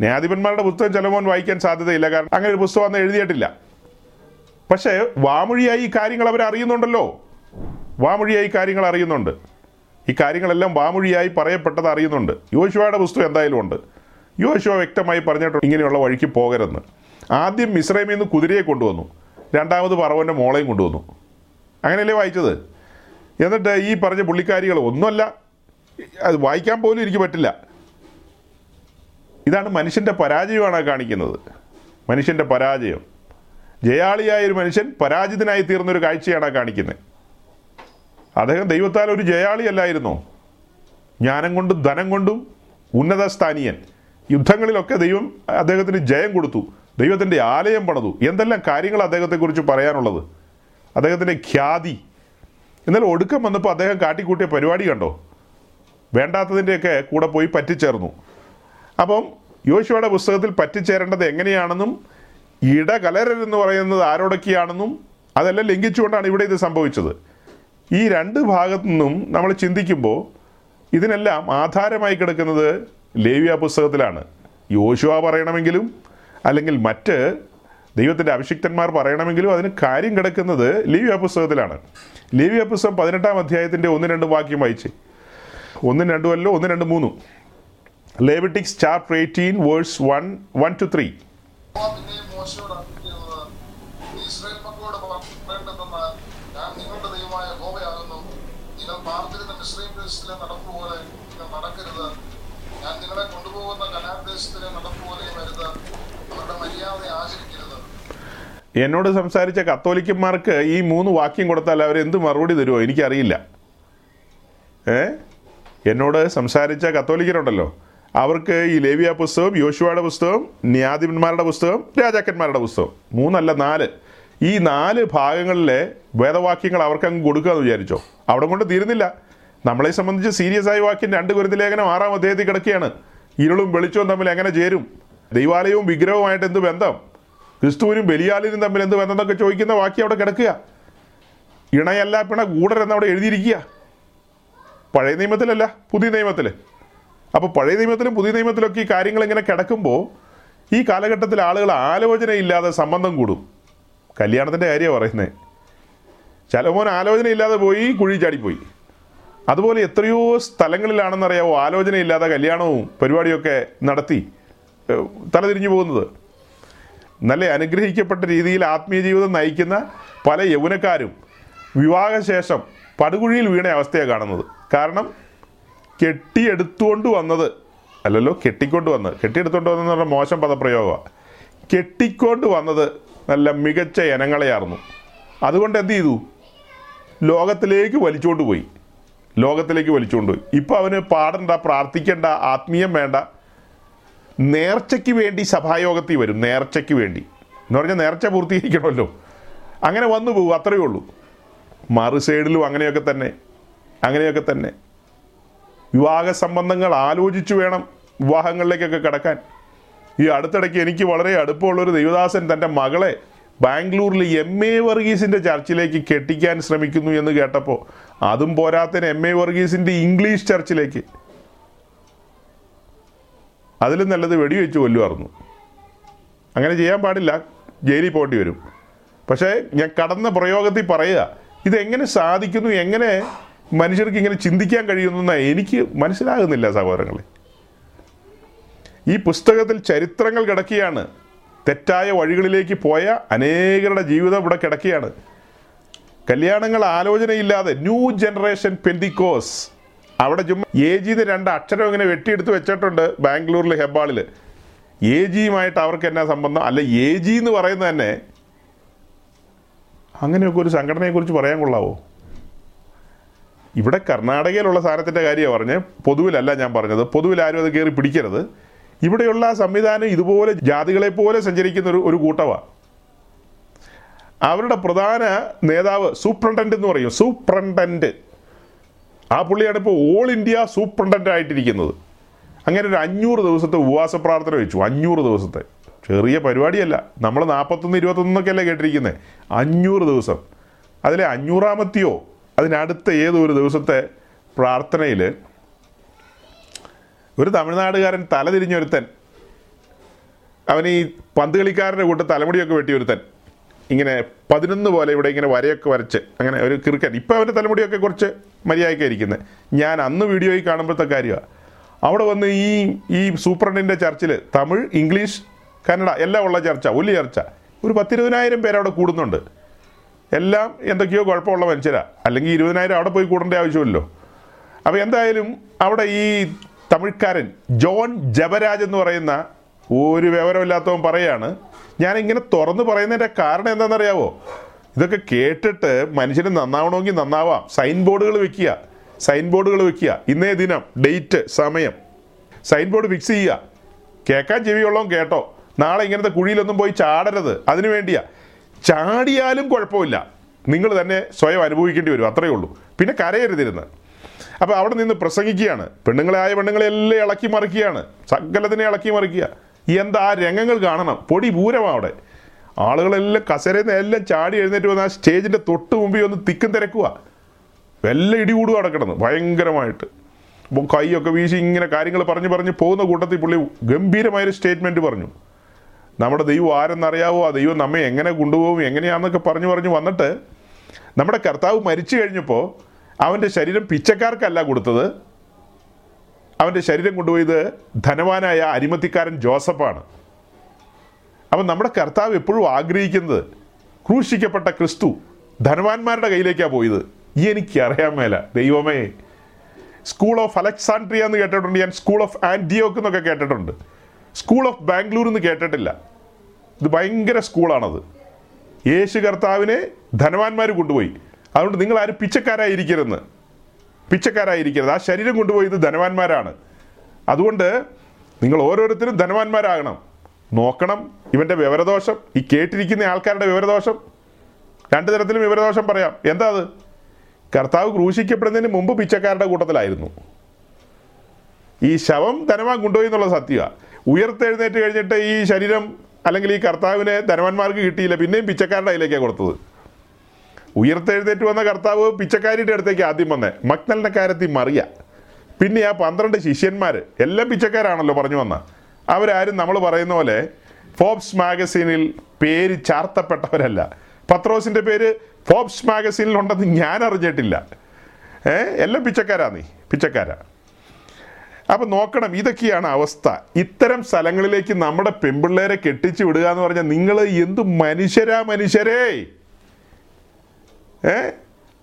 ന്യായാധിപന്മാരുടെ പുസ്തകം ചിലമോൻ വായിക്കാൻ സാധ്യതയില്ല. കാരണം അങ്ങനെ ഒരു പുസ്തകം അന്ന് എഴുതിയിട്ടില്ല. പക്ഷേ വാമൊഴിയായി ഈ കാര്യങ്ങൾ അവർ അറിയുന്നുണ്ടല്ലോ വാമൊഴിയായി കാര്യങ്ങൾ അറിയുന്നുണ്ട്. ഈ കാര്യങ്ങളെല്ലാം വാമൊഴിയായി പറയപ്പെട്ടത് അറിയുന്നുണ്ട്. യോശുവയുടെ പുസ്തകം എന്തായാലും ഉണ്ട്. യോശുവ വ്യക്തമായി പറഞ്ഞിട്ടുണ്ട് ഇങ്ങനെയുള്ള വഴിക്ക് പോകരുതെന്ന്. ആദ്യം മിശ്രമിൽ നിന്ന് കുതിരയെ കൊണ്ടുവന്നു. രണ്ടാമത് പറവന്റെ മോളെയും കൊണ്ടുവന്നു. അങ്ങനെയല്ലേ വായിച്ചത്? എന്നിട്ട് ഈ പറഞ്ഞ പുള്ളിക്കാരികൾ ഒന്നുമല്ല അത് വായിക്കാൻ പോലും എനിക്ക് പറ്റില്ല. ഇതാണ് മനുഷ്യന്റെ പരാജയമാണ് കാണിക്കുന്നത്. മനുഷ്യന്റെ പരാജയം. ജയാളിയായ ഒരു മനുഷ്യൻ പരാജിതനായി തീർന്നൊരു കാഴ്ചയാണ് കാണിക്കുന്നത്. അദ്ദേഹം ദൈവത്താൽ ഒരു ജയാളിയല്ലായിരുന്നോ? ജ്ഞാനം കൊണ്ടും ധനം കൊണ്ടും ഉന്നത സ്ഥാനീയൻ. യുദ്ധങ്ങളിലൊക്കെ ദൈവം അദ്ദേഹത്തിന് ജയം കൊടുത്തു. ദൈവത്തിന്റെ ആലയം പണിതു. എന്തെല്ലാം കാര്യങ്ങൾ അദ്ദേഹത്തെക്കുറിച്ച് പറയാനുള്ളത്? അദ്ദേഹത്തിന്റെ ഖ്യാതി. എന്നാൽ ഒടുക്കം വന്നപ്പോൾ അദ്ദേഹം കാട്ടിക്കൂട്ടിയ പരിപാടി കണ്ടോ? വേണ്ടാത്തതിന്റെയൊക്കെ കൂടെ പോയി പറ്റിച്ചേർന്നു. അപ്പം യോശുവയുടെ പുസ്തകത്തിൽ പറ്റിച്ചേരേണ്ടത് എങ്ങനെയാണെന്നും ഇടകലരരെന്ന് പറയുന്നത് ആരോടൊക്കെയാണെന്നും അതെല്ലാം ലംഘിച്ചുകൊണ്ടാണ് ഇവിടെ ഇത് സംഭവിച്ചത്. ഈ രണ്ട് ഭാഗത്തു നിന്നും നമ്മൾ ചിന്തിക്കുമ്പോൾ ഇതിനെല്ലാം ആധാരമായി കിടക്കുന്നത് ലേവ്യ പുസ്തകത്തിലാണ്. യോശുവ പറയണമെങ്കിലും അല്ലെങ്കിൽ മറ്റ് ദൈവത്തിന്റെ അഭിഷിക്തന്മാർ പറയണമെങ്കിലും അതിന് കാര്യം കിടക്കുന്നത് ലേവ്യ പുസ്തകത്തിലാണ്. ലേവ്യ പുസ്തകം പതിനെട്ടാം അധ്യായത്തിന്റെ ഒന്ന് രണ്ട് വാക്യം വായിച്ച്. ഒന്നും രണ്ടും അല്ലോ ഒന്ന് രണ്ട് മൂന്നും. Leviticus chapter eighteen verse one one two three Israel മക്കളോട് പറയേണ്ടതെന്നാൽ, ദൈവമായ ഗോവയാകുന്നു നിങ്ങൾ പാർത്തിരുന്ന മിസ്ലിം ദേശത്തിലെ നടപ്പ് പോലെ നിങ്ങൾ നടക്കരുത്. ഞാൻ നിങ്ങളെ കൊണ്ടുപോകുന്ന കനാൻ ദേശത്തിലെ നടപ്പ് പോലെയും വരുത് അവരുടെ മര്യാദ ആചരിക്കരുത്. എന്നോട് സംസാരിച്ച കത്തോലിക്കന്മാർക്ക് ഈ മൂന്ന് വാക്യം കൊടുത്താൽ അവർ എന്ത് മറുപടി തരുമോ എനിക്കറിയില്ല. ഏ? എന്നോട് സംസാരിച്ച കത്തോലിക്കരുണ്ടല്ലോ. അവർക്ക് ഈ ലേവിയ പുസ്തകം യോശുവയുടെ പുസ്തകം ന്യായാധിപന്മാരുടെ പുസ്തകം രാജാക്കന്മാരുടെ പുസ്തകം മൂന്നല്ല നാല്. ഈ നാല് ഭാഗങ്ങളിലെ വേദവാക്യങ്ങൾ അവർക്ക് അങ്ങ് കൊടുക്കുക എന്ന് വിചാരിച്ചോ? അവിടെ കൊണ്ട് തീരുന്നില്ല. നമ്മളെ സംബന്ധിച്ച് സീരിയസ് ആയ വാക്യം രണ്ട് ഗുരുതിലേഖനം ലേഖനം ആറാം അദ്ദേഹത്തിൽ കിടക്കുകയാണ്. ഇരുളും വെളിച്ചവും തമ്മിൽ എങ്ങനെ ചേരും? ദൈവാലയവും വിഗ്രഹവുമായിട്ട് എന്ത് ബന്ധം? ക്രിസ്തുവിനും ബലിയാലിനും തമ്മിൽ എന്ത് ബന്ധം എന്നൊക്കെ ചോദിക്കുന്ന വാക്യം അവിടെ കിടക്കുക. ഇണയല്ല പിണ കൂടരെന്ന് അവിടെ എഴുതിയിരിക്കുക. പഴയ നിയമത്തിലല്ല പുതിയ നിയമത്തിൽ അപ്പോൾ പഴയ നിയമത്തിലും പുതിയ നിയമത്തിലൊക്കെ ഈ കാര്യങ്ങൾ ഇങ്ങനെ കിടക്കുമ്പോൾ ഈ കാലഘട്ടത്തിൽ ആളുകൾ ആലോചനയില്ലാതെ സംബന്ധം കൂടും. കല്യാണത്തിന്റെ കാര്യമാണ് പറയുന്നത് ശലോമോൻ ആലോചനയില്ലാതെ പോയി കുഴി ചാടിപ്പോയി. അതുപോലെ എത്രയോ സ്ഥലങ്ങളിലാണെന്നറിയാവോ ആലോചനയില്ലാതെ കല്യാണവും പരിപാടിയൊക്കെ നടത്തി തലതിരിഞ്ഞു പോകുന്നത്. നല്ല അനുഗ്രഹിക്കപ്പെട്ട രീതിയിൽ ആത്മീയ ജീവിതം നയിക്കുന്ന പല യൗവനക്കാരും വിവാഹശേഷം പടുകുഴിയിൽ വീണ അവസ്ഥയാണ് കാണുന്നത്. കാരണം കെട്ടിയെടുത്തുകൊണ്ട് വന്നത് അല്ലല്ലോ കെട്ടിക്കൊണ്ട് വന്നത്. കെട്ടിയെടുത്തുകൊണ്ട് വന്നതെന്ന് പറഞ്ഞാൽ മോശം പദപ്രയോഗമാണ് കെട്ടിക്കൊണ്ട് വന്നത് നല്ല മികച്ച ഇനങ്ങളെയായിരുന്നു അതുകൊണ്ട് എന്ത് ചെയ്തു? ലോകത്തിലേക്ക് വലിച്ചുകൊണ്ട് പോയി. ലോകത്തിലേക്ക് വലിച്ചുകൊണ്ട് പോയി. ഇപ്പോൾ അവന് പാടണ്ട പ്രാർത്ഥിക്കേണ്ട ആത്മീയം വേണ്ട. നേർച്ചയ്ക്ക് വേണ്ടി സഭായോഗത്തിൽ വരും നേർച്ചയ്ക്ക് വേണ്ടി. എന്ന് പറഞ്ഞാൽ നേർച്ച പൂർത്തീകരിക്കണമല്ലോ. അങ്ങനെ വന്നു പോകും അത്രയേ ഉള്ളൂ. മറു സൈഡിലും അങ്ങനെയൊക്കെ തന്നെ അങ്ങനെയൊക്കെ തന്നെ. വിവാഹ സംബന്ധങ്ങൾ ആലോചിച്ചു വേണം വിവാഹങ്ങളിലേക്കൊക്കെ കടക്കാൻ. ഈ അടുത്തിടയ്ക്ക് എനിക്ക് വളരെ അടുപ്പമുള്ള ഒരു ദൈവദാസൻ തന്റെ മകളെ ബാംഗ്ലൂരിൽ എം എ വർഗീസിന്റെ ചർച്ചിലേക്ക് കെട്ടിക്കാൻ ശ്രമിക്കുന്നു എന്ന് കേട്ടപ്പോൾ അതും പോരാത്തതിന് എം എ വർഗീസിന്റെ ഇംഗ്ലീഷ് ചർച്ചിലേക്ക്. അതിലും നല്ലത് വെടിവെച്ച് കൊല്ലുമായിരുന്നു. അങ്ങനെ ചെയ്യാൻ പാടില്ല ജയിലിൽ പോകേണ്ടി വരും. പക്ഷേ ഞാൻ കടന്ന പ്രയോഗത്തിൽ പറയുക ഇതെങ്ങനെ സാധിക്കുന്നു എങ്ങനെ മനുഷ്യർക്ക് ഇങ്ങനെ ചിന്തിക്കാൻ കഴിയുന്നു എനിക്ക് മനസ്സിലാകുന്നില്ല സഹോദരങ്ങളെ. ഈ പുസ്തകത്തിൽ ചരിത്രങ്ങൾ കിടക്കുകയാണ്. തെറ്റായ വഴികളിലേക്ക് പോയ അനേകരുടെ ജീവിതം ഇവിടെ കിടക്കുകയാണ്. കല്യാണങ്ങൾ ആലോചനയില്ലാതെ ന്യൂ ജനറേഷൻ പെന്തിക്കോസ്. അവിടെ ചുമ്മാ എ ജിന്ന് രണ്ട് അക്ഷരം ഇങ്ങനെ വെട്ടിയെടുത്ത് വെച്ചിട്ടുണ്ട് ബാംഗ്ലൂരിൽ ഹെബാളിൽ എ ജിയുമായിട്ട് അവർക്ക് എന്നാ സംബന്ധം? അല്ല എ ജി എന്ന് പറയുന്നത് തന്നെ അങ്ങനെയൊക്കെ ഒരു സംഘടനയെക്കുറിച്ച് പറയാൻ കൊള്ളാവോ? ഇവിടെ കർണാടകയിലുള്ള സാധനത്തിന്റെ കാര്യമാണ് പറഞ്ഞ് പൊതുവിലല്ല ഞാൻ പറഞ്ഞത്. പൊതുവിൽ ആരും അത് കയറി പിടിക്കരുത്. ഇവിടെയുള്ള സംവിധാനം ഇതുപോലെ ജാതികളെ പോലെ സഞ്ചരിക്കുന്ന ഒരു ഒരു കൂട്ടമാണ് അവരുടെ പ്രധാന നേതാവ് സൂപ്രണ്ടന്റ് എന്ന് പറയും. സൂപ്രണ്ടന്റ്. ആ പുള്ളിയാണ് ഇപ്പോൾ ഓൾ ഇന്ത്യ സൂപ്രണ്ടന്റ് ആയിട്ടിരിക്കുന്നത്. അങ്ങനെ ഒരു അഞ്ഞൂറ് ദിവസത്തെ ഉപവാസ പ്രാർത്ഥന വെച്ചു. അഞ്ഞൂറ് ദിവസത്തെ. ചെറിയ പരിപാടിയല്ല. നമ്മൾ നാൽപ്പത്തൊന്ന് ഇരുപത്തൊന്നൊക്കെ അല്ലേ കേട്ടിരിക്കുന്നത് അഞ്ഞൂറ് ദിവസം. അതിലെ അഞ്ഞൂറാമത്തെയോ? അതിനടുത്ത ഏതോ ഒരു ദിവസത്തെ പ്രാർത്ഥനയിൽ ഒരു തമിഴ്നാടുകാരൻ തലതിരിഞ്ഞൊരുത്തൻ. അവൻ ഈ പന്ത് കളിക്കാരന്റെ കൂട്ട് തലമുടിയൊക്കെ വെട്ടിയൊരുത്തൻ. ഇങ്ങനെ പതിനൊന്ന് പോലെ ഇവിടെ ഇങ്ങനെ വരയൊക്കെ വരച്ച് അങ്ങനെ ഒരു ക്രിക്കറ്റ്. ഇപ്പം അവന്റെ തലമുടിയൊക്കെ കുറച്ച് മര്യാദയ്ക്ക് ഇരിക്കുന്നത് ഞാൻ അന്ന് വീഡിയോയിൽ കാണുമ്പോഴത്തെ കാര്യമാണ് അവിടെ വന്ന് ഈ ഈ സൂപ്രണ്ടിന്റെ ചർച്ചിൽ തമിഴ് ഇംഗ്ലീഷ് കന്നഡ എല്ലാം ഉള്ള ചർച്ച വലിയ ചർച്ച. ഒരു പത്തിരുപതിനായിരം പേര് അവിടെ കൂടുന്നുണ്ട്. എല്ലാം എന്തൊക്കെയോ കുഴപ്പമുള്ള മനുഷ്യരാ. അല്ലെങ്കിൽ ഇരുപതിനായിരം അവിടെ പോയി കൂടേണ്ട ആവശ്യമില്ലല്ലോ. അപ്പോൾ എന്തായാലും അവിടെ ഈ തമിഴ്ക്കാരൻ ജോൺ ജബരാജ് എന്ന് പറയുന്ന ഒരു വിവരമില്ലാത്തവൻ പറയാണ് ഞാൻ ഇങ്ങനെ തുറന്ന് പറയുന്നതിന്റെ കാരണം എന്താണെന്നറിയാവോ? ഇതൊക്കെ കേട്ടിട്ട് മനുഷ്യന് നന്നാവണമെങ്കിൽ നന്നാവാം. സൈൻ ബോർഡുകൾ വെക്കുക. സൈൻ ബോർഡുകൾ വെക്കുക. ഇന്നേ ദിനം ഡേറ്റ് സമയം. സൈൻ ബോർഡ് ഫിക്സ് ചെയ്യുക. കേൾക്കാൻ ചെവിയുള്ളവൻ കേട്ടോ. നാളെ ഇങ്ങനത്തെ കുഴിയിലൊന്നും പോയി ചാടരുത്. അതിനു വേണ്ടിയാ. ചാടിയാലും കുഴപ്പമില്ല. നിങ്ങൾ തന്നെ സ്വയം അനുഭവിക്കേണ്ടി വരും. അത്രയേ ഉള്ളൂ. പിന്നെ കരയരുതിരുന്ന്. അപ്പോൾ അവിടെ നിന്ന് പ്രസംഗിക്കുകയാണ്. പെണ്ണുങ്ങളെ ആയ പെണ്ണുങ്ങളെ എല്ലാം ഇളക്കി മറിക്കുകയാണ്. സകലത്തിനെ ഇളക്കി മറിക്കുക. എന്താ ആ രംഗങ്ങൾ കാണണം. പൊടി പൂരമാണ് അവിടെ. ആളുകളെല്ലാം കസരയിൽ എല്ലാം ചാടി എഴുന്നേറ്റ് വന്ന് ആ സ്റ്റേജിന്റെ തൊട്ട് മുമ്പിൽ ഒന്ന് തിക്കും തിരക്കുക എല്ലാം ഇടികൂടുക കിടന്ന് ഭയങ്കരമായിട്ട്. അപ്പോൾ കൈയൊക്കെ വീശി ഇങ്ങനെ കാര്യങ്ങൾ പറഞ്ഞ് പറഞ്ഞ് പോകുന്ന കൂട്ടത്തിൽ പുള്ളി ഗംഭീരമായൊരു സ്റ്റേറ്റ്മെന്റ് പറഞ്ഞു. നമ്മുടെ ദൈവം ആരെന്നറിയാവോ? ആ ദൈവം നമ്മെ എങ്ങനെ കൊണ്ടുപോകും? എങ്ങനെയാണെന്നൊക്കെ പറഞ്ഞു പറഞ്ഞു വന്നിട്ട് നമ്മുടെ കർത്താവ് മരിച്ചു കഴിഞ്ഞപ്പോൾ അവന്റെ ശരീരം പിച്ചക്കാർക്കല്ല കൊടുത്തത്. അവന്റെ ശരീരം കൊണ്ടുപോയത് ധനവാനായ അരിമത്തിക്കാരൻ ജോസഫാണ്. അപ്പം നമ്മുടെ കർത്താവ് എപ്പോഴും ആഗ്രഹിക്കുന്നത് ക്രൂശിക്കപ്പെട്ട ക്രിസ്തു ധനവാന്മാരുടെ കയ്യിലേക്കാണ് പോയത്. എനിക്കറിയാൻ മേല. ദൈവമേ സ്കൂൾ ഓഫ് അലക്സാൻഡ്രിയ എന്ന് കേട്ടിട്ടുണ്ട്. ഞാൻ സ്കൂൾ ഓഫ് ആന്റിയോക്ക് എന്നൊക്കെ കേട്ടിട്ടുണ്ട്. സ്കൂൾ ഓഫ് ബാംഗ്ലൂർ എന്ന് കേട്ടിട്ടില്ല. ഇത് ഭയങ്കര സ്കൂളാണത്. യേശു കർത്താവിനെ ധനവാന്മാർ കൊണ്ടുപോയി. അതുകൊണ്ട് നിങ്ങൾ ആരും പിച്ചക്കാരായിരിക്കരുത്. പിച്ചക്കാരായിരിക്കരുത്. ആ ശരീരം കൊണ്ടുപോയത് ധനവാന്മാരാണ്. അതുകൊണ്ട് നിങ്ങൾ ഓരോരുത്തരും ധനവാന്മാരാകണം. നോക്കണം ഇവന്റെ വിവരദോഷം. ഈ കേട്ടിരിക്കുന്ന ആൾക്കാരുടെ വിവരദോഷം. രണ്ട് തരത്തിലും വിവരദോഷം പറയാം. എന്താ അത്? കർത്താവ് ക്രൂശിക്കപ്പെടുന്നതിന് മുമ്പ് പിച്ചക്കാരുടെ കൂട്ടത്തിലായിരുന്നു. ഈ ശവം ധനവാൻ കൊണ്ടുപോയി എന്നുള്ള സത്യമാണ് ഉയർത്തെഴുന്നേറ്റ് കഴിഞ്ഞിട്ട് ഈ ശരീരം അല്ലെങ്കിൽ ഈ കർത്താവിനെ ധനവാന്മാർക്ക് കിട്ടിയില്ല. പിന്നെയും പിച്ചക്കാരുടെ കയ്യിലേക്കാണ് കൊടുത്തത്. ഉയർത്തെഴുന്നേറ്റ് വന്ന കർത്താവ് പിച്ചക്കാരിയുടെ അടുത്തേക്ക് ആദ്യം വന്നേ. മക്നലിന്റെ കാര്യത്തിൽ മറിയ. പിന്നെ ആ പന്ത്രണ്ട് ശിഷ്യന്മാർ എല്ലാം പിച്ചക്കാരാണല്ലോ പറഞ്ഞു വന്ന. അവരാരും നമ്മൾ പറയുന്ന പോലെ ഫോബ്സ് മാഗസീനിൽ പേര് ചാർത്തപ്പെട്ടവരല്ല. പത്രോസിന്റെ പേര് ഫോബ്സ് മാഗസീനിൽ ഉണ്ടെന്ന് ഞാൻ അറിഞ്ഞിട്ടില്ല. ഏ? എല്ലാം പിച്ചക്കാരാ നീ? പിച്ചക്കാരാ. അപ്പം നോക്കണം ഇതൊക്കെയാണ് അവസ്ഥ. ഇത്തരം സ്ഥലങ്ങളിലേക്ക് നമ്മുടെ പെമ്പിള്ളേരെ കെട്ടിച്ചു വിടുക എന്ന് പറഞ്ഞാൽ നിങ്ങൾ എന്ത് മനുഷ്യരാ മനുഷ്യരേ? ഏ?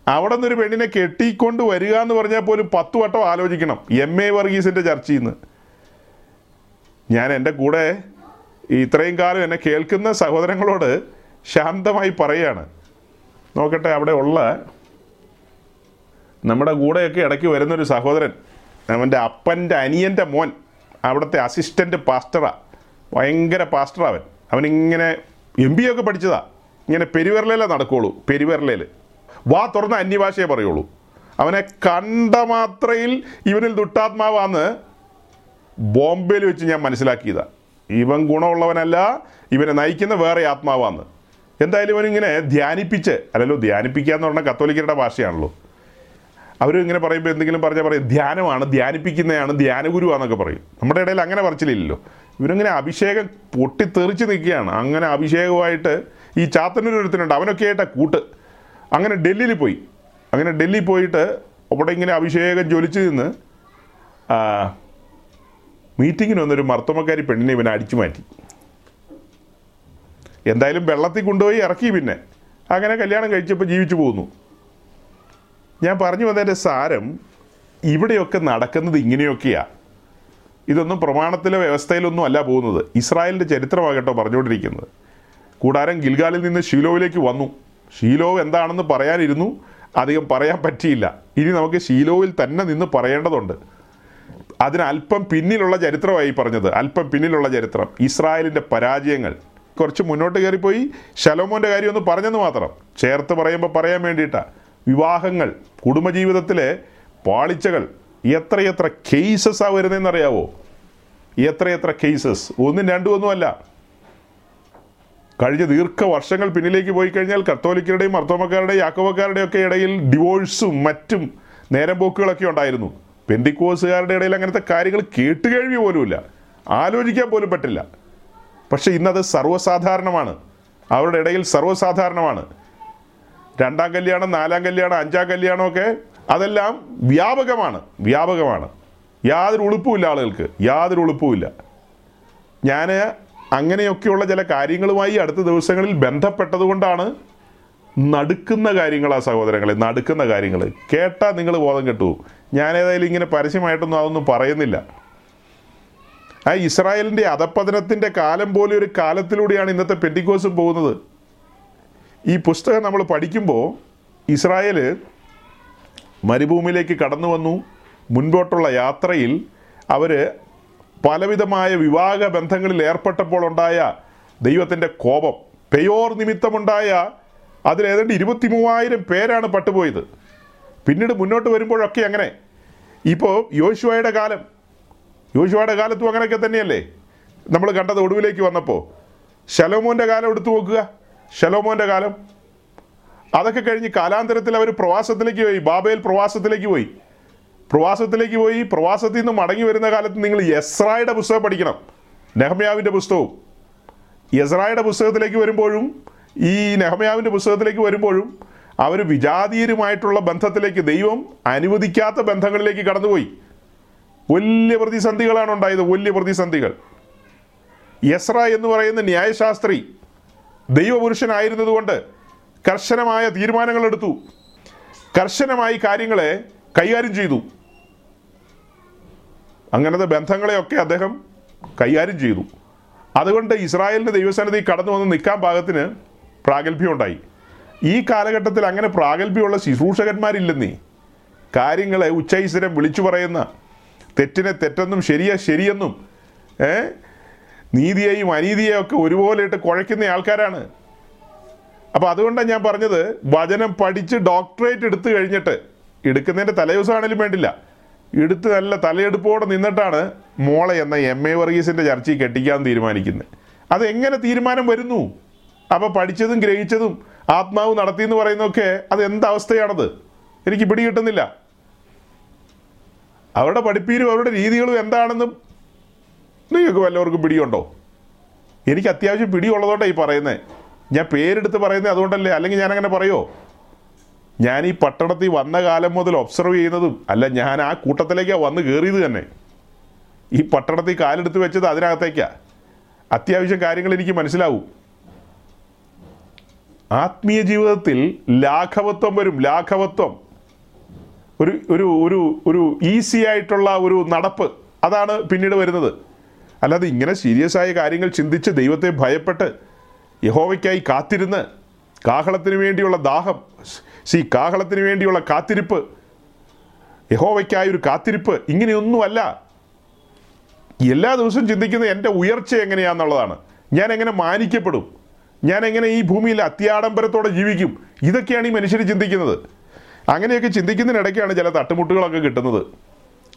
അവിടെ നിന്നൊരു പെണ്ണിനെ കെട്ടിക്കൊണ്ട് വരിക എന്ന് പറഞ്ഞാൽ പോലും പത്ത് വട്ടം ആലോചിക്കണം. എം എ വർഗീസിന്റെ ചർച്ചയിൽ നിന്ന് ഞാൻ എന്റെ കൂടെ ഇത്രയും കാലം എന്നെ കേൾക്കുന്ന സഹോദരങ്ങളോട് ശാന്തമായി പറയാണ്. നോക്കട്ടെ അവിടെ ഉള്ള നമ്മുടെ കൂടെയൊക്കെ ഇടയ്ക്ക് വരുന്നൊരു സഹോദരൻ. അവന്റെ അപ്പന്റെ അനിയന്റെ മോൻ അവിടുത്തെ അസിസ്റ്റന്റ് പാസ്റ്ററാ ഭയങ്കര പാസ്റ്ററാവൻ അവനിങ്ങനെ എം ബി ഒക്കെ പഠിച്ചതാ. ഇങ്ങനെ പെരുവിരലേ നടക്കുള്ളൂ. പെരുവിരലയിൽ വാ തുറന്ന അന്യഭാഷയെ പറയുള്ളൂ. അവനെ കണ്ട മാത്രയിൽ ഇവനിൽ ദുട്ടാത്മാവാന്ന് ബോംബെയിൽ വെച്ച് ഞാൻ മനസ്സിലാക്കിയതാണ് ഇവൻ ഗുണമുള്ളവനല്ല ഇവനെ നയിക്കുന്ന വേറെ ആത്മാവാന്ന്. എന്തായാലും ഇവനിങ്ങനെ ധ്യാനിപ്പിച്ച് അല്ലല്ലോ ധ്യാനിപ്പിക്കുക എന്ന് പറഞ്ഞാൽ കത്തോലിക്കരുടെ ഭാഷയാണല്ലോ. അവരിങ്ങനെ പറയുമ്പോൾ എന്തെങ്കിലും പറഞ്ഞാൽ പറയും ധ്യാനമാണ് ധ്യാനിപ്പിക്കുന്നതാണ് ധ്യാനഗുരുവാന്നൊക്കെ പറയും. നമ്മുടെ ഇടയിൽ അങ്ങനെ പറച്ചിലില്ലല്ലോ. ഇവരിങ്ങനെ അഭിഷേകം പൊട്ടിത്തെറിച്ച് നിൽക്കുകയാണ്. അങ്ങനെ അഭിഷേകമായിട്ട് ഈ ചാത്തന്നൂർ ഒരുത്തനുണ്ട്. അവനൊക്കെ ആയിട്ടാ കൂട്ട്. അങ്ങനെ ഡൽഹിയിൽ പോയി. അങ്ങനെ ഡൽഹി പോയിട്ട് അവിടെ ഇങ്ങനെ അഭിഷേകം ജ്വലിച്ചു നിന്ന് മീറ്റിങ്ങിന് വന്നൊരു മർത്തമക്കാരി പെണ്ണിനെ ഇവനെ അടിച്ചു മാറ്റി. എന്തായാലും വെള്ളത്തിൽ കൊണ്ടുപോയി ഇറക്കി പിന്നെ. അങ്ങനെ കല്യാണം കഴിച്ചപ്പോൾ ജീവിച്ചു പോകുന്നു. ഞാൻ പറഞ്ഞു വന്നതിന്റെ സാരം ഇവിടെയൊക്കെ നടക്കുന്നത് ഇങ്ങനെയൊക്കെയാ. ഇതൊന്നും പ്രമാണത്തിലെ വ്യവസ്ഥയിലൊന്നും അല്ല പോകുന്നത്. ഇസ്രായേലിന്റെ ചരിത്രമാകട്ടോ പറഞ്ഞുകൊണ്ടിരിക്കുന്നത്. കൂടാരം ഗിൽഗാലിൽ നിന്ന് ഷീലോവിലേക്ക് വന്നു. ഷീലോവ് എന്താണെന്ന് പറയാനിരുന്നു. അധികം പറയാൻ പറ്റിയില്ല. ഇനി നമുക്ക് ഷീലോവിൽ തന്നെ നിന്ന് പറയേണ്ടതുണ്ട്. അതിന് അല്പം പിന്നിലുള്ള ചരിത്രമായി പറഞ്ഞത് അല്പം പിന്നിലുള്ള ചരിത്രം ഇസ്രായേലിന്റെ പരാജയങ്ങൾ. കുറച്ച് മുന്നോട്ട് കയറിപ്പോയി. ശലോമോന്റെ കാര്യം ഒന്ന് പറഞ്ഞെന്ന് മാത്രം. ചേർത്ത് പറയുമ്പോൾ പറയാൻ വേണ്ടിയിട്ടാണ് വിവാഹങ്ങൾ കുടുംബജീവിതത്തിലെ പാളിച്ചകൾ എത്രയെത്ര കേസസാണ് വരുന്നതെന്നറിയാവോ? എത്രയെത്ര കേസസ് ഒന്നും രണ്ടും ഒന്നുമല്ല. കഴിഞ്ഞ ദീർഘ വർഷങ്ങൾ പിന്നിലേക്ക് പോയി കഴിഞ്ഞാൽ കത്തോലിക്കരുടെയും മർത്തോമക്കാരുടെയും യാക്കോബക്കാരുടെയും ഒക്കെ ഇടയിൽ ഡിവോഴ്സും മറ്റും നേരം പോക്കുകളൊക്കെ ഉണ്ടായിരുന്നു. പെന്തിക്കോസുകാരുടെ ഇടയിൽ അങ്ങനത്തെ കാര്യങ്ങൾ കേട്ടുകേഴ്വി പോലുമില്ല. ആലോചിക്കാൻ പോലും പറ്റില്ല. പക്ഷേ ഇന്നത് സർവസാധാരണമാണ്. അവരുടെ ഇടയിൽ സർവസാധാരണമാണ്. രണ്ടാം കല്യാണം നാലാം കല്യാണം അഞ്ചാം കല്യാണമൊക്കെ അതെല്ലാം വ്യാപകമാണ്. വ്യാപകമാണ്. യാതൊരു ഉളുപ്പുമില്ല ആളുകൾക്ക്. യാതൊരു ഉളുപ്പുമില്ല. ഞാൻ അങ്ങനെയൊക്കെയുള്ള ചില കാര്യങ്ങളുമായി അടുത്ത ദിവസങ്ങളിൽ ബന്ധപ്പെട്ടതുകൊണ്ടാണ് നടുക്കുന്ന കാര്യങ്ങളാ സഹോദരങ്ങളെ നടുക്കുന്ന കാര്യങ്ങൾ. കേട്ടാൽ നിങ്ങൾ ബോധം കെട്ടു. ഞാനേതായാലും ഇങ്ങനെ പരസ്യമായിട്ടൊന്നും അതൊന്നും പറയുന്നില്ല. ആ ഇസ്രായേലിന്റെ അധപ്പതനത്തിന്റെ കാലം പോലെ ഒരു കാലത്തിലൂടെയാണ് ഇന്നത്തെ പെറ്റിക്കോസും പോകുന്നത്. ഈ പുസ്തകം നമ്മൾ പഠിക്കുമ്പോൾ ഇസ്രായേൽ മരുഭൂമിയിലേക്ക് കടന്നു വന്നു. മുൻപോട്ടുള്ള യാത്രയിൽ അവർ പലവിധമായ വിവാഹ ബന്ധങ്ങളിൽ ഏർപ്പെട്ടപ്പോൾ ഉണ്ടായ ദൈവത്തിന്റെ കോപം പെയോർ നിമിത്തമുണ്ടായ അതിൽ ഏതാണ്ട് ഇരുപത്തി മൂവായിരം പേരാണ് പട്ടുപോയത്. പിന്നീട് മുന്നോട്ട് വരുമ്പോഴൊക്കെ അങ്ങനെ. ഇപ്പോൾ യോശുവയുടെ കാലം. യോശുവയുടെ കാലത്തും അങ്ങനെയൊക്കെ തന്നെയല്ലേ? നമ്മൾ കണ്ടത് ഒടുവിലേക്ക് വന്നപ്പോൾ ശലോമോന്റെ കാലം എടുത്തു നോക്കുക. ശലോമോന്റെ കാലം. അതൊക്കെ കഴിഞ്ഞ് കാലാന്തരത്തിൽ അവർ പ്രവാസത്തിലേക്ക് പോയി ബാബേൽ പ്രവാസത്തിലേക്ക് പോയി. പ്രവാസത്തിലേക്ക് പോയി പ്രവാസത്തിൽ നിന്ന് മടങ്ങി വരുന്ന കാലത്ത് നിങ്ങൾ യസ്രായുടെ പുസ്തകം പഠിക്കണം. നെഹമ്യാവിന്റെ പുസ്തകവും. യസ്രായുടെ പുസ്തകത്തിലേക്ക് വരുമ്പോഴും ഈ നെഹമ്യാവിന്റെ പുസ്തകത്തിലേക്ക് വരുമ്പോഴും അവർ വിജാതീയരുമായിട്ടുള്ള ബന്ധത്തിലേക്ക് ദൈവം അനുവദിക്കാത്ത ബന്ധങ്ങളിലേക്ക് കടന്നുപോയി. വലിയ പ്രതിസന്ധികളാണ് ഉണ്ടായത് വലിയ പ്രതിസന്ധികൾ. യസ്ര എന്ന് പറയുന്ന ന്യായശാസ്ത്രി ദൈവപുരുഷനായിരുന്നതുകൊണ്ട് കർശനമായ തീരുമാനങ്ങളെടുത്തു. കർശനമായി കാര്യങ്ങളെ കൈകാര്യം ചെയ്തു. അങ്ങനത്തെ ബന്ധങ്ങളെയൊക്കെ അദ്ദേഹം കൈകാര്യം ചെയ്തു. അതുകൊണ്ട് ഇസ്രായേലിന്റെ ദൈവസന്നിധി കടന്നു വന്ന് നിൽക്കാൻ പ്രാഗൽഭ്യം ഉണ്ടായി ഈ കാലഘട്ടത്തിൽ അങ്ങനെ പ്രാഗൽഭ്യമുള്ള ശുശ്രൂഷകന്മാരില്ലെന്നേ. കാര്യങ്ങളെ ഉച്ചൈസ്വരം വിളിച്ചു പറയുന്ന തെറ്റിനെ തെറ്റെന്നും ശരിയെ ശരിയെന്നും ഏ? നീതിയെയും അനീതിയെയും ഒക്കെ ഒരുപോലെ ഇട്ട് കുഴയ്ക്കുന്ന ആൾക്കാരാണ്. അപ്പോൾ അതുകൊണ്ടാണ് ഞാൻ പറഞ്ഞത് വചനം പഠിച്ച് ഡോക്ടറേറ്റ് എടുത്തു കഴിഞ്ഞിട്ട് എടുക്കുന്നതിന്റെ തലേദിവസമാണെങ്കിലും വേണ്ടില്ല. എടുത്ത് നല്ല തലയെടുപ്പോടെ നിന്നിട്ടാണ് മോളെ എന്ന എം എ വർഗീസിന്റെ ചർച്ചയിൽ കെട്ടിക്കാൻ തീരുമാനിക്കുന്നത്. അത് എങ്ങനെ തീരുമാനം വരുന്നു? അപ്പോൾ പഠിച്ചതും ഗ്രഹിച്ചതും ആത്മാവ് നടത്തി എന്ന് പറയുന്നതൊക്കെ അത് എന്തവസ്ഥയാണത് എനിക്ക് പിടി കിട്ടുന്നില്ല. അവരുടെ പഠിപ്പീരും അവരുടെ രീതികളും എന്താണെന്നും നിങ്ങൾക്ക് വല്ലവർക്കും പിടിയുണ്ടോ? എനിക്ക് അത്യാവശ്യം പിടിയുള്ളതുകൊണ്ടാണ് ഈ പറയുന്നത് ഞാൻ പേരെടുത്ത് പറയുന്നത് അതുകൊണ്ടല്ലേ? അല്ലെങ്കിൽ അങ്ങനെ പറയുമോ ഞാൻ ഈ പട്ടണത്തിൽ വന്ന കാലം മുതൽ ഒബ്സർവ് ചെയ്യുന്നതും അല്ല ഞാൻ ആ കൂട്ടത്തിലേക്കാണ് വന്ന് കയറിയത് തന്നെ. ഈ പട്ടണത്തിൽ കാലെടുത്ത് വെച്ചത് അതിനകത്തേക്കാ. അത്യാവശ്യം കാര്യങ്ങൾ എനിക്ക് മനസ്സിലാവും. ആത്മീയ ജീവിതത്തിൽ ലാഘവത്വം വരും ലാഘവത്വം. ഒരു ഒരു ഒരു ഒരു ഈസി ആയിട്ടുള്ള ഒരു നടപ്പ് അതാണ് പിന്നീട് വരുന്നത്. അല്ലാതെ ഇങ്ങനെ സീരിയസ് ആയ കാര്യങ്ങൾ ചിന്തിച്ച് ദൈവത്തെ ഭയപ്പെട്ട് യഹോവയ്ക്കായി കാത്തിരുന്ന് കാഹളത്തിന് വേണ്ടിയുള്ള ദാഹം സി കാഹളത്തിന് വേണ്ടിയുള്ള കാത്തിരിപ്പ് യഹോവയ്ക്കായി ഒരു കാത്തിരിപ്പ് ഇങ്ങനെയൊന്നുമല്ല. എല്ലാ ദിവസവും ചിന്തിക്കുന്നത് എന്റെ ഉയർച്ച എങ്ങനെയാണെന്നുള്ളതാണ് ഞാൻ എങ്ങനെ മാനിക്കപ്പെടും? ഞാൻ എങ്ങനെ ഈ ഭൂമിയിൽ അത്യാഡംബരത്തോടെ ജീവിക്കും? ഇതൊക്കെയാണ് ഈ മനുഷ്യർ ചിന്തിക്കുന്നത്. അങ്ങനെയൊക്കെ ചിന്തിക്കുന്നതിനിടയ്ക്കാണ് ചില തട്ടുമുട്ടുകളൊക്കെ കിട്ടുന്നത്.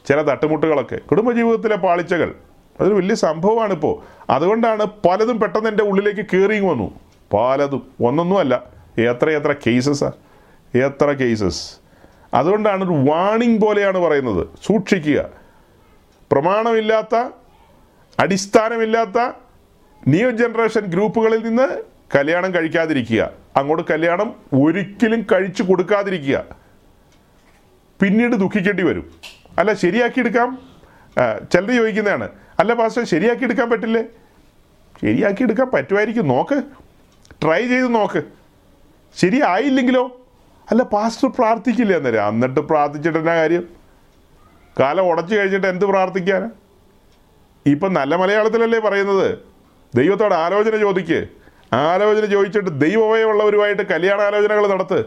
ചില തട്ടുമുട്ടുകളൊക്കെ. കുടുംബജീവിതത്തിലെ പാളിച്ചകൾ. അതൊരു വലിയ സംഭവമാണിപ്പോൾ അതുകൊണ്ടാണ് പലതും പെട്ടെന്ന് എന്റെ ഉള്ളിലേക്ക് കയറിയും വന്നു. പലതും ഒന്നൊന്നുമല്ല. എത്ര എത്ര കേസസാ എത്ര കേസസ് അതുകൊണ്ടാണ് ഒരു വാണിംഗ് പോലെയാണ് പറയുന്നത്. സൂക്ഷിക്കുക. പ്രമാണമില്ലാത്ത അടിസ്ഥാനമില്ലാത്ത ന്യൂ ജനറേഷൻ ഗ്രൂപ്പുകളിൽ നിന്ന് കല്യാണം കഴിക്കാതിരിക്കുക. അങ്ങോട്ട് കല്യാണം ഒരിക്കലും കഴിച്ചു കൊടുക്കാതിരിക്കുക. പിന്നീട് ദുഃഖിക്കേണ്ടി വരും. അല്ല ശരിയാക്കി എടുക്കാം. ചിലർ ചോദിക്കുന്നതാണ്. അല്ല പാസ്റ്റർ ശരിയാക്കി എടുക്കാൻ പറ്റില്ലേ? ശരിയാക്കി എടുക്കാൻ പറ്റുമായിരിക്കും. നോക്ക്. ട്രൈ ചെയ്ത് നോക്ക്. ശരിയായില്ലെങ്കിലോ? അല്ല പാസ്റ്റർ പ്രാർത്ഥിക്കില്ല അന്നേരം? എന്നിട്ട് പ്രാർത്ഥിച്ചിട്ട് എന്നാ കാര്യം? കാലം ഉടച്ചു കഴിഞ്ഞിട്ട് എന്ത് പ്രാർത്ഥിക്കാൻ ഇപ്പം നല്ല മലയാളത്തിലല്ലേ പറയുന്നത്? ദൈവത്തോട് ആലോചന ചോദിക്ക്. ആലോചന ചോദിച്ചിട്ട് ദൈവമയമുള്ളവരുമായിട്ട് കല്യാണാലോചനകൾ നടത്ത്.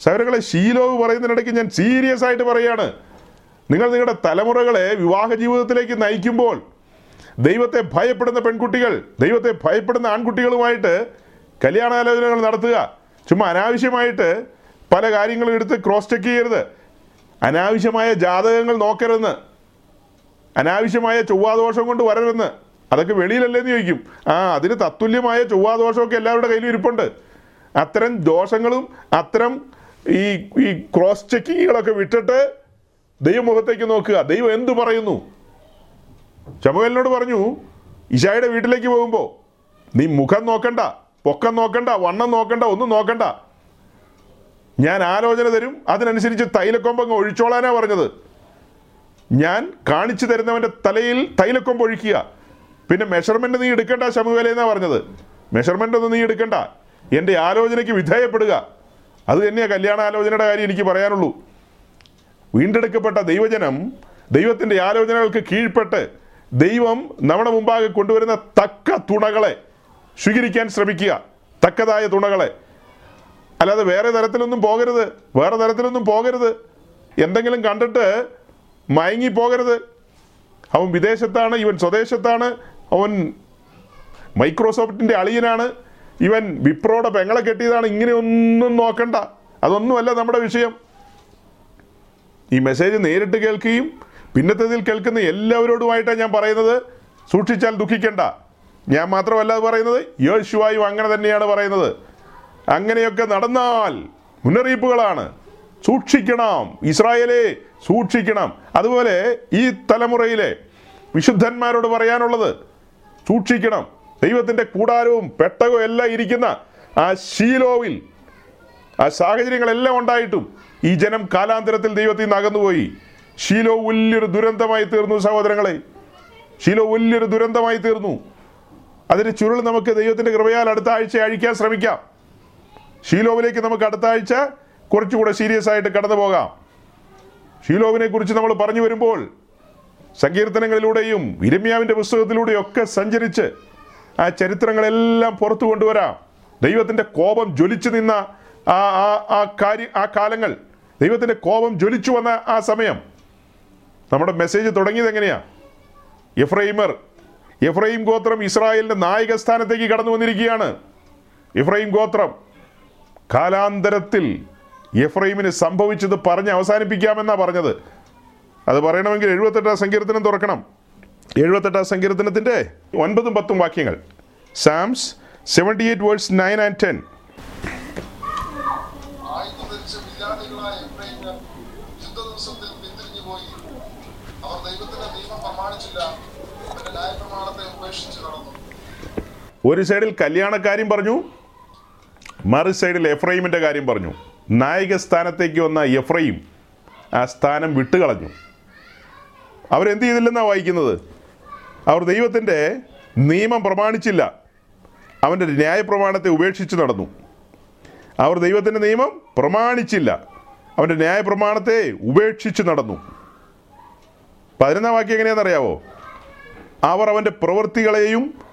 സൗരങ്ങളെ ശീലോവ് പറയുന്നതിനിടയ്ക്ക് ഞാൻ സീരിയസ് ആയിട്ട് പറയാണ്. നിങ്ങൾ നിങ്ങളുടെ തലമുറകളെ വിവാഹ ജീവിതത്തിലേക്ക് നയിക്കുമ്പോൾ ദൈവത്തെ ഭയപ്പെടുന്ന പെൺകുട്ടികൾ ദൈവത്തെ ഭയപ്പെടുന്ന ആൺകുട്ടികളുമായിട്ട് കല്യാണാലോചനകൾ നടത്തുക. ചുമ്മാ അനാവശ്യമായിട്ട് പല കാര്യങ്ങളും എടുത്ത് ക്രോസ് ചെക്ക് ചെയ്യരുത്. അനാവശ്യമായ ജാതകങ്ങൾ നോക്കരുതെന്ന്. അനാവശ്യമായ ചൊവ്വാദോഷം കൊണ്ട് വരരുതെന്ന്. അതൊക്കെ വെളിയിലല്ലേന്ന് ചോദിക്കും. ആ അതിന് തത്തുല്യമായ ചൊവ്വാദോഷമൊക്കെ എല്ലാവരുടെ കയ്യിലും ഇരിപ്പുണ്ട്. അത്തരം ദോഷങ്ങളും അത്തരം ഈ ഈ ക്രോസ് ചെക്കിങ്ങുകളൊക്കെ വിട്ടിട്ട് ദൈവമുഖത്തേക്ക് നോക്കുക. ദൈവം എന്തു പറയുന്നു? ചമുവേലിനോട് പറഞ്ഞു ഇഷായുടെ വീട്ടിലേക്ക് പോകുമ്പോൾ നീ മുഖം നോക്കണ്ട. പൊക്കം നോക്കണ്ട വണ്ണം നോക്കണ്ട ഒന്നും നോക്കണ്ട. ഞാൻ ആലോചന തരും അതിനനുസരിച്ച് തൈലക്കൊമ്പങ്ങ് ഒഴിച്ചോളാനാ പറഞ്ഞത്. ഞാൻ കാണിച്ചു തരുന്നവന്റെ തലയിൽ തൈലക്കൊമ്പ് ഒഴിക്കുക. പിന്നെ മെഷർമെന്റ് നീ എടുക്കണ്ട ശമുവേലെന്നാ പറഞ്ഞത്. മെഷർമെന്റ് ഒന്നും നീ എടുക്കണ്ട. എന്റെ ആലോചനയ്ക്ക് വിധേയപ്പെടുക. അത് തന്നെയാണ് കല്യാണ ആലോചനയുടെ കാര്യം എനിക്ക് പറയാനുള്ളൂ. വീണ്ടെടുക്കപ്പെട്ട ദൈവജനം ദൈവത്തിന്റെ ആലോചനകൾക്ക് കീഴ്പ്പെട്ട് ദൈവം നമ്മുടെ മുമ്പാകെ കൊണ്ടുവരുന്ന തക്ക തുണകളെ സ്വീകരിക്കാൻ ശ്രമിക്കുക. തക്കതായ തുണകളെ. അല്ലാതെ വേറെ തരത്തിലൊന്നും പോകരുത്. വേറെ തരത്തിലൊന്നും പോകരുത്. എന്തെങ്കിലും കണ്ടിട്ട് മയങ്ങി പോകരുത്. അവൻ വിദേശത്താണ് ഇവൻ സ്വദേശത്താണ്. അവൻ മൈക്രോസോഫ്റ്റിന്റെ അളിയനാണ്. ഇവൻ വിപ്രോടെ പെങ്ങളെ കെട്ടിയതാണ്. ഇങ്ങനെയൊന്നും നോക്കണ്ട. അതൊന്നുമല്ല നമ്മുടെ വിഷയം. ഈ മെസ്സേജ് നേരിട്ട് കേൾക്കുകയും പിന്നത്തേതിൽ കേൾക്കുന്ന എല്ലാവരോടുമായിട്ടാണ് ഞാൻ പറയുന്നത്. സൂക്ഷിച്ചാൽ ദുഃഖിക്കണ്ട. ഞാൻ മാത്രമല്ല അത് പറയുന്നത്. യോശുവായും അങ്ങനെ തന്നെയാണ് പറയുന്നത്. അങ്ങനെയൊക്കെ നടന്നാൽ മുന്നറിയിപ്പുകളാണ്. സൂക്ഷിക്കണം. ഇസ്രായേലെ സൂക്ഷിക്കണം. അതുപോലെ ഈ തലമുറയിലെ വിശുദ്ധന്മാരോട് പറയാനുള്ളത് സൂക്ഷിക്കണം. ദൈവത്തിന്റെ കൂടാരവും പെട്ടകവും എല്ലാം ഇരിക്കുന്ന ആ ശീലോവിൽ ആ സാഹചര്യങ്ങളെല്ലാം ഉണ്ടായിട്ടും ഈ ജനം കാലാന്തരത്തിൽ ദൈവത്തിൽ നിന്ന് അകന്നുപോയി. ശീലോ വലിയൊരു ദുരന്തമായി തീർന്നു സഹോദരങ്ങളെ. ശീലോ വലിയൊരു ദുരന്തമായി തീർന്നു. അതിന് ചുരുൾ നമുക്ക് ദൈവത്തിന്റെ കൃപയാൽ അടുത്ത ആഴ്ച അഴിക്കാൻ ശ്രമിക്കാം. ഷീലോവിലേക്ക് നമുക്ക് അടുത്ത ആഴ്ച കുറച്ചുകൂടെ സീരിയസ് ആയിട്ട് കടന്നു പോകാം. ഷീലോവിനെ കുറിച്ച് നമ്മൾ പറഞ്ഞു വരുമ്പോൾ സങ്കീർത്തനങ്ങളിലൂടെയും ഇരമ്യാവിന്റെ പുസ്തകത്തിലൂടെയും ഒക്കെ സഞ്ചരിച്ച് ആ ചരിത്രങ്ങളെല്ലാം പുറത്തു കൊണ്ടുവരാം. ദൈവത്തിന്റെ കോപം ജ്വലിച്ചു നിന്ന ആ ആ ആ കാര്യ ആ കാലങ്ങൾ ദൈവത്തിന്റെ കോപം ജ്വലിച്ചു വന്ന ആ സമയം. നമ്മുടെ മെസ്സേജ് തുടങ്ങിയത് എങ്ങനെയാണ് എഫ്രൈമർ എഫ്രൈം ഗോത്രം ഇസ്രായേലിന്റെ നായക സ്ഥാനത്തേക്ക് കടന്നു വന്നിരിക്കുകയാണ്. എഫ്രൈം ഗോത്രം കാലാന്തരത്തിൽ എഫ്രൈമിന് സംഭവിച്ചത് പറഞ്ഞ് അവസാനിപ്പിക്കാമെന്നാ പറഞ്ഞത്. അത് പറയണമെങ്കിൽ എഴുപത്തെട്ടാം സങ്കീർത്തനം തുറക്കണം. എഴുപത്തെട്ടാം സങ്കീർത്തനത്തിന്റെ ഒൻപതും പത്തും വാക്യങ്ങൾ. Psalms seventy eight verse nine and ten ആയുധം ധരിച്ച വില്ലാളികളായ എഫ്രൈമിന് യുദ്ധ ദിവസത്തിൽ പിന്തിരിഞ്ഞു പോയി അവർ ദൈവത്തിന്റെ നിയമം പ്രമാണിച്ചില്ല അവന്റെ ന്യായപ്രമാണത്തെ ഉപേക്ഷിച്ച് നടന്നു ഒരു സൈഡിൽ കല്യാണക്കാര്യം പറഞ്ഞു മറു സൈഡിൽ എഫ്രൈമിന്റെ കാര്യം പറഞ്ഞു. നായക സ്ഥാനത്തേക്ക് വന്ന എഫ്രൈം ആ സ്ഥാനം വിട്ടുകളഞ്ഞു. അവരെന്ത് ചെയ്തില്ലെന്നാണ് വായിക്കുന്നത്? അവർ ദൈവത്തിന്റെ നിയമം പ്രമാണിച്ചില്ല. അവന്റെ ന്യായപ്രമാണത്തെ ഉപേക്ഷിച്ച് നടന്നു. അവർ ദൈവത്തിന്റെ നിയമം പ്രമാണിച്ചില്ല. അവന്റെ ന്യായപ്രമാണത്തെ ഉപേക്ഷിച്ച് നടന്നു. പതിനൊന്നാം വാക്യം എങ്ങനെയാണെന്നറിയാവോ? അവർ അവന്റെ പ്രവൃത്തികളെയും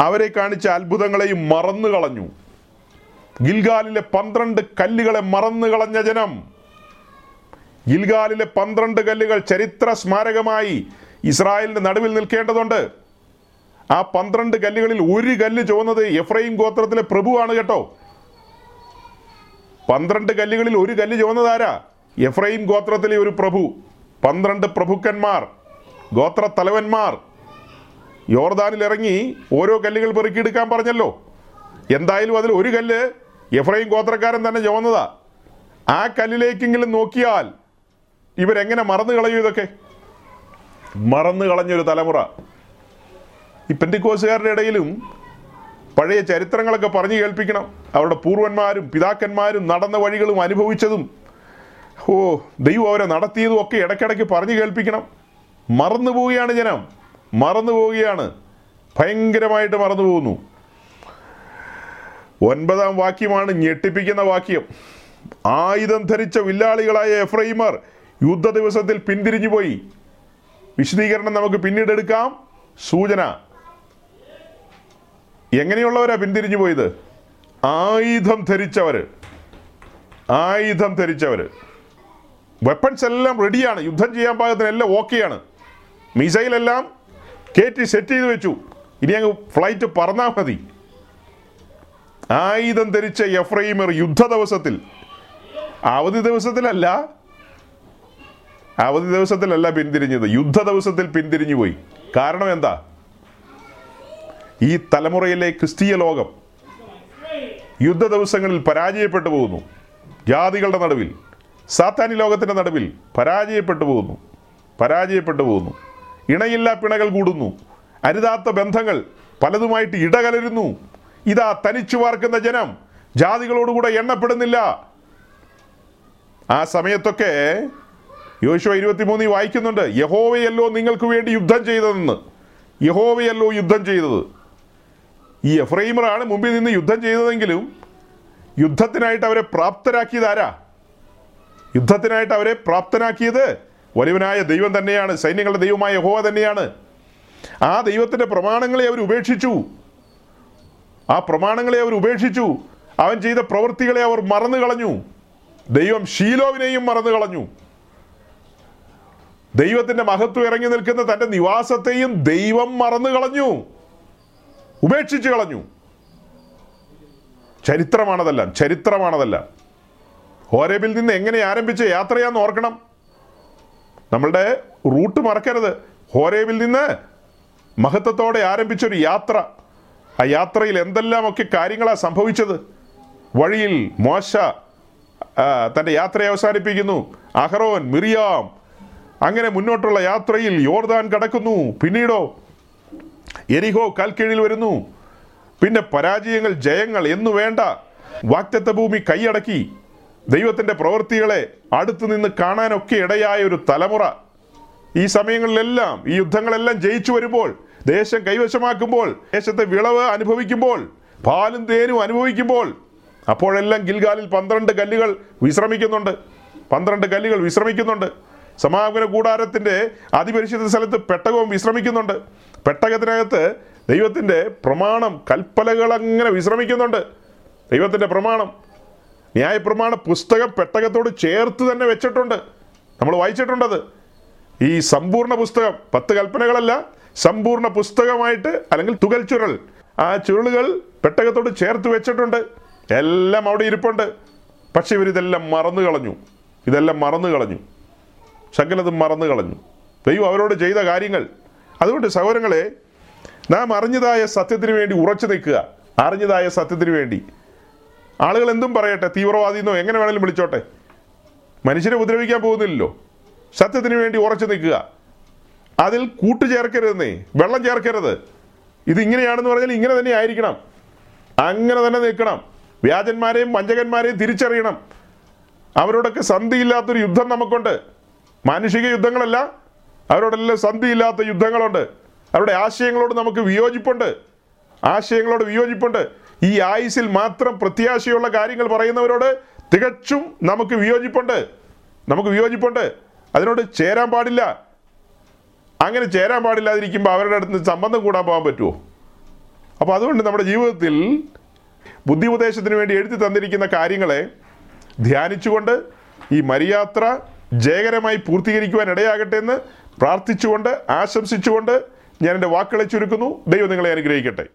അവരെ കാണിച്ച അത്ഭുതങ്ങളെയും മറന്നു കളഞ്ഞു. ഗിൽഗാലിലെ പന്ത്രണ്ട് കല്ലുകളെ മറന്നു കളഞ്ഞ ജനം. ഗിൽഗാലിലെ പന്ത്രണ്ട് കല്ലുകൾ ചരിത്ര സ്മാരകമായി ഇസ്രായേലിന്റെ നടുവിൽ നിൽക്കേണ്ടതുണ്ട്. ആ പന്ത്രണ്ട് കല്ലുകളിൽ ഒരു കല്ല് ചുവന്നത് എഫ്രൈം ഗോത്രത്തിലെ പ്രഭുവാണ് കേട്ടോ. പന്ത്രണ്ട് കല്ലുകളിൽ ഒരു കല്ല് ചുവന്നത് ആരാ? എഫ്രൈം ഗോത്രത്തിലെ ഒരു പ്രഭു. പന്ത്രണ്ട് പ്രഭുക്കന്മാർ ഗോത്ര തലവന്മാർ യോർദാനിൽ ഇറങ്ങി ഓരോ കല്ലുകൾ പെറുക്കിയെടുക്കാൻ പറഞ്ഞല്ലോ. എന്തായാലും അതിൽ ഒരു കല്ല് എഫ്രൈം ഗോത്രക്കാരൻ തന്നെ ചുവന്നതാ ആ കല്ലിലേക്കെങ്കിലും നോക്കിയാൽ ഇവരെങ്ങനെ മറന്നു കളയും ഇതൊക്കെ? മറന്നു കളഞ്ഞൊരു തലമുറ. ഈ പെന്തിക്കോസുകാരുടെ ഇടയിലും പഴയ ചരിത്രങ്ങളൊക്കെ പറഞ്ഞു കേൾപ്പിക്കണം. അവരുടെ പൂർവന്മാരും പിതാക്കന്മാരും നടന്ന വഴികളും അനുഭവിച്ചതും. ഓ ദൈവം അവരെ നടത്തിയതും ഒക്കെ ഇടയ്ക്കിടയ്ക്ക് പറഞ്ഞു കേൾപ്പിക്കണം. മറന്നു പോവുകയാണ് ജനം. മറന്നു പോവുകയാണ് ഭയങ്കരമായിട്ട് മറന്നു പോകുന്നു ഒൻപതാം വാക്യമാണ് ഞെട്ടിപ്പിക്കുന്ന വാക്യം. ആയുധം ധരിച്ച വില്ലാളികളായ എഫ്രൈമർ യുദ്ധ ദിവസത്തിൽ പിന്തിരിഞ്ഞു പോയി. വിശദീകരണം നമുക്ക് പിന്നീട് എടുക്കാം. സൂചന. എങ്ങനെയുള്ളവരാ പിന്തിരിഞ്ഞു പോയത്? ആയുധം ധരിച്ചവര്. ആയുധം ധരിച്ചവര്. വെപ്പൺസ് എല്ലാം റെഡിയാണ് യുദ്ധം ചെയ്യാൻ പാകത്തിന് എല്ലാം ഓക്കെയാണ് മിസൈൽ എല്ലാം കയറ്റി സെറ്റ് ചെയ്ത് വെച്ചു. ഇനി അങ്ങ് ഫ്ലൈറ്റ് പറന്നാൽ മതി. ആയുധം ധരിച്ച എഫ്രൈമർ യുദ്ധ ദിവസത്തിൽ. അവധി ദിവസത്തിലല്ല. അവധി ദിവസത്തിലല്ല പിന്തിരിഞ്ഞത്. യുദ്ധ ദിവസത്തിൽ പിന്തിരിഞ്ഞു പോയി. കാരണം എന്താ? ഈ തലമുറയിലെ ക്രിസ്തീയ ലോകം യുദ്ധ ദിവസങ്ങളിൽ പരാജയപ്പെട്ടു പോകുന്നു. ജാതികളുടെ നടുവിൽ സാത്താനി ലോകത്തിന്റെ നടുവിൽ പരാജയപ്പെട്ടു പോകുന്നു. പരാജയപ്പെട്ടു പോകുന്നു. ഇണയില്ലാ പിണകൾ കൂടുന്നു. അരുതാത്ത ബന്ധങ്ങൾ പലതുമായിട്ട് ഇടകലരുന്നു. ഇതാ തനിച്ചു വാർക്കുന്ന ജനം ജാതികളോടുകൂടെ എണ്ണപ്പെടുന്നില്ല. ആ സമയത്തൊക്കെ യോശുവ ഇരുപത്തിമൂന്നിൽ വായിക്കുന്നുണ്ട് യഹോവയല്ലോ നിങ്ങൾക്ക് വേണ്ടി യുദ്ധം ചെയ്തതെന്ന്. യഹോവയല്ലോ യുദ്ധം ചെയ്തത്. ഈ എഫ്രൈമറാണ് മുമ്പിൽ നിന്ന് യുദ്ധം ചെയ്തതെങ്കിലും യുദ്ധത്തിനായിട്ട് അവരെ പ്രാപ്തരാക്കിയത് ആരാ? യുദ്ധത്തിനായിട്ട് അവരെ പ്രാപ്തനാക്കിയത് വലിയവനായ ദൈവം തന്നെയാണ് സൈന്യങ്ങളുടെ ദൈവമായ യഹോവ തന്നെയാണ്. ആ ദൈവത്തിന്റെ പ്രമാണങ്ങളെ അവർ ഉപേക്ഷിച്ചു. ആ പ്രമാണങ്ങളെ അവർ ഉപേക്ഷിച്ചു. അവൻ ചെയ്ത പ്രവൃത്തികളെ അവർ മറന്നു കളഞ്ഞു. ദൈവം ഷീലോവിനെയും മറന്നു കളഞ്ഞു. ദൈവത്തിന്റെ മഹത്വം ഇറങ്ങി നിൽക്കുന്ന തന്റെ നിവാസത്തെയും ദൈവം മറന്നു കളഞ്ഞു. ഉപേക്ഷിച്ചു കളഞ്ഞു. ചരിത്രമാണതെല്ലാം ചരിത്രമാണതെല്ലാം. ഹോരേബിൽ നിന്ന് എങ്ങനെ ആരംഭിച്ച യാത്രയാന്ന് ഓർക്കണം. നമ്മളുടെ റൂട്ട് മറക്കരുത്. ഹോരേവിൽ നിന്ന് മഹത്വത്തോടെ ആരംഭിച്ചൊരു യാത്ര. ആ യാത്രയിൽ എന്തെല്ലാമൊക്കെ കാര്യങ്ങളാണ് സംഭവിച്ചത്? വഴിയിൽ മോശ തന്റെ യാത്ര അവസാനിപ്പിക്കുന്നു. അഹറോൻ മിറിയാം അങ്ങനെ മുന്നോട്ടുള്ള യാത്രയിൽ യോർദാൻ കടക്കുന്നു. പിന്നീടോ എരിഹോ കാൽക്കീഴിൽ വരുന്നു. പിന്നെ പരാജയങ്ങൾ ജയങ്ങൾ എന്നു വേണ്ട വാക്തത്വ ഭൂമി കൈയടക്കി. ദൈവത്തിന്റെ പ്രവൃത്തികളെ അടുത്തു നിന്ന് കാണാനൊക്കെ ഇടയായ ഒരു തലമുറ. ഈ സമയങ്ങളിലെല്ലാം ഈ യുദ്ധങ്ങളെല്ലാം ജയിച്ചു വരുമ്പോൾ ദേശം കൈവശമാക്കുമ്പോൾ ദേശത്തെ വിളവ് അനുഭവിക്കുമ്പോൾ പാലും തേനും അനുഭവിക്കുമ്പോൾ അപ്പോഴെല്ലാം ഗിൽഗാലിൽ പന്ത്രണ്ട് കല്ലുകൾ വിശ്രമിക്കുന്നുണ്ട്. പന്ത്രണ്ട് കല്ലുകൾ വിശ്രമിക്കുന്നുണ്ട്. സമാഗമന കൂടാരത്തിന്റെ അതിപരിശുദ്ധ സ്ഥലത്ത് പെട്ടകവും വിശ്രമിക്കുന്നുണ്ട്. പെട്ടകത്തിനകത്ത് ദൈവത്തിന്റെ പ്രമാണം കൽപ്പലകൾ അങ്ങനെ വിശ്രമിക്കുന്നുണ്ട്. ദൈവത്തിന്റെ പ്രമാണം ന്യായപ്രമാണ പുസ്തകം പെട്ടകത്തോട് ചേർത്ത് തന്നെ വെച്ചിട്ടുണ്ട്. നമ്മൾ വായിച്ചിട്ടുണ്ടത്. ഈ സമ്പൂർണ പുസ്തകം പത്ത് കൽപ്പനകളല്ല സമ്പൂർണ പുസ്തകമായിട്ട് അല്ലെങ്കിൽ തുകൽ ചുരുൾ ആ ചുരുളുകൾ പെട്ടകത്തോട് ചേർത്ത് വെച്ചിട്ടുണ്ട്. എല്ലാം അവിടെ ഇരിപ്പുണ്ട്. പക്ഷെ ഇവരിതെല്ലാം മറന്നു കളഞ്ഞു. ഇതെല്ലാം മറന്നു കളഞ്ഞു. സകലതും മറന്നു കളഞ്ഞു. ദൈവം അവരോട് ചെയ്ത കാര്യങ്ങൾ. അതുകൊണ്ട് സഹോദരങ്ങളെ നാം അറിഞ്ഞതായ സത്യത്തിന് വേണ്ടി ഉറച്ചു നിൽക്കുക. അറിഞ്ഞതായ സത്യത്തിന് വേണ്ടി. ആളുകൾ എന്തും പറയട്ടെ തീവ്രവാദി എന്നോ എങ്ങനെ വേണമെങ്കിലും വിളിച്ചോട്ടെ. മനുഷ്യരെ ഉപദ്രവിക്കാൻ പോകുന്നില്ലല്ലോ. സത്യത്തിന് വേണ്ടി ഉറച്ചു നിൽക്കുക. അതിൽ കൂട്ടു ചേർക്കരുതെന്നേ വെള്ളം ചേർക്കരുത്. ഇതിങ്ങനെയാണെന്ന് പറഞ്ഞാൽ ഇങ്ങനെ തന്നെ ആയിരിക്കണം. അങ്ങനെ തന്നെ നിൽക്കണം. വ്യാജന്മാരെയും വഞ്ചകന്മാരെയും തിരിച്ചറിയണം. അവരോടൊക്കെ സന്ധിയില്ലാത്തൊരു യുദ്ധം നമുക്കുണ്ട്. മാനുഷിക യുദ്ധങ്ങളല്ല അവരോടെല്ലാം സന്ധിയില്ലാത്ത യുദ്ധങ്ങളുണ്ട്. അവരുടെ ആശയങ്ങളോട് നമുക്ക് വിയോജിപ്പുണ്ട്. ആശയങ്ങളോട് വിയോജിപ്പുണ്ട്. ഈ ആയുസിൽ മാത്രം പ്രത്യാശയുള്ള കാര്യങ്ങൾ പറയുന്നവരോട് തികച്ചും നമുക്ക് വിയോജിപ്പുണ്ട്. നമുക്ക് വിയോജിപ്പുണ്ട്. അതിനോട് ചേരാൻ പാടില്ല. അങ്ങനെ ചേരാൻ പാടില്ലാതിരിക്കുമ്പോൾ അവരുടെ അടുത്ത് സംബന്ധം കൂടാൻ പോകാൻ പറ്റുമോ അപ്പോൾ അതുകൊണ്ട് നമ്മുടെ ജീവിതത്തിൽ ബുദ്ധി ഉപദേശത്തിന് വേണ്ടി എഴുതി തന്നിരിക്കുന്ന കാര്യങ്ങളെ ധ്യാനിച്ചുകൊണ്ട് ഈ മരിയാത്ര ജയകരമായി പൂർത്തീകരിക്കുവാൻ ഇടയാകട്ടെ എന്ന് പ്രാർത്ഥിച്ചുകൊണ്ട് ആശംസിച്ചുകൊണ്ട് ഞാൻ എന്റെ വാക്കുകളെ ചുരുക്കുന്നു. ദൈവം നിങ്ങളെ അനുഗ്രഹിക്കട്ടെ.